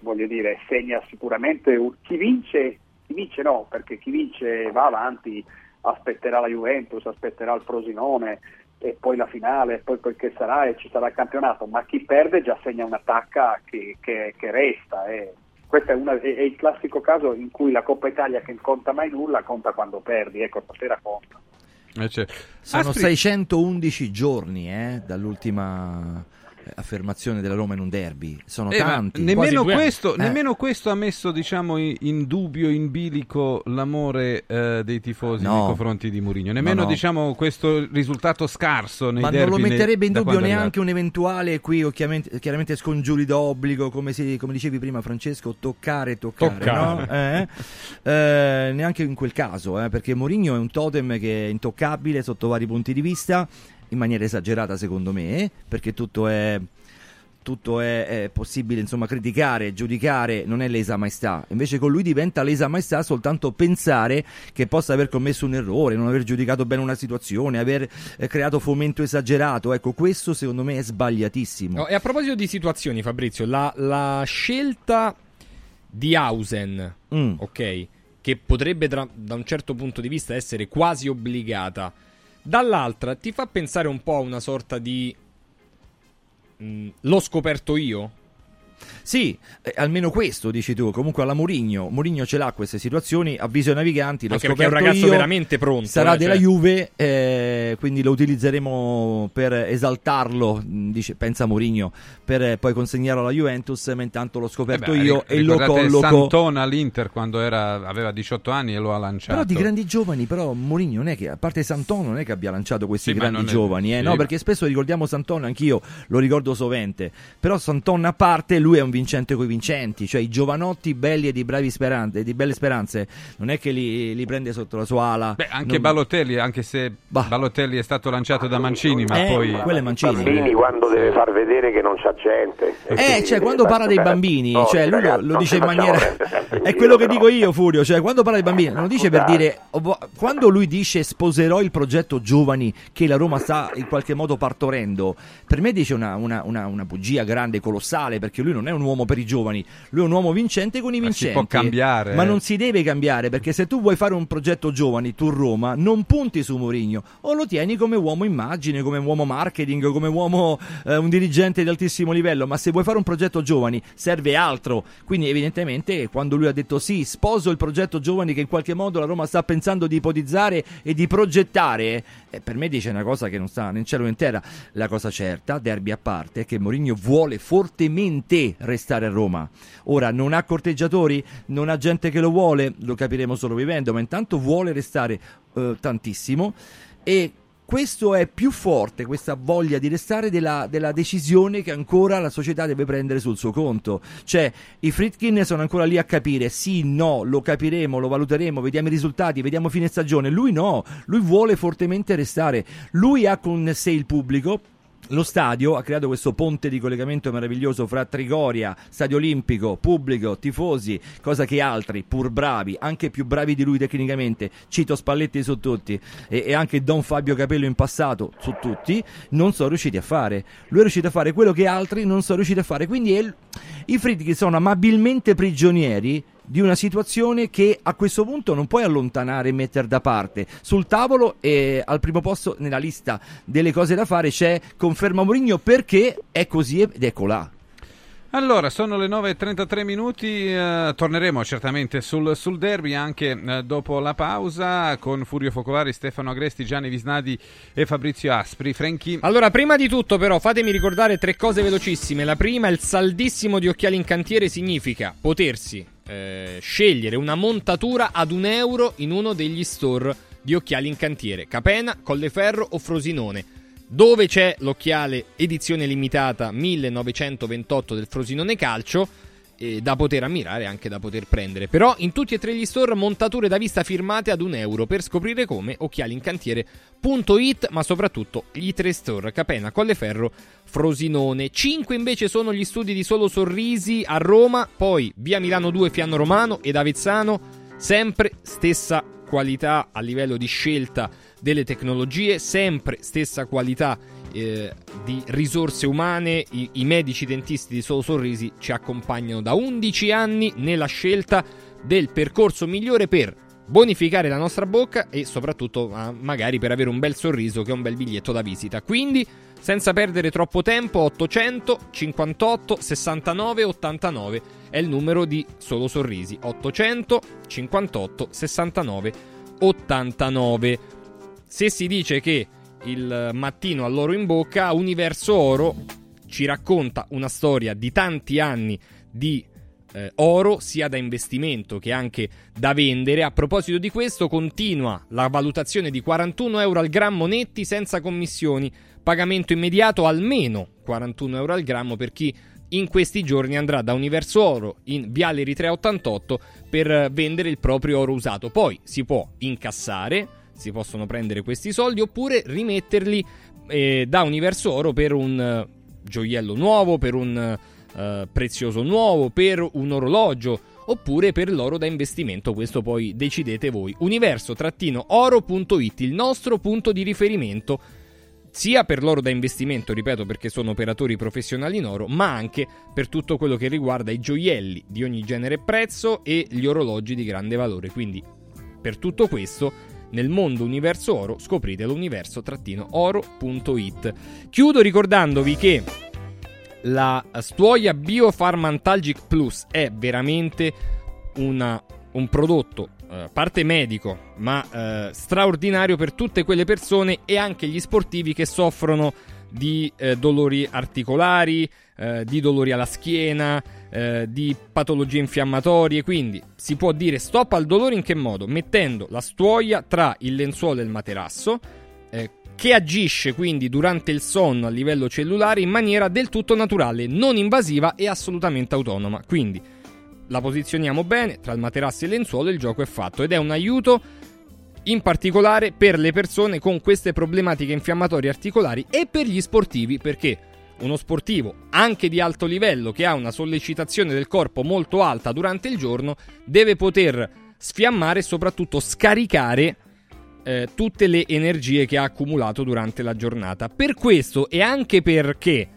voglio dire, segna sicuramente chi vince, chi vince no, perché chi vince va avanti, aspetterà la Juventus, aspetterà il Frosinone e poi la finale, e poi quel che sarà e ci sarà il campionato, ma chi perde già segna una tacca che, che- che resta. e questo è, una- è- il classico caso in cui la Coppa Italia che non conta mai nulla conta quando perdi, ecco, stasera conta. Eh, cioè, Sono Aspri- 611 giorni eh, dall'ultima affermazione della Roma in un derby. Sono Eh, tanti. nemmeno, questo. Eh. nemmeno questo ha messo diciamo, in, dubbio, in bilico l'amore eh, dei tifosi No. nei confronti di Mourinho. Nemmeno No, no. diciamo, questo risultato scarso nei Ma non derby lo nei- metterebbe in dubbio neanche un eventuale qui, chiaramente, chiaramente scongiuri d'obbligo, come, si- come dicevi prima Francesco, toccare, toccare, Toccare. Eh? Eh, neanche in quel caso, eh, perché Mourinho è un totem che è intoccabile sotto vari punti di vista, in maniera esagerata secondo me, perché tutto è... Tutto è, è possibile insomma criticare, giudicare, non è lesa maestà. Invece con lui diventa lesa maestà soltanto pensare che possa aver commesso un errore, non aver giudicato bene una situazione, aver eh, creato fomento esagerato. Ecco, questo secondo me è sbagliatissimo. No, e a proposito di situazioni, Fabrizio, la, la scelta di Hausen, Mm. ok, che potrebbe tra- da un certo punto di vista essere quasi obbligata, dall'altra ti fa pensare un po' a una sorta di mm, l'ho scoperto io? Sì, eh, almeno questo dici tu. Comunque alla Mourinho, Mourinho ce l'ha queste situazioni, avviso ai naviganti, l'ho Anche perché è un ragazzo io, veramente pronto, Sarà eh, della cioè. Juve, eh, quindi lo utilizzeremo per esaltarlo, mh, dice, pensa Mourinho, per eh, poi consegnarlo alla Juventus, ma intanto l'ho Eh scoperto beh, io ric- e lo colloco. Santona all'Inter quando era- aveva 18 anni e lo ha lanciato. Però di grandi giovani, però Mourinho non è che, a parte Sant'Ono, non è che abbia lanciato questi Sì, grandi non è- giovani, eh, sì, no? ma- Perché spesso ricordiamo Sant'Ono, anch'io lo ricordo sovente. Però Sant'Ono a parte, lui è un vincente coi vincenti, cioè i giovanotti belli e di bravi speranze, di belle speranze, non è che li, li prende sotto la sua ala. Beh, anche non- Balotelli, anche se Balotelli è stato lanciato da Mancini, ma Eh, poi... quello è Mancini. Bambini quando deve far vedere che non c'ha gente. Eh, cioè, quando parla dei bambini, a cioè, lui lo, ragazzi, lo dice in maniera. È quello che però. dico io, Furio. Cioè, quando parla dei bambini, non lo dice per dire. oh, Quando lui dice sposerò il progetto giovani che la Roma sta in qualche modo partorendo, per me dice una, una, una, una bugia grande, colossale, perché lui non è un uomo per i giovani, lui è un uomo vincente con i Ma si vincenti. può cambiare, Ma non si deve cambiare, perché se tu vuoi fare un progetto giovani, tu Roma, non punti su Mourinho, o lo tieni come uomo immagine, come uomo marketing, come uomo eh, un dirigente di altissimo livello, ma se vuoi fare un progetto giovani serve altro. Quindi evidentemente quando lui ha detto sì, sposo il progetto giovani che in qualche modo la Roma sta pensando di ipotizzare e di progettare, eh, per me dice una cosa che non sta né in cielo né in terra. La cosa certa, derby a parte, è che Mourinho vuole fortemente restare a Roma. Ora non ha corteggiatori, non ha gente che lo vuole, lo capiremo solo vivendo, ma intanto vuole restare eh, tantissimo e questo è più forte, questa voglia di restare, della, della decisione che ancora la società deve prendere sul suo conto. Cioè, i Fritkin sono ancora lì a capire, sì, no, lo capiremo, lo valuteremo, vediamo i risultati, vediamo fine stagione. Lui no, lui vuole fortemente restare. Lui ha con sé il pubblico, lo stadio ha creato questo ponte di collegamento meraviglioso fra Trigoria, stadio olimpico, pubblico, tifosi, cosa che altri, pur bravi, anche più bravi di lui tecnicamente, cito Spalletti su tutti e, e anche Don Fabio Capello in passato su tutti, non sono riusciti a fare. Lui è riuscito a fare quello che altri non sono riusciti a fare. Quindi è i Friedkin sono amabilmente prigionieri di una situazione che a questo punto non puoi allontanare e mettere da parte. Sul tavolo e al primo posto nella lista delle cose da fare c'è conferma Mourinho perché è così ed ecco là. Allora, sono le 9.33 minuti, eh, torneremo certamente sul, sul derby anche eh, dopo la pausa con Furio Focolari, Stefano Agresti, Gianni Visnadi e Fabrizio Aspri. Franchi, Allora, prima di tutto, però, fatemi ricordare tre cose velocissime. La prima, il saldissimo di occhiali in cantiere significa potersi eh, scegliere una montatura ad un euro in uno degli store di occhiali in cantiere, Capena, Colleferro o Frosinone. Dove c'è l'occhiale edizione limitata 1928 del Frosinone Calcio, eh, da poter ammirare e anche da poter prendere. Però in tutti e tre gli store montature da vista firmate ad un euro per scoprire come occhialincantiere.it, ma soprattutto i tre store Capena, Colleferro, Frosinone. 5 invece sono gli studi di Solo Sorrisi a Roma, poi via Milano 2 Fianno Romano ed Avezzano, sempre stessa qualità a livello di scelta delle tecnologie, sempre stessa qualità eh, di risorse umane, i, i medici dentisti di Solo Sorrisi ci accompagnano da 11 anni nella scelta del percorso migliore per bonificare la nostra bocca e soprattutto ah, magari per avere un bel sorriso che è un bel biglietto da visita. Quindi, senza perdere troppo tempo, 800 58 69 89 è il numero di Solo Sorrisi. 800 58 69 89. Se si dice che il mattino all'oro in bocca, Universo Oro ci racconta una storia di tanti anni di eh, oro sia da investimento che anche da vendere. A proposito di questo, continua la valutazione di 41 euro al grammo netti senza commissioni, pagamento immediato almeno 41 euro al grammo per chi in questi giorni andrà da Universo Oro in Viale 388 per vendere il proprio oro usato. Poi si può incassare, si possono prendere questi soldi oppure rimetterli eh, da Universo Oro per un eh, gioiello nuovo, per un eh, prezioso nuovo, per un orologio oppure per l'oro da investimento, questo poi decidete voi. Universo-oro.it, il nostro punto di riferimento sia per l'oro da investimento, ripeto perché sono operatori professionali in oro, ma anche per tutto quello che riguarda i gioielli di ogni genere e prezzo e gli orologi di grande valore. Quindi per tutto questo nel mondo universo oro scoprite l'universo-oro.it. Chiudo ricordandovi che la stuoia Biofarm Antalgic Plus è veramente una, un prodotto a parte medico, ma eh, straordinario per tutte quelle persone e anche gli sportivi che soffrono di eh, dolori articolari, eh, di dolori alla schiena, eh, di patologie infiammatorie. Quindi si può dire stop al dolore in che modo? Mettendo la stuoia tra il lenzuolo e il materasso, eh, che agisce quindi durante il sonno a livello cellulare in maniera del tutto naturale, non invasiva e assolutamente autonoma. Quindi la posizioniamo bene tra il materasso e il lenzuolo il gioco è fatto ed è un aiuto in particolare per le persone con queste problematiche infiammatorie articolari e per gli sportivi perché uno sportivo anche di alto livello che ha una sollecitazione del corpo molto alta durante il giorno deve poter sfiammare e soprattutto scaricare eh, tutte le energie che ha accumulato durante la giornata. Per questo e anche perché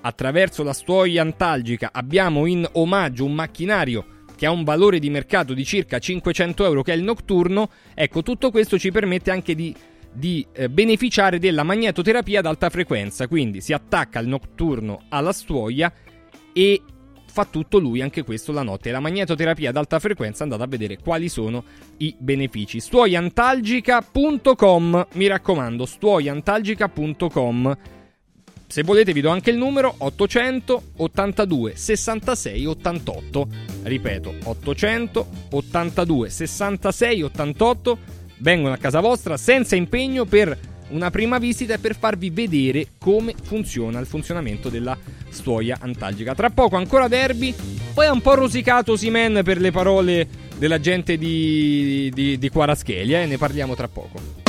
attraverso la stuoia antalgica abbiamo in omaggio un macchinario che ha un valore di mercato di circa 500 euro che è il notturno, ecco tutto questo ci permette anche di, di eh, beneficiare della magnetoterapia ad alta frequenza, quindi si attacca il notturno alla stuoia e fa tutto lui anche questo la notte. La magnetoterapia ad alta frequenza andate a vedere quali sono i benefici. Stuoiantalgica.com, mi raccomando, stuoiantalgica.com se volete vi do anche il numero 800 82 66 88. Ripeto, 800 82 66 88. Vengono a casa vostra senza impegno per una prima visita e per farvi vedere come funziona il funzionamento della stuoia antalgica. Tra poco ancora derby, poi è un po' rosicato Simen per le parole della gente di, di, di Quaraschelia e eh? ne parliamo tra poco.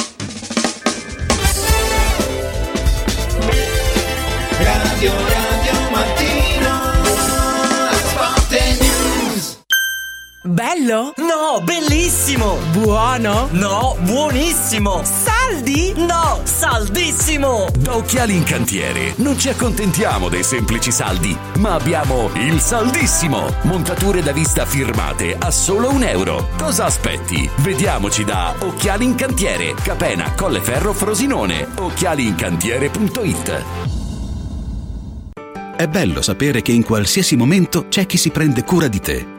Radio Bello? No, bellissimo! Buono? No, buonissimo! Saldi? No, saldissimo! Da Occhiali in Cantiere non ci accontentiamo dei semplici saldi, ma abbiamo il saldissimo! Montature da vista firmate a solo un euro. Cosa aspetti? Vediamoci da Occhiali in Cantiere, Capena, Colleferro, Frosinone. Occhialiincantiere.it È bello sapere che in qualsiasi momento c'è chi si prende cura di te.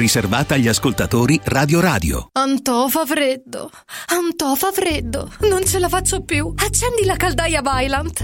riservata agli ascoltatori Radio Radio. Antò fa freddo. Antò fa freddo. Non ce la faccio più. Accendi la caldaia Vylant.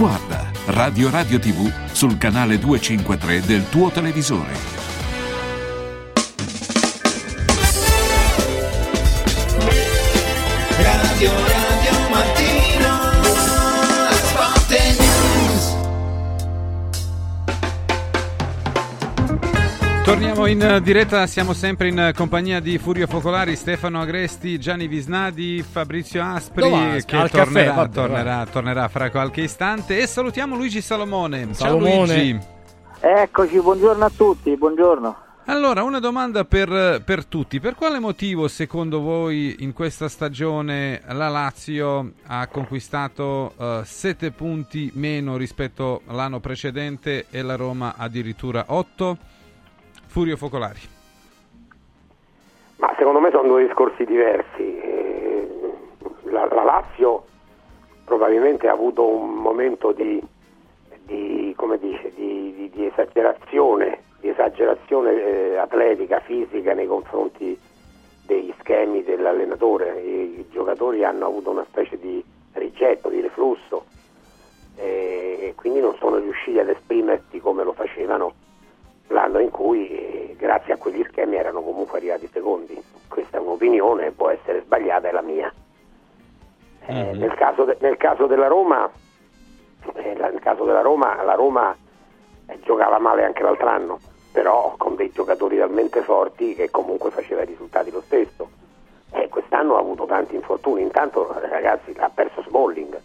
Guarda Radio Radio TV sul canale 253 del tuo televisore. Torniamo in eh, diretta, siamo sempre in compagnia di Furio Focolari, Stefano Agresti, Gianni Visnadi, Fabrizio Aspri Dove va? che Al tornerà, caffè, vabbè, tornerà, tornerà fra qualche istante e salutiamo Luigi Salomone. Salomone. Ciao Luigi. Eccoci, buongiorno a tutti, buongiorno. Allora, una domanda per, per tutti. Per quale motivo, secondo voi, in questa stagione la Lazio ha conquistato 7 punti meno rispetto all'anno precedente e la Roma addirittura 8? Furio Focolari. Ma secondo me sono due discorsi diversi. La, la Lazio probabilmente ha avuto un momento di, di, dice, di, di- esagerazione, esagerazione eh, atletica, fisica nei confronti degli schemi dell'allenatore. I, i giocatori hanno avuto una specie di rigetto, di reflusso eh, e quindi non sono riusciti ad esprimersi come lo facevano l'anno in cui grazie a quegli schemi erano comunque arrivati secondi. Questa è un'opinione, può essere sbagliata, è la mia. Eh, nel, caso de- nel caso della Roma, eh, la- nel caso della Roma, la Roma eh, giocava male anche l'altro anno, però con dei giocatori talmente forti che comunque faceva i risultati lo stesso. Eh, quest'anno ha avuto tanti infortuni, intanto ragazzi ha perso Smalling.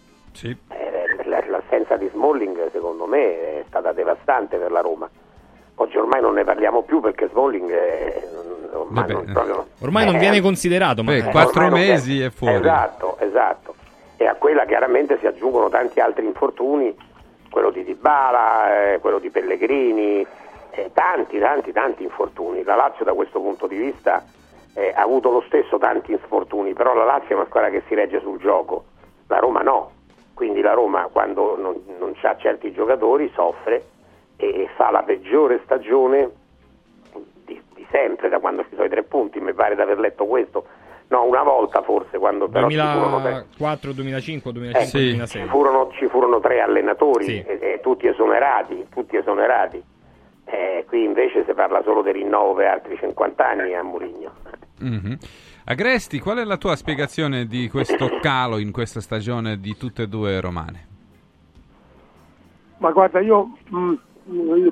Eh, l- l'assenza di Smalling secondo me è stata devastante per la Roma. Oggi ormai non ne parliamo più perché Smalling è, ormai non, proprio- Ormai non eh, viene considerato, ma Beh, quattro ormai non mesi è fuori. Esatto, esatto. E a quella chiaramente si aggiungono tanti altri infortuni, quello di Dybala, eh, quello di Pellegrini, eh, tanti, tanti, tanti infortuni. La Lazio da questo punto di vista eh, ha avuto lo stesso tanti infortuni, però la Lazio è una squadra che si regge sul gioco, la Roma no. Quindi la Roma quando non, non ha certi giocatori soffre e fa la peggiore stagione di, di sempre da quando ci sono i tre punti, mi pare di aver letto questo. No, una volta forse quando però ci furono tre, 2004, 2005, 2005, eh, 2006. ci, furono, ci furono tre allenatori Sì. e, e tutti esonerati, tutti esonerati. Eh, qui invece si parla solo di rinnovo per altri 50 anni a Murigno. Mhm. Agresti, qual è la tua spiegazione di questo calo in questa stagione di tutte e due romane? Ma guarda, io mh, mh,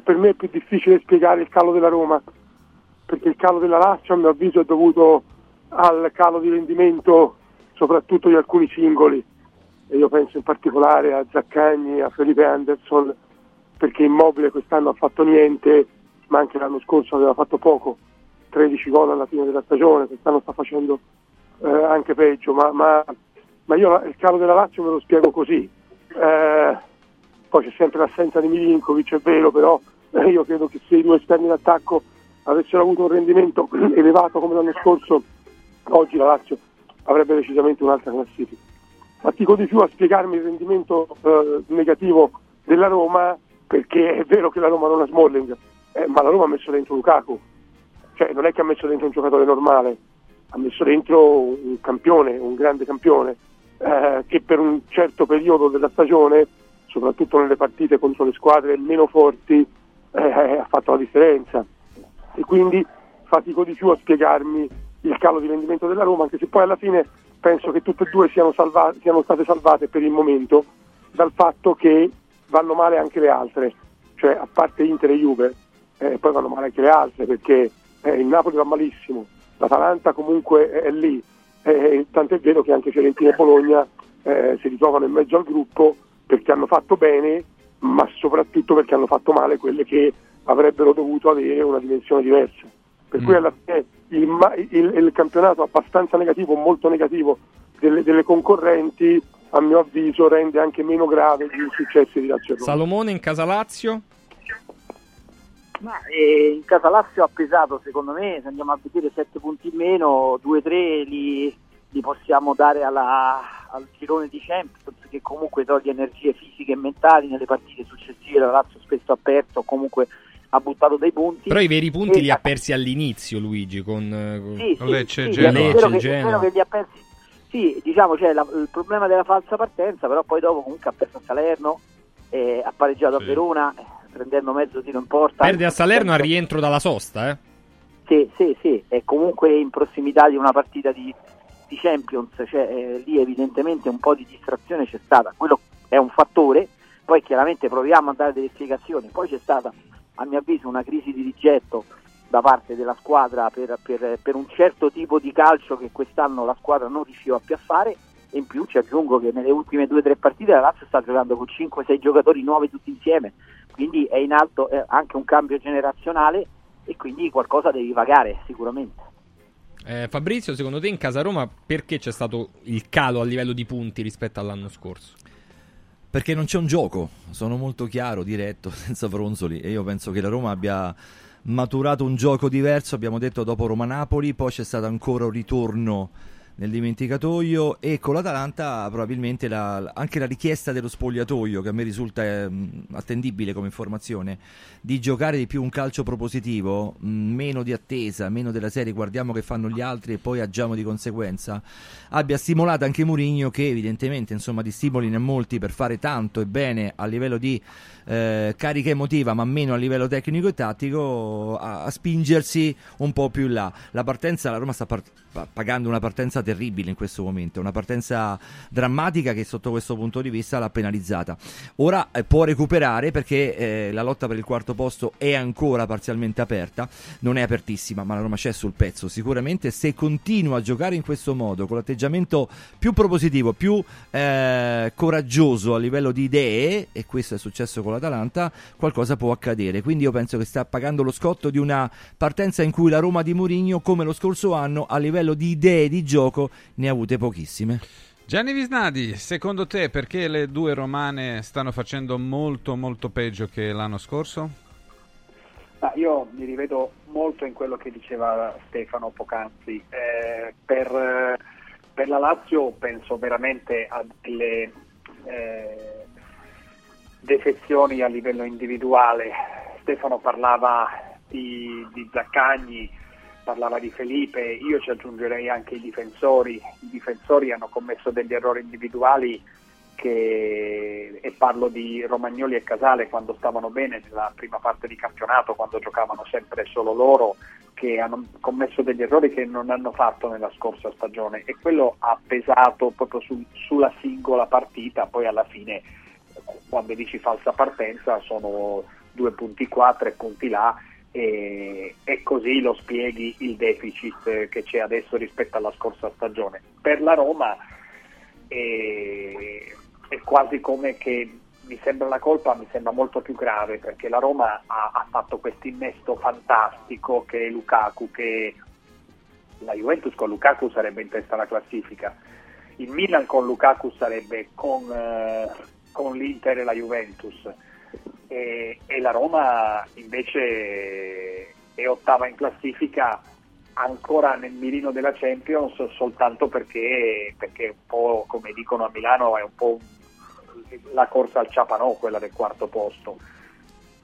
per me è più difficile spiegare il calo della Roma, perché il calo della Lazio a mio avviso è dovuto al calo di rendimento soprattutto di alcuni singoli. E io penso in particolare a Zaccagni, a Felipe Anderson, perché Immobile quest'anno ha fatto niente, ma anche l'anno scorso aveva fatto poco, 13 gol alla fine della stagione, quest'anno sta facendo eh, anche peggio, ma, ma- ma io il calo della Lazio me lo spiego così. Eh, poi c'è sempre l'assenza di Milinkovic, è vero, però eh, io credo che se i due esterni d'attacco avessero avuto un rendimento elevato come l'anno scorso, oggi la Lazio avrebbe decisamente un'altra classifica. Fatico di più a spiegarmi il rendimento eh, negativo della Roma perché è vero che la Roma non ha Smalling, eh, ma la Roma ha messo dentro Lukaku, cioè non è che ha messo dentro un giocatore normale, ha messo dentro un campione, un grande campione, eh, che per un certo periodo della stagione, soprattutto nelle partite contro le squadre meno forti, eh, ha fatto la differenza. E quindi fatico di più a spiegarmi il calo di rendimento della Roma, anche se poi alla fine penso che tutte e due siano, salva- siano state salvate per il momento dal fatto che vanno male anche le altre, cioè a parte Inter e Juve, eh, poi vanno male anche le altre perché eh, il Napoli va malissimo, l'Atalanta comunque è, è lì, eh, tant'è vero che anche Fiorentina e Bologna eh, si ritrovano in mezzo al gruppo perché hanno fatto bene, ma soprattutto perché hanno fatto male quelle che avrebbero dovuto avere una dimensione diversa. Per cui alla fine il, il- il campionato abbastanza negativo, molto negativo delle, delle concorrenti, a mio avviso rende anche meno grave i successi di Lazio. Salomone in casa Lazio? Ma eh, in casa Lazio ha pesato secondo me, se andiamo a vedere 7 punti in meno, 2-3 li, li possiamo dare alla- al girone di Champions che comunque toglie energie fisiche e mentali nelle partite successive, la Lazio spesso ha perso o comunque ha buttato dei punti. Però i veri punti E- li ha persi all'inizio Luigi con, eh, con Sì, sì, Lecce, sì, Genoa. che- Genoa. che li ha persi. Sì, diciamo c'è la- il problema della falsa partenza, però poi dopo comunque ha perso a Salerno, eh, ha pareggiato a Verona, eh, prendendo mezzo tiro in porta. Perde a Salerno al rientro dalla sosta, eh? Sì, sì, sì, è comunque in prossimità di una partita di, di Champions, cioè eh, lì evidentemente un po' di distrazione c'è stata, quello è un fattore, poi chiaramente proviamo a dare delle spiegazioni, poi c'è stata a mio avviso una crisi di rigetto da parte della squadra per, per- per un certo tipo di calcio che quest'anno la squadra non riusciva più a fare. E in più ci aggiungo che nelle ultime due o tre partite la Lazio sta giocando con 5-6 giocatori nuovi tutti insieme, quindi è in alto eh, anche un cambio generazionale e quindi qualcosa devi pagare sicuramente. Eh, Fabrizio, secondo te in casa Roma perché c'è stato il calo a livello di punti rispetto all'anno scorso? Perché non c'è un gioco, sono molto chiaro, diretto, senza fronzoli e io penso che la Roma abbia maturato un gioco diverso, abbiamo detto dopo Roma-Napoli, poi c'è stato ancora un ritorno nel dimenticatoio e con l'Atalanta probabilmente la- anche la richiesta dello spogliatoio che a me risulta ehm, attendibile come informazione di giocare di più un calcio propositivo mh, meno di attesa, meno della serie guardiamo che fanno gli altri e poi agiamo di conseguenza abbia stimolato anche Mourinho che evidentemente insomma di stimoli ne ha molti per fare tanto e bene a livello di eh, carica emotiva ma meno a livello tecnico e tattico a, a spingersi un po' più in là. La partenza la Roma sta par- pa- pagando una partenza terribile in questo momento una partenza drammatica che sotto questo punto di vista l'ha penalizzata. Ora eh, può recuperare perché eh, la lotta per il quarto posto è ancora parzialmente aperta non è apertissima ma la Roma c'è sul pezzo. Sicuramente se continua a giocare in questo modo con l'atteggiamento più propositivo più eh, coraggioso a livello di idee e questo è successo con l'Atalanta qualcosa può accadere quindi io penso che sta pagando lo scotto di una partenza in cui la Roma di Mourinho come lo scorso anno a livello di idee di gioco ne ha avute pochissime Gianni Visnadi, secondo te perché le due romane stanno facendo molto molto peggio che l'anno scorso? Ma io mi rivedo molto in quello che diceva Stefano poc'anzi. Eh, per, eh, per la Lazio penso veramente a delle eh, defezioni a livello individuale. Stefano parlava di, di Zaccagni, parlava di Felipe, io ci aggiungerei anche i difensori. I difensori hanno commesso degli errori individuali che, e parlo di Romagnoli e Casale quando stavano bene nella prima parte di campionato, quando giocavano sempre solo loro, che hanno commesso degli errori che non hanno fatto nella scorsa stagione e quello ha pesato proprio sul- sulla singola partita, poi alla fine quando dici falsa partenza sono due punti qua, tre punti là e, e così lo spieghi il deficit eh, che c'è adesso rispetto alla scorsa stagione. Per la Roma è, è quasi come che mi sembra la colpa, mi sembra molto più grave perché la Roma ha, ha fatto questo innesto fantastico che Lukaku, che la Juventus con Lukaku sarebbe in testa alla classifica, il Milan con Lukaku sarebbe con, eh, con l'Inter e la Juventus. E, e la Roma invece è ottava in classifica ancora nel mirino della Champions soltanto perché, perché un po' come dicono a Milano è un po' la corsa al ciapanò quella del quarto posto.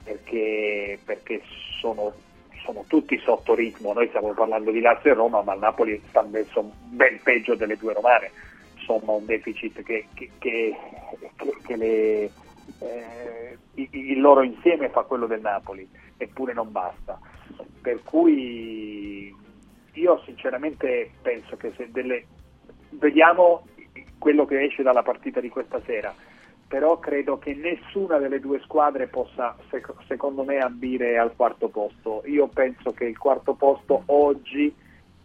Perché, perché sono, sono tutti sotto ritmo. Noi stiamo parlando di Lazio e Roma ma il Napoli sta messo ben peggio delle due romane insomma un deficit che, che- che- che- le, eh, il loro insieme fa quello del Napoli eppure non basta. Per cui io sinceramente penso che se delle vediamo quello che esce dalla partita di questa sera però credo che nessuna delle due squadre possa sec- secondo me ambire al quarto posto. Io penso che il quarto posto oggi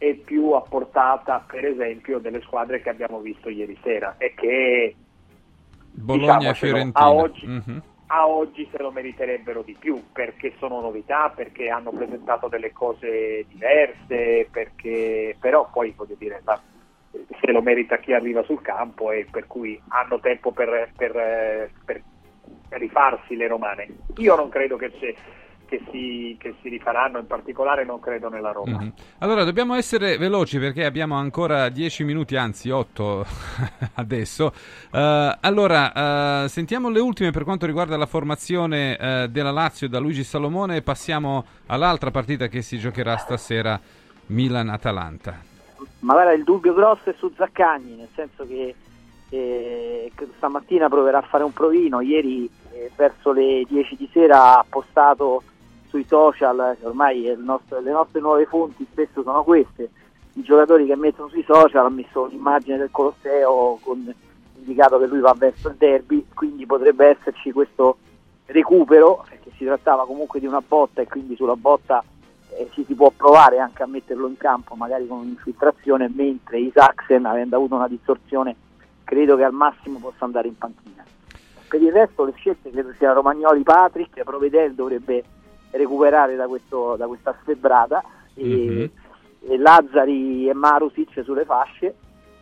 è più a portata per esempio delle squadre che abbiamo visto ieri sera e che Bologna e diciamocelo, Fiorentina. a oggi, Mhm. a oggi se lo meriterebbero di più perché sono novità, perché hanno presentato delle cose diverse, perché però poi voglio dire ma se lo merita chi arriva sul campo e per cui hanno tempo per, per- per rifarsi le romane. Io non credo che, se- che si, che si rifaranno, in particolare non credo nella Roma. Mhm. Allora, dobbiamo essere veloci perché abbiamo ancora 10 minuti, anzi 8 adesso. Eh, allora, eh, sentiamo le ultime per quanto riguarda la formazione eh, della Lazio da Luigi Salomone e passiamo all'altra partita che si giocherà stasera, Milan-Atalanta. Ma guarda, il dubbio grosso è su Zaccagni, nel senso che, eh, stamattina proverà a fare un provino, ieri eh, verso le 10 di sera ha postato sui social, che ormai nostro- le nostre nuove fonti spesso sono queste, i giocatori che mettono sui social, ha messo l'immagine del Colosseo con indicato che lui va verso il derby, quindi potrebbe esserci questo recupero, perché si trattava comunque di una botta e quindi sulla botta eh, ci si può provare anche a metterlo in campo, magari con un'infiltrazione, mentre Isaacsen, avendo avuto una distorsione, credo che al massimo possa andare in panchina. Per il resto le scelte credo sia Romagnoli Patrick, Provedel dovrebbe recuperare da, questo- da questa sfebrata, e, e Lazzari e Marusic sulle fasce,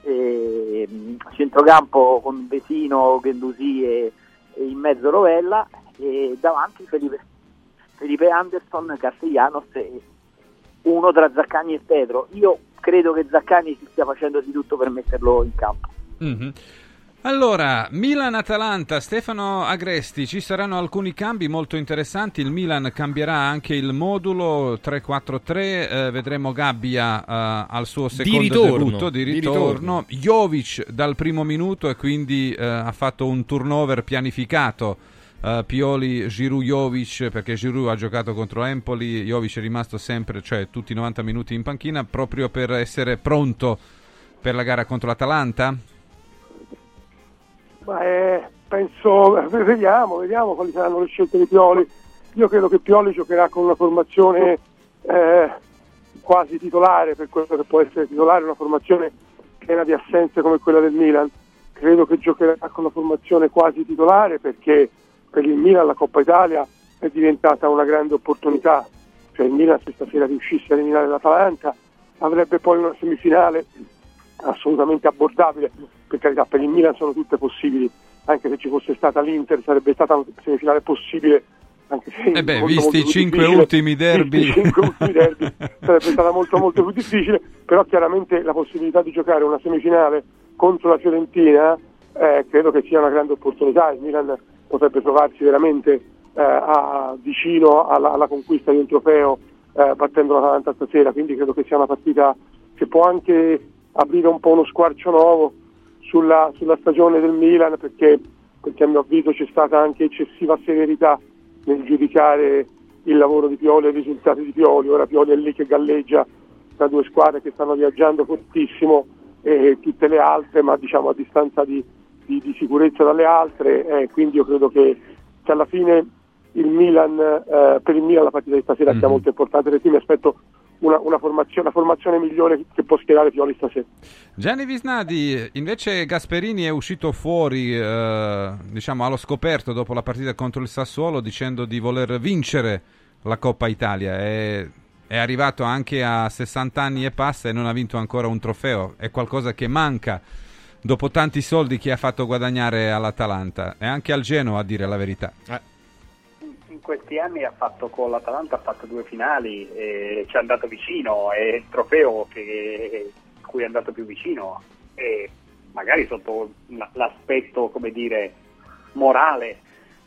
e, centrocampo con Vesino, Gendusi e, e in mezzo Rovella, e davanti Felipe, Felipe Anderson, Castellanos e uno tra Zaccagni e Pedro. Io credo che Zaccagni si stia facendo di tutto per metterlo in campo. Mhm. Allora, Milan-Atalanta, Stefano Agresti, ci saranno alcuni cambi molto interessanti, il Milan cambierà anche il modulo 3-4-3, eh, vedremo Gabbia eh, al suo secondo ritorno, debutto di di ritorno, Jovic dal primo minuto e quindi eh, ha fatto un turnover pianificato, eh, Pioli, Giroud, Jovic, perché Giroud ha giocato contro Empoli, Jovic è rimasto sempre, cioè tutti i 90 minuti in panchina, proprio per essere pronto per la gara contro l'Atalanta? Ma eh, penso, vediamo, vediamo quali saranno le scelte di Pioli. Io credo che Pioli giocherà con una formazione eh, quasi titolare, per quello che può essere titolare, una formazione piena di assenze come quella del Milan. Credo che giocherà con una formazione quasi titolare perché per il Milan la Coppa Italia è diventata una grande opportunità. Cioè il Milan se stasera riuscisse a eliminare l'Atalanta avrebbe poi una semifinale assolutamente abbordabile, per carità per il Milan sono tutte possibili, anche se ci fosse stata l'Inter sarebbe stata una semifinale possibile, anche se Eh beh, molto, visti molto i cinque ultimi derby. Visti i cinque ultimi derby sarebbe stata molto molto più difficile, però chiaramente la possibilità di giocare una semifinale contro la Fiorentina eh, credo che sia una grande opportunità. Il Milan potrebbe trovarsi veramente eh, a- vicino alla, alla conquista di un trofeo eh, battendo l'Atalanta stasera, quindi credo che sia una partita che può anche aprire un po' uno squarcio nuovo sulla, sulla stagione del Milan perché, perché a mio avviso c'è stata anche eccessiva severità nel giudicare il lavoro di Pioli e i risultati di Pioli. Ora Pioli è lì che galleggia tra due squadre che stanno viaggiando fortissimo e tutte le altre, ma diciamo a distanza di, di- di sicurezza dalle altre. eh, quindi io credo che, che alla fine il Milan, eh, per il Milan la partita di stasera sia molto importante perché mi aspetto una, una formazione, una formazione migliore che può schierare Pioli stasera. Gianni Visnadi, invece Gasperini è uscito fuori, eh, diciamo, allo scoperto dopo la partita contro il Sassuolo dicendo di voler vincere la Coppa Italia. È, è arrivato anche a 60 anni e passa e non ha vinto ancora un trofeo. È qualcosa che manca dopo tanti soldi che ha fatto guadagnare all'Atalanta e anche al Genoa, a dire la verità. in questi anni ha fatto con l'Atalanta ha fatto due finali ci è andato vicino è il trofeo che, cui è andato più vicino. E magari sotto l'aspetto come dire morale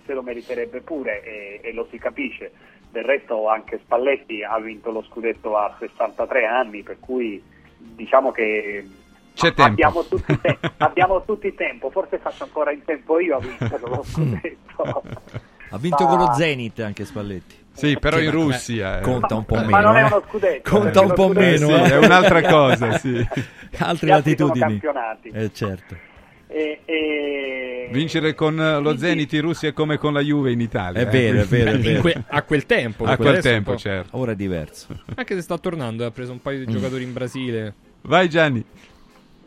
se lo meriterebbe pure e, e lo si capisce. Del resto anche Spalletti ha vinto lo scudetto a 63 anni per cui diciamo che C'è tempo. abbiamo tutti, te- abbiamo tutti tempo. Forse faccio ancora in tempo io a vincere lo scudetto Ha vinto Ma- con lo Zenit anche Spalletti. Sì, però Che in ma- Russia. eh. Conta un po' Ma meno. non è eh. uno scudetto, Conta un po' meno. Sì, eh. è un'altra cosa, sì. Altre latitudini. Eh, certo. E- e- Vincere con eh, lo Zenit in Russia è come con la Juve in Italia. È eh, vero, è quindi- vero, è vero. Que- a quel tempo. A quel è tempo, po'- certo. Ora è diverso. Anche se sta tornando, ha preso un paio di giocatori in Brasile. Vai Gianni.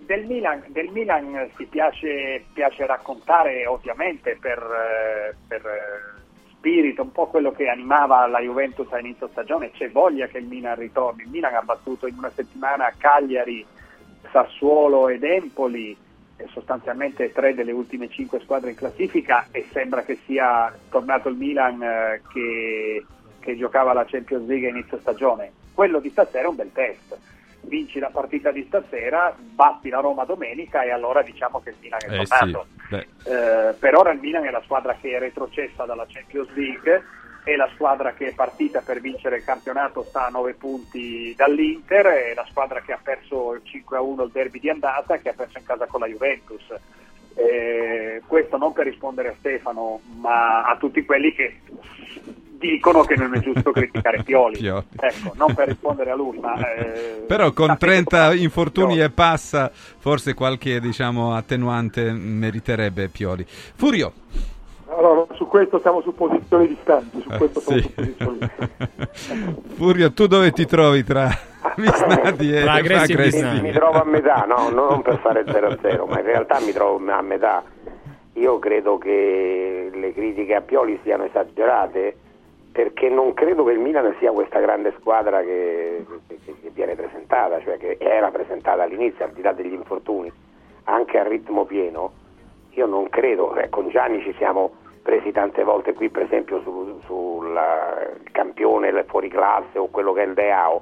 Del Milan, del Milan si piace, piace raccontare ovviamente per, eh, per, eh, spirito un po' quello che animava la Juventus a inizio stagione, c'è voglia che il Milan ritorni. Il Milan ha battuto in una settimana Cagliari, Sassuolo ed Empoli, sostanzialmente tre delle ultime cinque squadre in classifica e sembra che sia tornato il Milan eh, che, che giocava la Champions League a inizio stagione. Quello di stasera è un bel test. Vinci la partita di stasera, batti la Roma domenica e allora diciamo che il Milan è Eh sì, tornato. beh. Eh, per ora il Milan è la squadra che è retrocessa dalla Champions League è la squadra che è partita per vincere il campionato sta a 9 punti dall'Inter è la squadra che ha perso il 5-1 il derby di andata che ha perso in casa con la Juventus Eh, questo non per rispondere a Stefano ma a tutti quelli che dicono che non è giusto criticare Pioli, Pioli. ecco non per rispondere a lui ma eh, Però con sapete 30 come- infortuni e passa, forse qualche diciamo, attenuante meriterebbe Pioli. Furio. Allora, su questo siamo su posizioni distanti, su questo siamo Sì. su posizioni distanti. Furio, tu dove ti trovi tra Visnati e e? Visnati. Mi trovo a metà, no, non per fare 0-0, ma in realtà mi trovo a metà. Io credo che le critiche a Pioli siano esagerate perché non credo che il Milan sia questa grande squadra che, che- che viene presentata, cioè che era presentata all'inizio, al di là degli infortuni, anche a ritmo pieno. Io non credo, eh, con Gianni ci siamo presi tante volte qui, per esempio sul, sul campione il fuori classe o quello che è il Leao.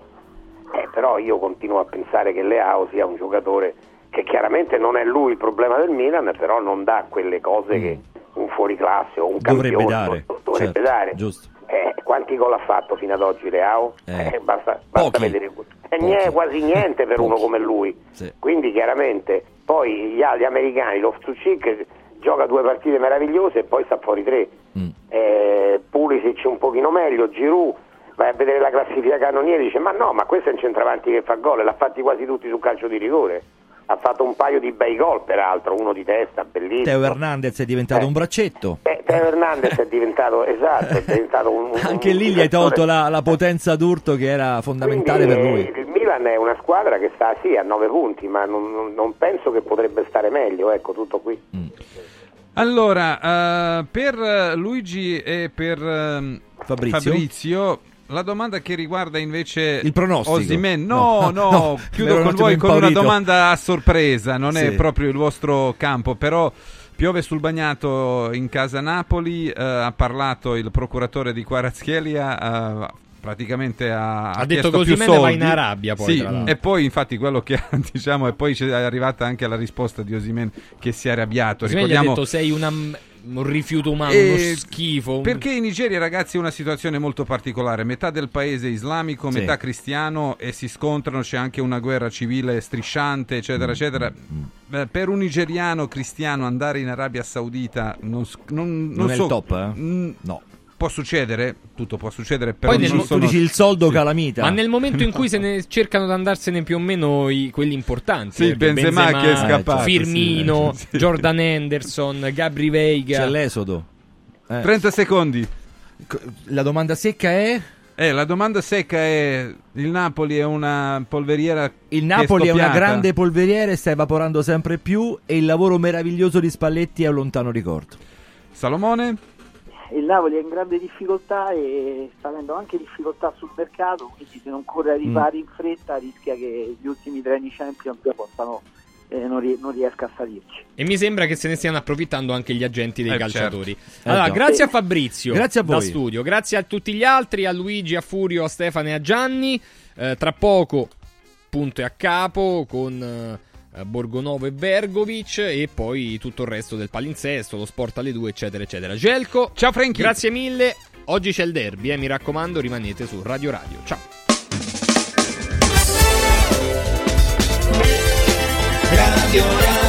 Eh, però io continuo a pensare che Leao sia un giocatore che chiaramente non è lui il problema del Milan, però non dà quelle cose che un fuoriclasse o un Dovrebbe campione dare, dovrebbe certo, dare. giusto. Eh, quanti gol ha fatto fino ad oggi Leao? Eh, Eh, basta basta vedere. Eh, nie- quasi niente per uno Pochi. come lui. Sì. Quindi chiaramente poi gli, gli americani, Loftus-Cheek gioca due partite meravigliose e poi sta fuori tre. Mm. Eh, Pulisic un pochino meglio, Giroud vai a vedere la classifica cannoniere dice ma no, ma questo è un centravanti che fa gol e l'ha fatti quasi tutti sul calcio di rigore. Ha fatto un paio di bei gol peraltro, uno di testa, bellissimo. Teo Hernandez è diventato un braccetto. Eh, Teo Hernandez è diventato esatto, è diventato un, un- Anche lì gli hai tolto la, la potenza d'urto che era fondamentale per quindi, lui. eh, Il Milan è una squadra che sta sì a 9 punti, ma non, non- penso che potrebbe stare meglio, ecco, tutto qui. Allora, eh, per eh, Luigi e per ehm, Fabrizio? Fabrizio, la domanda che riguarda invece Il pronostico. Osimhen, no, no, No, no, chiudo con voi con una domanda a sorpresa, non è Sì. proprio il vostro campo, però piove sul bagnato in casa Napoli, eh, ha parlato il procuratore di Quarazchielia, eh, praticamente ha, Ha detto più Osimhen soldi. va in Arabia poi, Sì, e poi infatti quello che diciamo e poi c'è- è arrivata anche la risposta di Osimen che si è arrabbiato. Osimhen gli ha Ricordiamo detto sei una, un rifiuto umano, E- uno schifo. Perché in Nigeria, ragazzi, è una situazione molto particolare. Metà del paese è islamico, Sì. metà cristiano e si scontrano. C'è anche una guerra civile strisciante, Mm. eccetera, eccetera. Beh, per un nigeriano cristiano andare in Arabia Saudita non, s- non, Non è il so- top, eh? Mm, No. Può succedere, tutto può succedere, però Poi nel non mo- sono... Tu dici il soldo calamita. Ma nel momento in cui se ne cercano di andarsene più o meno i- quelli importanti, Sì, perché Benzema che è scappato, Firmino, sì. Jordan Henderson, Gabri Veiga. C'è l'esodo. Eh. 30 secondi. La domanda secca è... Eh, la domanda secca è: il Napoli è una polveriera. Il Napoli è una scoppiata? grande polveriera e sta evaporando sempre più e il lavoro meraviglioso di Spalletti è un lontano ricordo. Salomone? Il Napoli è in grande difficoltà e sta avendo anche difficoltà sul mercato, quindi se non corre ai Mm. ripari in fretta rischia che gli ultimi treni Champions possano, eh, non, rie- non riesca a salirci. E mi sembra che se ne stiano approfittando anche gli agenti dei Eh, calciatori. certo. Allora, Eh, grazie a Fabrizio Grazie a da voi. studio, grazie a tutti gli altri, a Luigi, a Furio, a Stefano e a Gianni. Eh, tra poco punto e a capo con eh, Borgonovo e Vergovic e poi tutto il resto del palinsesto, lo sport alle 2, eccetera, eccetera. Gelco, ciao Franchi. Grazie mille. Oggi c'è il derby, eh, mi raccomando, rimanete su Radio Radio. Ciao. Radio Radio